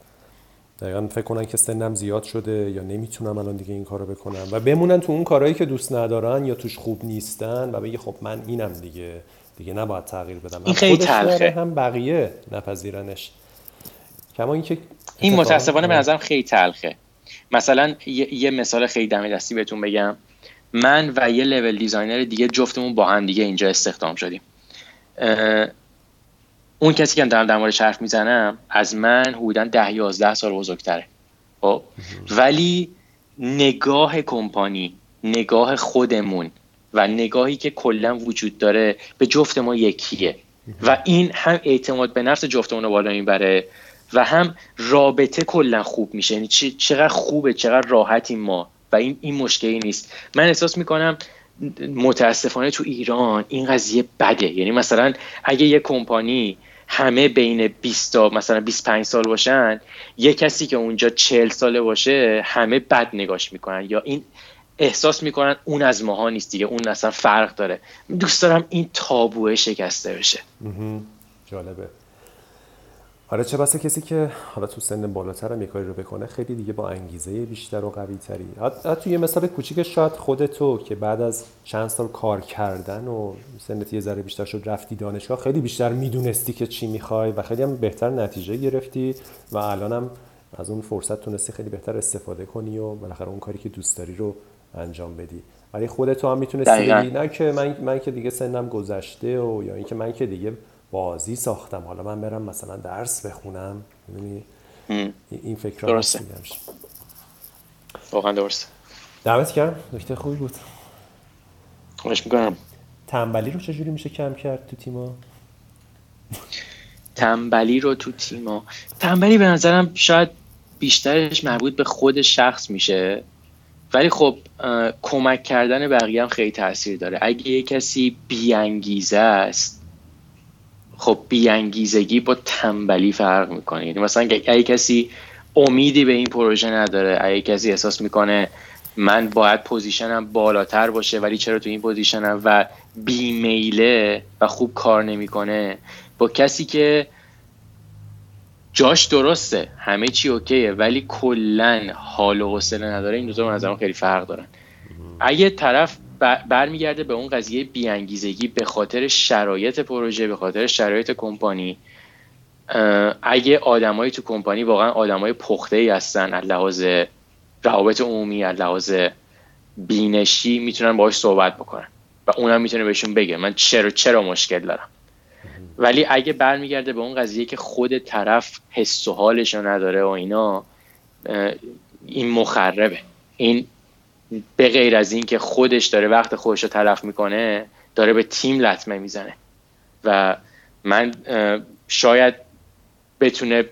دقیقا فکر کنن که سنم زیاد شده یا نمی‌تونم الان دیگه این کارو بکنم. و بمونن تو اون کارهایی که دوست ندارن یا توش خوب نیستن و بگی خب من اینم دیگه. دیگه نباید تغییر بدم این خیلی تلخه. هم بقیه نپذیرنش. کما اینکه این متاسفانه به نظرم خیلی تلخه. مثلا یه, مثال خیلی دمی دستی بهتون بگم. من و یه لول دیزاینر دیگه جفتمون با هم دیگه اینجا استخدام شدیم. اون کسی که دارم در مورد حرف می‌زنم از من حدودا ده یازده سال بزرگتره. خب؟ ولی نگاه کمپانی نگاه خودمون و نگاهی که کلا وجود داره به جفت ما یکیه. و این هم اعتماد به نفس جفتمون رو بالا می‌بره و هم رابطه کلا خوب میشه. یعنی چقدر خوبه چقدر راحتیم ما. و این این مشکلی نیست. من احساس می‌کنم متاسفانه تو ایران این قضیه بده. یعنی مثلا اگه یه کمپانی همه بین 20 تا مثلا 25 سال باشن یه کسی که اونجا 40 ساله باشه همه بد نگاش می‌کنن. یا این احساس می‌کنن اون از ماها نیست دیگه اون اصلا فرق داره. دوست دارم این تابوه شکسته بشه. جالبه. آره چه بسه کسی که حالا تو سن بالاتر هم کاری رو بکنه خیلی دیگه با انگیزه بیشتر و قوی تری حتی یه مثال کوچیک شاید خود تو که بعد از چند سال کار کردن و سنت یه ذره بیشتر شد رفتی دانشگاه خیلی بیشتر می‌دونستی که چی می‌خوای و خیلی هم بهتر نتیجه گرفتی و الانم از اون فرصت تونستی خیلی بهتر استفاده کنی و بالاخره اون کاری که دوست داری رو انجام بدی. ولی خودت هم می‌تونستی بگی نه که من, من که دیگه سنم گذشته و یا اینکه من که دیگه بازی ساختم. حالا من برم مثلا درس بخونم. این فکر درسته. واقعا درسته. دعوت کردم؟ نکته خوبی بود. خواهش می‌کنم. تنبلی رو چجوری میشه کم کرد تو تیما تنبلی رو تو تیما تنبلی به نظرم شاید بیشترش مربوط به خود شخص میشه. ولی خب کمک کردن بقیه هم خیلی تاثیر داره. اگه یه کسی بیانگیزه است خب بی‌انگیزگی با تنبلی فرق می‌کنه. یعنی مثلا اگه کسی امیدی به این پروژه نداره اگه کسی احساس می‌کنه من باید positionم بالاتر باشه ولی چرا تو این positionم؟ و بی‌میله و خوب کار نمی‌کنه. با کسی که جاش درسته همه چی okayه ولی کلا حال و حوصله نداره. این دو تا نظرم خیلی فرق دارن. اگه طرف برمیگرده به اون قضیه بیانگیزگی به خاطر شرایط پروژه به خاطر شرایط کمپانی اگه آدمایی تو کمپانی واقعا آدمای پخته ای هستن از لحاظ روابط عمومی از لحاظ بینشی می‌تونن باهاش صحبت بکنن. و اونم می‌تونه بهشون بگه من چرا چرا مشکل دارم؟ ولی اگه برمیگرده به اون قضیه که خود طرف حس و حالش نداره و اینا این مخربه. این به غیر از این که خودش داره وقت خودش رو تلف می‌کنه داره به تیم لطمه می‌زنه. و من شاید بتونه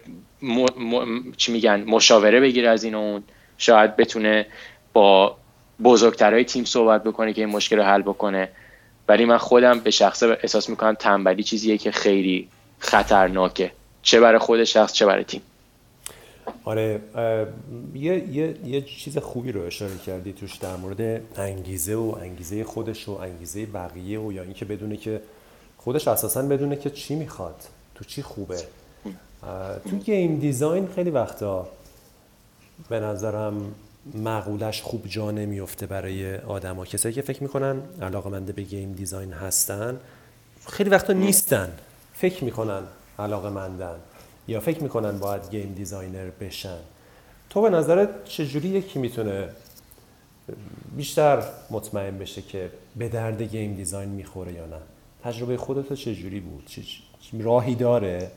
چی میگن مشاوره بگیره از این اون. شاید بتونه با بزرگترهای تیم صحبت بکنه که این مشکل رو حل بکنه. ولی من خودم به شخصه احساس می‌کنم تنبلی چیزیه که خیلی خطرناکه. چه برای خود شخص چه برای تیم. آره یه،, یه،, یه چیز خوبی رو اشاره کردی توش در مورد انگیزه و انگیزه خودش و انگیزه بقیه و یا اینکه بدونه که خودش اساسا بدونه که چی می‌خواد تو چی خوبه. تو گیم دیزاین خیلی وقتا به نظرم مقولش خوب جا نمیفته برای آدما. کسایی که فکر می‌کنن علاقه منده به گیم دیزاین هستن خیلی وقتا نیستن. فکر می‌کنن علاقه مندن یا فکر می‌کنن باید game designer بشن. تو به نظرت چجوری یکی می‌تونه بیشتر مطمئن بشه که به درد game design می‌خوره یا نه؟ تجربه خودت چجوری بود؟ چه راهی داره؟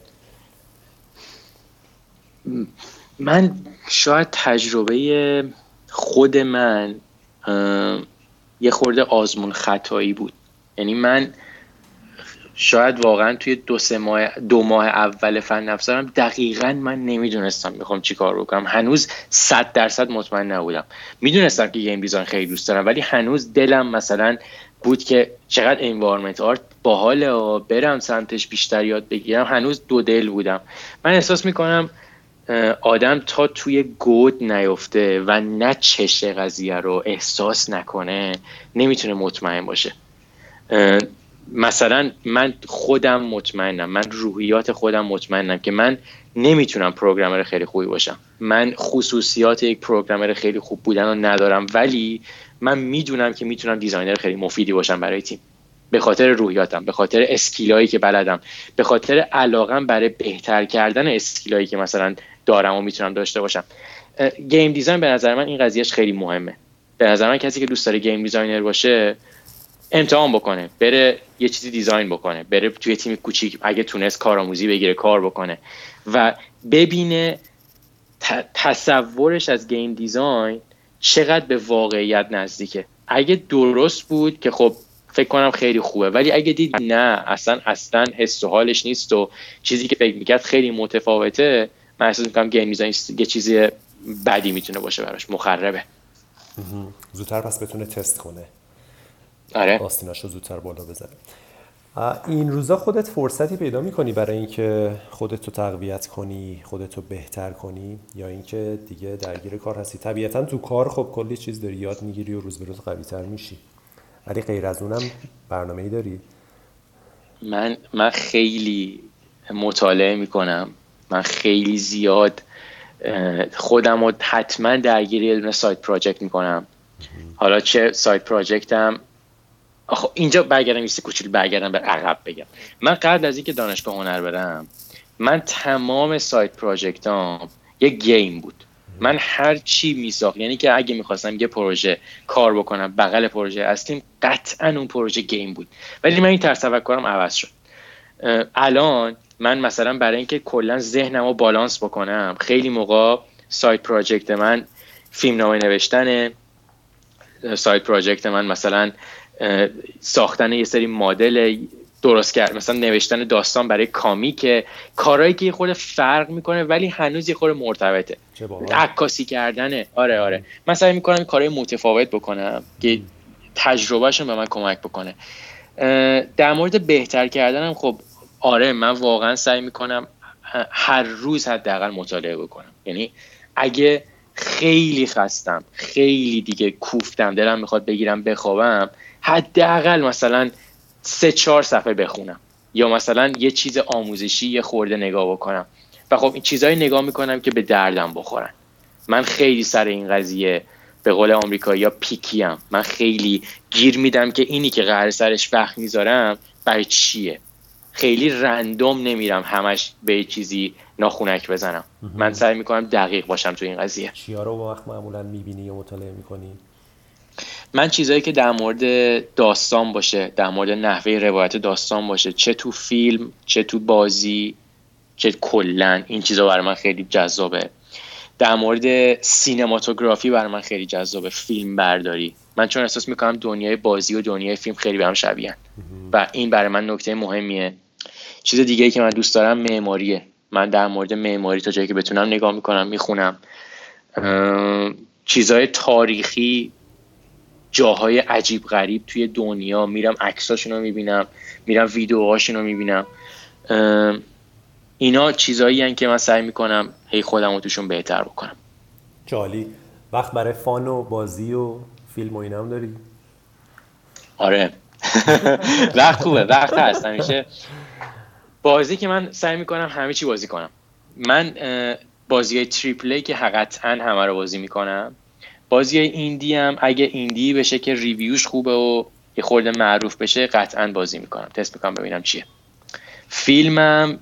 من شاید تجربه خود من یه خورده آزمون خطایی بود. یعنی من شاید واقعا توی دو سه ماه دو ماه اول فن افزارم دقیقا من نمی‌دونستم می‌خوام چی کار بکنم. هنوز صد درصد مطمئن نبودم. می‌دونستم که گیم دیزاین خیلی دوست دارم ولی هنوز دلم مثلا بود که چقدر انوارمنت آرت باحاله برم سمتش بیشتر یاد بگیرم. هنوز دو دل بودم. من احساس می‌کنم آدم تا توی گود نیفته و نه چشه قضیه رو احساس نکنه نمی‌تونه مطمئن باشه. مثلا من خودم مطمئنم من روحیات خودم مطمئنم که من نمی‌تونم programmer خیلی خوبی باشم. من خصوصیات یک programmer خیلی خوب بودن رو ندارم ولی من می‌دونم که می‌تونم designer خیلی مفیدی باشم برای تیم. به خاطر روحیاتم به خاطر skill ایی که بلدم به خاطر علاقم برای بهتر کردن skill ایی که مثلا دارم و می‌تونم داشته باشم. game design به نظر من این قضیهش خیلی مهمه. به نظر من کسی که دوست داره game designer باشه امتحان بکنه بره یه چیزی design بکنه بره توی تیم کوچیک اگه تونست کارآموزی بگیره کار بکنه و ببینه تصورش از game design چقدر به واقعیت نزدیکه. اگه درست بود که خب فکر کنم خیلی خوبه ولی اگه دید نه اصلا اصلا حس و حالش نیست و چیزی که فکر می‌کرد خیلی متفاوته من احساس می‌کنم گیم دیزاین یه چیزی بدی می‌تونه باشه براش مخربه. زودتر پس بتونه تست کنه. آره. آستیناشو زودتر بالا بزنه. این روزا خودت فرصتی پیدا می‌کنی برای اینکه خودت رو تقویت کنی خودت رو بهتر کنی؟ یا اینکه دیگه درگیر کار هستی؟ طبیعتا تو کار خب کلی چیز داری یاد می‌گیری و روز به روز قوی تر میشی. ولی غیر از اونم برنامه ای داری. من من خیلی مطالعه می‌کنم. من خیلی زیاد خودم رو حتما درگیر یه سایت پراجکت می‌کنم. حالا چه سایت پراجکتم؟ آخه اینجا برگردم یه کوچولو برگردم به عقب بگم. من قبل از اینکه دانشگاه هنر برم من تمام سایت پراجکتام یه گیم بود. من هر چی میساخت یعنی که اگه می‌خواستم یه پروژه کار بکنم بغل پروژه اصلیم قطعا اون پروژه گیم بود. ولی من این ترس تفکرم عوض شد. الان من مثلا برای اینکه کلا ذهنم رو بالانس بکنم خیلی موقع سایت پراجکت من فیلم نامه نوشتن سایت پراجکت من مثلا ساختن یه سری مدل درست کرد مثلا نوشتن داستان برای کامیک کارهایی که یه خورده فرق می‌کنه ولی هنوز یه خورده مرتبطه. عکاسی کردنه. آره آره. من سعی می‌کنم کارهای متفاوت بکنم که تجربهشون به من کمک بکنه. در مورد بهتر کردنم خب آره من واقعا سعی می‌کنم هر روز حداقل مطالعه بکنم. یعنی اگه خیلی خستم خیلی دیگه کوفتم دلم می‌خواد بگیرم بخوابم حداقل مثلا سه چهار صفحه بخونم. یا مثلا یه چیز آموزشی یه خورده نگاه بکنم. و خب این چیزهایی نگاه می‌کنم که به دردم بخورن. من خیلی سر این قضیه به قول آمریکایی یا پیکیم. من خیلی گیر میدم که اینی که قرار سرش وقت می‌ذارم برای چیه؟ خیلی رندوم نمیرم همش به چیزی ناخونک بزنم. من سعی می‌کنم دقیق باشم تو این قضیه. چیا رو وقت معمولا می‌بینی یا مطالعه می‌کنی؟ من چیزایی که در مورد داستان باشه در مورد نحوه روایت داستان باشه چه تو فیلم چه تو بازی چه کلا این چیزا برای من خیلی جذابه. در مورد سینماتوگرافی برای من خیلی جذابه فیلم برداری. من چون احساس می‌کنم دنیای بازی و دنیای فیلم خیلی به هم شبیهن و این برای من نکته مهمیه. چیز دیگه ای که من دوست دارم معماریه. من در مورد معماری تا جایی که بتونم نگاه می‌کنم می‌خونم. چیزهای تاریخی جاهای عجیب غریب توی دنیا. میرم عکساشون رو می‌بینم میرم ویدیوهاشون رو می‌بینم اینا چیزهایی که من سعی می‌کنم هی خودم رو توشون بهتر بکنم. جالی. وقت برای فان و بازی و فیلم و اینا هم داری؟ آره. وقت خوبه. وقت هست. همیشه بازی که من سعی می‌کنم همه چی بازی کنم. من بازی تریپلی که قطعا همه رو بازی می‌کنم بازی ایندی هم اگه ایندی بشه که ریویوش خوبه و یه خورده معروف بشه قطعا بازی می‌کنم. تست می‌کنم ببینم چیه. فیلمم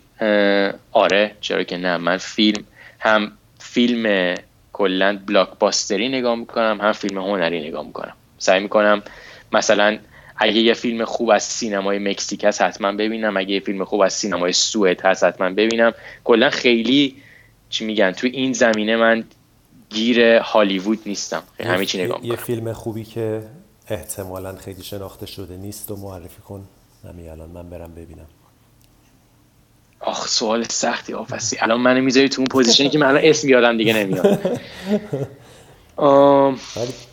آره چرا که نه. من فیلم هم فیلم کلا بلاکباستری نگاه می‌کنم هم فیلم هنری نگاه می‌کنم. سعی می‌کنم مثلا اگه یه فیلم خوب از سینمای مکزیک هست حتما ببینم. اگه یه فیلم خوب از سینمای سوئد هست حتما ببینم. کلا خیلی چی میگن تو این زمینه من گیر هالیوود نیستم. همه چی نگاه یه فیلم خوبی که احتمالا خیلی شناخته شده نیست و معرفی کن. همین الان من برم ببینم. آخ سوال سختی آفسی الان منو می‌ذاری تو اون position ی که من الان اسم یادم دیگه نمیاد.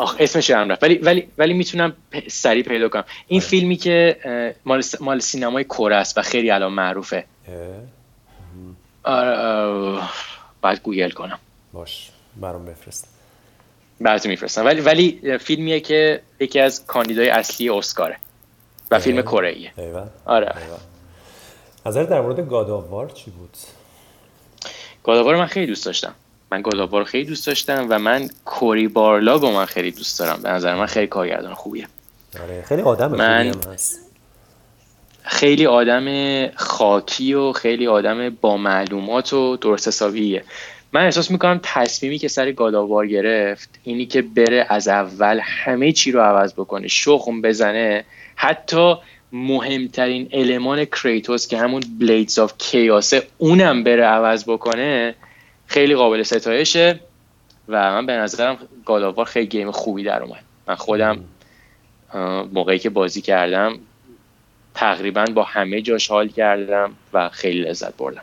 آخ اسمش هم رفت. ولی ولی ولی می‌تونم سریع پیدا کنم. این آره. فیلمی که مال مال سینمای کره است و خیلی الان معروفه. آره بعد گوگل کنم. باش برام بفرست. بعد میفرستم. ولی ولی فیلمیه که یکی از کاندیدای اصلی اسکاره و فیلم کره ایه. آره. نظر در مورد گاداوار چی بود؟ گاداوار من خیلی دوست داشتم. من گاداوار خیلی دوست داشتم و من کوری بارلاگو من خیلی دوست دارم. به نظر من خیلی کارگردان خوبیه. آره خیلی آدم من هست. خیلی آدم خاکی و خیلی آدم با معلومات و درست حسابیه. من احساس می‌کنم تصمیمی که سر God of War گرفت اینی که بره از اول همه چی رو عوض بکنه شخم بزنه حتی مهمترین المان کریتوس که همون Blades of Chaos ه اونم بره عوض بکنه خیلی قابل ستایشه و من به نظرم God of War خیلی game خوبی در اومد. من خودم موقعی که بازی کردم تقریبا با همه جاش حال کردم و خیلی لذت بردم.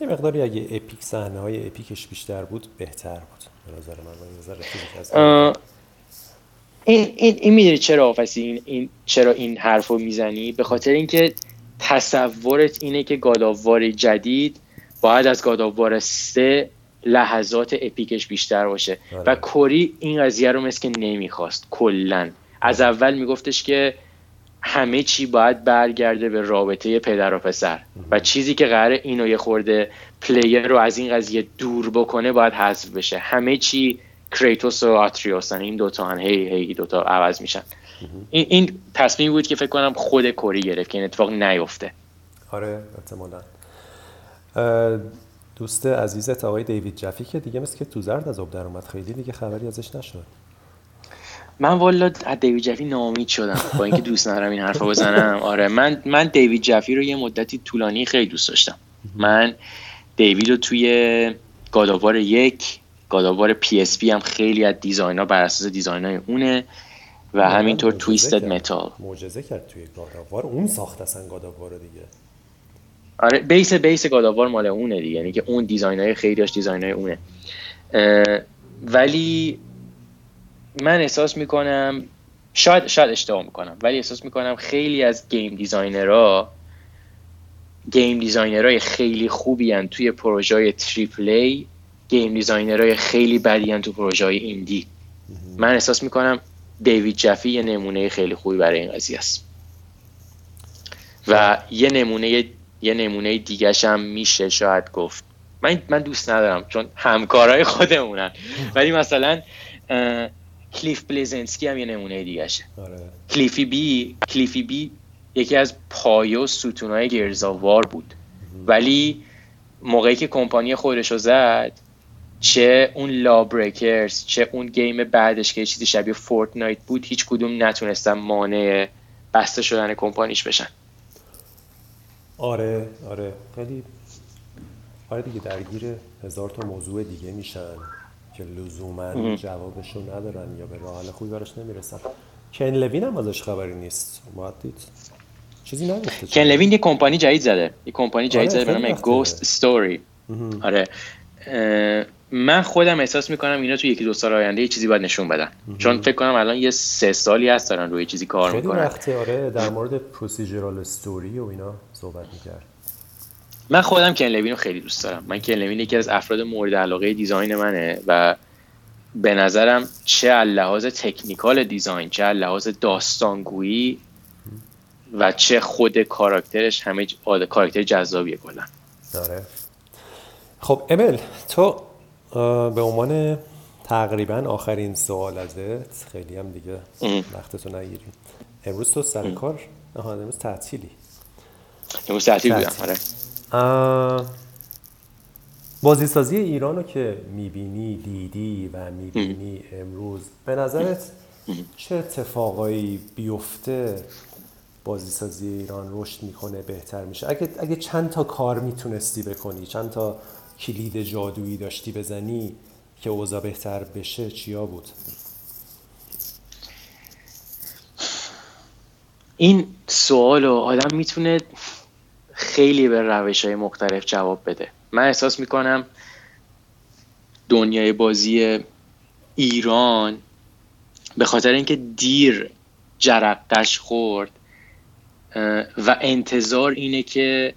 یه مقداری اگه اپیک صحنه های اپیکش بیشتر بود بهتر بود. به نظر من این این این می‌دونی چرا آفسی این, این چرا این حرفو می‌زنی؟ به خاطر اینکه تصورت اینه که گاداوار جدید باید از گاداوار سه لحظات اپیکش بیشتر باشه. و آره. کوری این قضیه رو مثل که نمی‌خواست. کلا. از اول میگفتش که همه چی باید برگرده به رابطه پدر و پسر. و چیزی که قراره اینو یه خورده player رو از این قضیه دور بکنه باید حذف بشه. همه چی کریتوس و آتریوسن این دوتا هن. هی هی دوتا عوض میشن. این, این تصمیم بود که فکر کنم خود Cory گرفت که این اتفاق نیفته. آره احتمالا. دوست عزیزت آقای دیوید جفی که دیگه مثل که تو زرد از آب در اومد. خیلی دیگه خبری ازش نشد. من والا از دیوید جفی ناامید شدم. با اینکه دوست ندارم این حرفا بزنم. آره من من دیوید جفی رو یه مدتی طولانی خیلی دوست داشتم. من دیوید رو توی God of War یک God of War PSP هم خیلی از design ها بر اساس design های اونه و همینطور Twisted Metal معجزه کرد توی God of War اون ساخت اصلا God of War دیگه. آره base base God of War مال اونه دیگه. یعنی که اون design های خیلی داشت design های اونه ولی من احساس می‌کنم شاید شاید اشتباه می‌کنم ولی احساس می‌کنم خیلی از game designer ها game designer های خیلی خوبی هن توی پروژه های triple game designer های خیلی بدی تو پروژه های indie من احساس می‌کنم دیوید جفی یه نمونه خیلی خوبی برای این قضیه است. و یه نمونه یه نمونه دیگه هم میشه شاید گفت. من من دوست ندارم چون همکارای خودمونن. ولی مثلا کلیف بلیزنسکی هم یه نمونه دیگه شه آره. کلیفی بی کلیفی بی یکی از پایه و ستونهای Gears of War بود. ولی موقعی که کمپانی خودش رو زد چه اون LawBreakers چه اون game بعدش که چیزی شبیه Fortnite بود هیچ کدوم نتونستن مانع بسته شدن کمپانیش بشن. آره آره. خیلی آره دیگه درگیر هزار تا موضوع دیگه میشن که لزوما جوابشو ندارن یا به راه حل خوبی براش نمی‌رسن. کن لوین هم ازش خبری نیست. باید چیزی نگفته کن لوین یه کمپانی جدید زده. یه کمپانی جدید آره زده به نام گوست ستوری آره. من خودم احساس می‌کنم اینا تو یکی دو سال آینده یه چیزی باید نشون بدن. چون فکر کنم الان یه سه سالی هست دارن روی چیزی کار می‌کنن. خیلی آره در مورد procedural story و اینا صحبت می‌کرد. من خودم کن لوین رو خیلی دوست دارم. من کن لوین یکی از افراد مورد علاقه design منه و به نظرم چه لحاظ technical design چه لحاظ داستانگویی و چه خود character ش همه character جذابیه کلا. داره خب امل تو به عنوان تقریبا آخرین سوال ازت خیلی هم دیگه وقتتو نگیریم امروز تو سر کار؟ آها امروز تعطیلی. امروز تعطیل بودم آره. بازیسازی ایران رو که می‌بینی دیدی و می‌بینی امروز به نظرت چه اتفاقایی بیفته بازیسازی ایران رشد می‌کنه بهتر میشه؟ اگه, اگه چند تا کار می‌تونستی بکنی چند تا کلید جادویی داشتی بزنی که اوضاع بهتر بشه چیا بود؟ این سوال رو آدم می‌تونه خیلی به روش های مختلف جواب بده. من احساس می‌کنم دنیای بازی ایران به خاطر اینکه دیر جرقش خورد و انتظار اینه که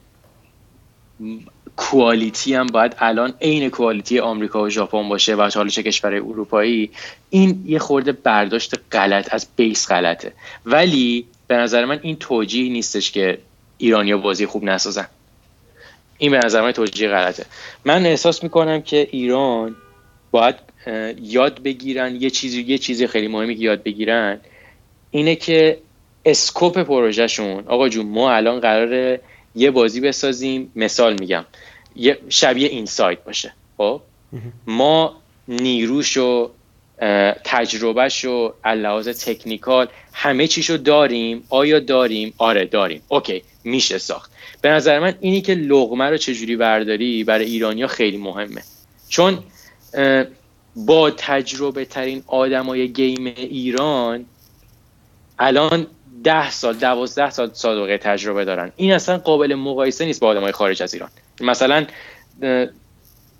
کوالیتی هم باید الان عین کوالیتی آمریکا و ژاپن باشه و حالا چه کشور اروپایی این یه خورده برداشت غلط از بیس غلطه. ولی به نظر من این توجیه نیستش که ایرانیا بازی خوب نسازن. این به نظر من توجیه غلطه. من احساس می‌کنم که ایران باید یاد بگیرن یه چیزی یه چیزی خیلی مهمی که یاد بگیرن اینه که اسکوپ پروژهشون. آقا جون ما الان قراره یه بازی بسازیم. مثال میگم یه شبیه این سایت باشه. خب؟ ما نیروش و تجربهش و لحاظ تکنیکال همه چیشو داریم. آیا داریم؟ آره داریم. اوکی میشه ساخت. به نظر من اینی که لغمه رو چجوری برداری برای ایرانیا خیلی مهمه. چون با تجربه ترین آدمای گیم ایران الان ده سال دوازده سال سابقه تجربه دارن. این اصلا قابل مقایسه نیست با آدمای خارج از ایران. مثلا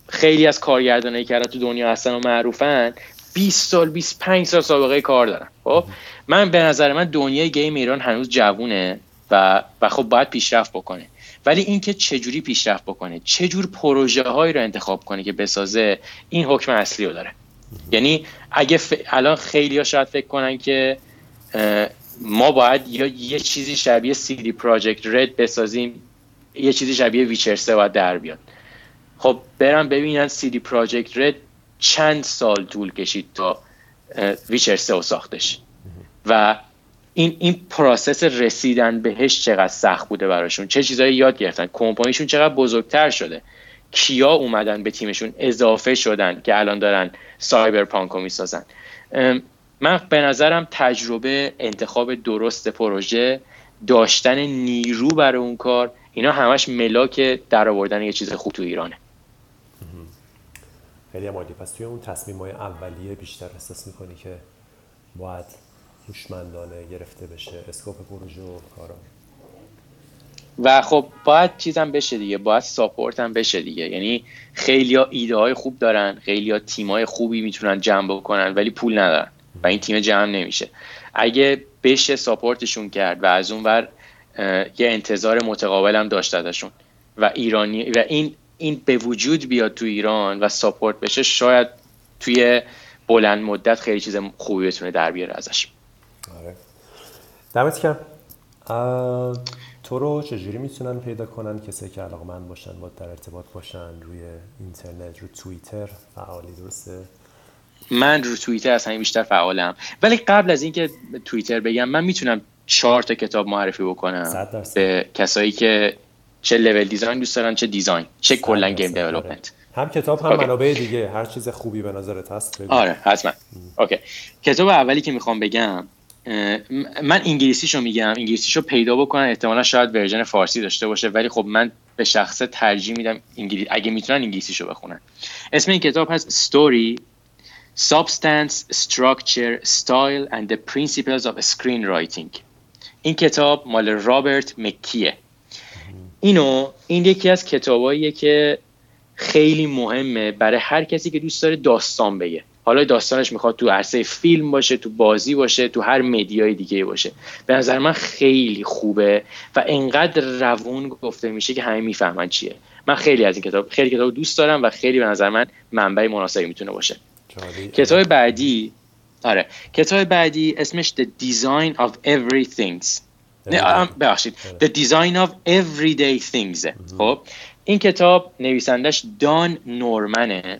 خیلی از کارگردانایی که تو دنیا هستن و معروفن 20 سال 25 سال سابقه کار دارن. خب؟ من به نظر من دنیای گیم ایران هنوز جوونه و و خب باید پیشرفت بکنه. ولی اینکه چجوری پیشرفت بکنه چجور پروژه هایی رو انتخاب کنه که بسازه این حکم اصلی رو داره. یعنی اگه الان خیلی ها شاید فکر کنن که ما باید یا یه چیزی شبیه CD Projekt Red بسازیم یه چیزی شبیه Witcher 3 باید در بیاد. خب برم ببینن CD Projekt Red چند سال طول کشید تا Witcher 3 ساختش. و این این process رسیدن بهش چقدر سخت بوده براشون؟ چه چیزایی یاد گرفتن؟ کمپانیشون چقدر بزرگتر شده؟ کیا اومدن به تیمشون اضافه شدن که الان دارن سایبر پانکو می‌سازن من به نظرم تجربه انتخاب درست پروژه داشتن نیرو برای اون کار اینا همش ملاک در آوردن یه چیز خوب تو ایرانه. خیلی عالی. پس توی اون تصمیم های اولیه بیشتر احساس می‌کنی که باید هوشمندانه گرفته بشه اسکوپ پروژه و کارا؟ و خب باید چیزم بشه دیگه باید ساپورت هم بشه دیگه. یعنی خیلی ها ایده های خوب دارن خیلی ها تیم های خوبی می‌تونن جمع بکنن ولی پول ندارن. و این تیم جمع نمیشه. اگه بشه ساپورتشون کرد و از اون ور یه انتظار متقابل هم داشت ازشون. و ایرانی و این این به وجود بیاد تو ایران و ساپورت بشه شاید توی بلند مدت خیلی چیز خوبی بتونه در بیاره ازش. آره. دمت گرم تو رو چجوری می‌تونن پیدا کنن کسی که علاقه من باشن با در ارتباط باشن روی اینترنت رو توییتر؟ فعالی درسته؟ من رو توییتر از همین بیشتر فعالم. ولی قبل از اینکه توییتر بگم من می‌تونم چهار تا کتاب معرفی بکنم به کسایی که چه level design دوست دارن چه design چه کلا game development هم کتاب هم منابع دیگه. هر چیز خوبی به نظرت هست بگو. آره حتما. OK کتاب اولی که می‌خوام بگم من انگلیسیشو میگم. انگلیسیشو پیدا بکنن احتمالا شاید version فارسی داشته باشه ولی خب من به شخصه ترجیح میدم انگلیسی اگه می‌تونن انگلیسیشو بخونن. اسم این کتاب هست Story Substance, Structure, Style and the Principles of Screenwriting. این کتاب مال رابرت مکیه. اینو این یکی از کتاباییه که خیلی مهمه برای هر کسی که دوست داره داستان بگه. حالا داستانش می‌خواد تو عرصه فیلم باشه تو بازی باشه تو هر مدیای دیگه باشه. به نظر من خیلی خوبه و انقدر روون گفته میشه که همه می‌فهمن چیه. من خیلی از این کتاب خیلی کتاب دوست دارم و خیلی به نظر من منبع مناسبی می‌تونه باشه. کتاب بعدی آره. کتاب بعدی اسمش The Design of Everything ببخشید. The Design of Everyday Things. خب این کتاب نویسندش دان نورمنه.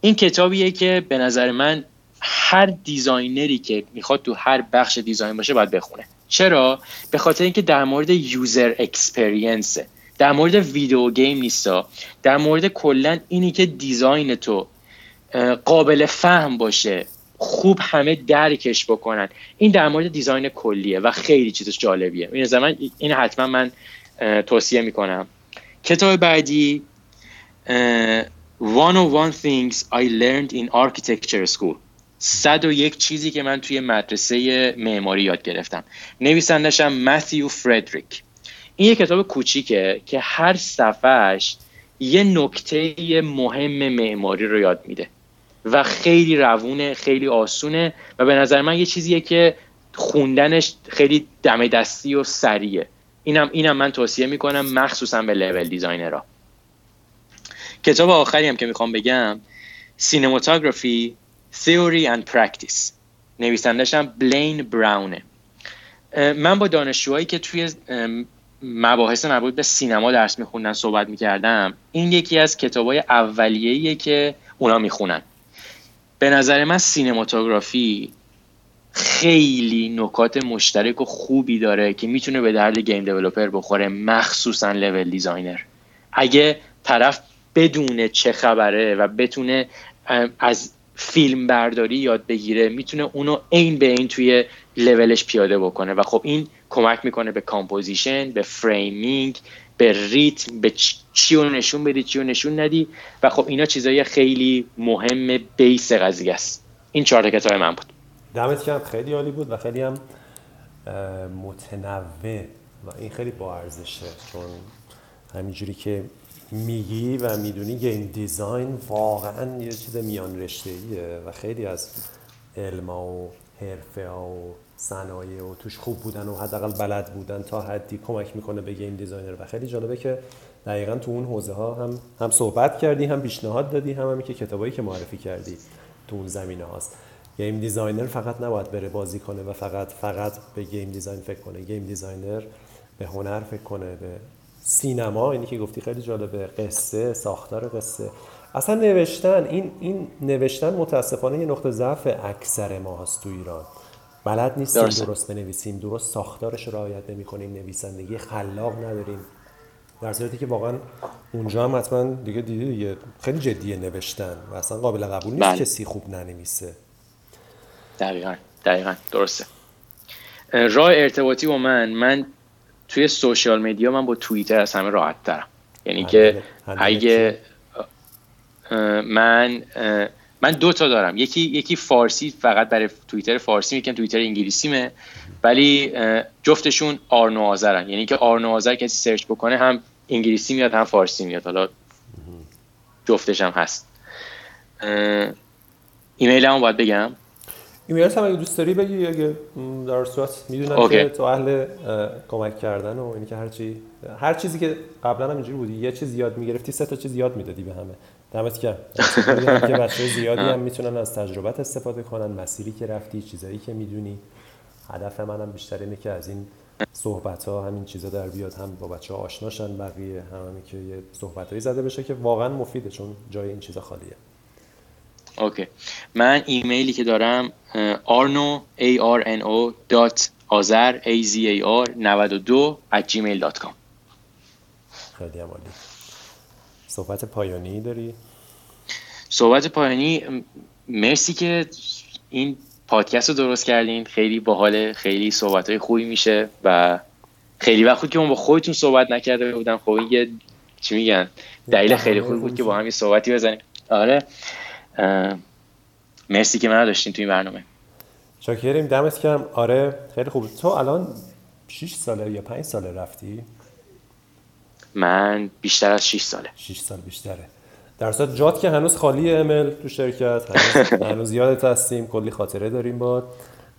این کتابیه که به نظر من هر designer ی که می‌خواد تو هر بخش design باشه باید بخونه. چرا؟ به خاطر اینکه در مورد user experience در مورد video game نیستا. در مورد کلا اینی که design تو قابل فهم باشه خوب همه درکش بکنن. این در مورد design کلیه و خیلی چیزش جالبیه. این زمان این حتما من توصیه می‌کنم. کتاب بعدی One of One Things I Learned in Architecture School. صد و یک چیزی که من توی مدرسه معماری یاد گرفتم. نویسندشم متیو فردریک این یه کتاب کوچیکه که هر صفحهش یه نکته مهم معماری رو یاد میده. و خیلی روونه خیلی آسونه و به نظر من یه چیزیه که خوندنش خیلی دم دستی و سریه اینم اینم من توصیه می‌کنم مخصوصا به لول دیزاینرها کتاب آخری هم که می‌خوام بگم سینماتوگرافی Theory and Practice. نویسندشم بلین براونه. من با دانشجوهایی که توی مباحث مربوط به سینما درس میخوندن صحبت می‌کردم این یکی از کتابای اولیه‌ایه که اونا می‌خونن. به نظر من cinematography خیلی نکات مشترک و خوبی داره که می‌تونه به درد game developer بخوره مخصوصا level designer. اگه طرف بدونه چه خبره و بتونه از فیلم برداری یاد بگیره می‌تونه اونو عین به این توی لولش پیاده بکنه. و خب این کمک می‌کنه به composition به framing به ریتم به چی رو نشون بدی چی رو نشون ندی. و خب اینا چیزای خیلی مهم base قضیه است. این چهار کتاب من بود. دمت گرم. خیلی عالی بود و خیلی هم متنوع و این خیلی با ارزشه. چون همینجوری که میگی و می‌دونی game design واقعا یه چیز میان رشته و خیلی از علم و حرفه و صنایع و توش خوب بودن و حداقل بلد بودن تا حدی کمک می‌کنه به game designer و خیلی جالبه که دقیقا تو اون حوزه ها هم هم صحبت کردی هم پیشنهاد دادی هم همی که کتابایی که معرفی کردی تو اون زمینه هاست. game designer فقط نباید بره بازی کنه و فقط فقط به game design فکر کنه. game designer به هنر فکر کنه به سینما اینی که گفتی خیلی جالبه قصه ساختار قصه. اصلا نوشتن این این نوشتن متاسفانه یه نقطه ضعف اکثر ما هست تو ایران. بلد نیستیم درست, درست بنویسیم. درست ساختارش رو رعایت نمی‌کنیم. نویسندگی خلاق نداریم. در صورتی که واقعا اونجا هم حتما دیگه دیدی دیگه خیلی جدیه نوشتن و اصلا قابل قبول نیست بله. کسی خوب ننویسه. دقیقا دقیقا. درسته. راه ارتباطی با من من توی سوشیال میدیا من با توییتر از همه راحت دارم یعنی که اگه من من دو تا دارم. یکی یکی فارسی فقط برای توییتر فارسی می‌کنم توییتر انگلیسیمه. ولی جفتشون آرنو آذرن یعنی که آرنو آذر کسی search بکنه هم انگلیسی میاد هم فارسی میاد. حالا جفتش هم هست. ایمیل هم باید بگم. ایمیل هم اگه دوست داری بگی اگه در صورت می‌دونم که تو اهل کمک کردن و اینکه هر چی هر چیزی که قبلا هم اینجوری بودی یه چیز یاد می‌گرفتی سه تا چیز یاد می‌دادی به همه. دمت گرم. که بچه زیادی هم می‌تونن از تجربت استفاده کنن مسیری که رفتی چیزایی که می‌دونی. هدف منم بیشتر اینه که از این صحبت ها همین چیزا در بیاد هم با بچه ها آشناشن بقیه هم, هم که یه صحبت هایی زده بشه که واقعا مفیده چون جای این چیزا خالیه. اوکی. من ایمیلی که دارم arno a r n o dot azar a z a r 92 at gmail.com خیلی عالی. صحبت پایانی داری؟ صحبت پایانی مرسی که این پادکست رو درست کردین. خیلی باحال خیلی صحبت های خوبی میشه و خیلی وقت که من با خودتون صحبت نکرده بودم. خب این یه چی میگن؟ دلیل خیلی خوبی بود که با هم صحبتی بزنیم. آره. مرسی که من داشتین توی این برنامه. شاکریم دمت کم آره خیلی خوب. تو الان 6 ساله یا 5 ساله رفتی؟ من بیشتر از 6 ساله. 6 سال بیشتره. در صورت جات که هنوز خالی امل تو شرکت هنوز, هنوز یادت هستیم کلی خاطره داریم باهات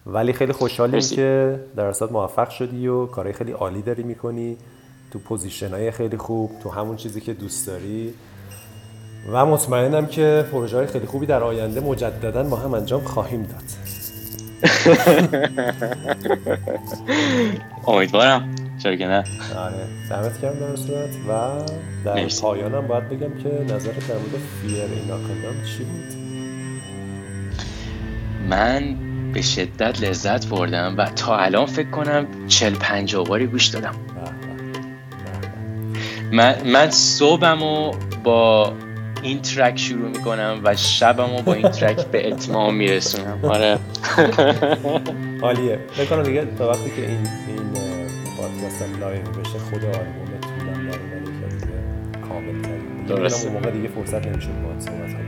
ولی خیلی خوشحالیم که در صورت موفق شدی و کارهای خیلی عالی داری می‌کنی. تو position های خیلی خوب تو همون چیزی که دوست داری. و مطمئنم که پروژه های خیلی خوبی در آینده مجددا با هم انجام خواهیم داد. امیدوارم. چرا که نه؟ آره. دمت کردم در صورت و در پایانم باید بگم که نظرت در مورد فیر اینا کدام چی بود؟ من به شدت لذت بردم و تا الان فکر کنم چل پنجاه باری گوش دادم. من من صبحمو با این ترک شروع می‌کنم و شبمو با این ترک به اتمام میرسونم. آره. عالیه. بکنم دیگه تا وقتی که این این پادکستم لایو بشه خود آلبوم طولم داره ولی که دیگه کامل ترین درسته. اون موقع دیگه فرصت نمیشه باهات صحبت کنم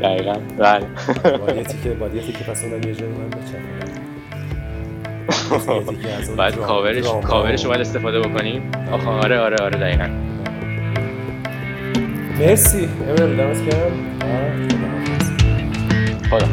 دقیقا. بله. یه تیکه باید یه تیکه پس اونم یه جایی من بچم بعد کاورش کاورش رو باید استفاده بکنیم. آخه آره آره آره دقیقا. مرسی. امیر دمت گرم. خدا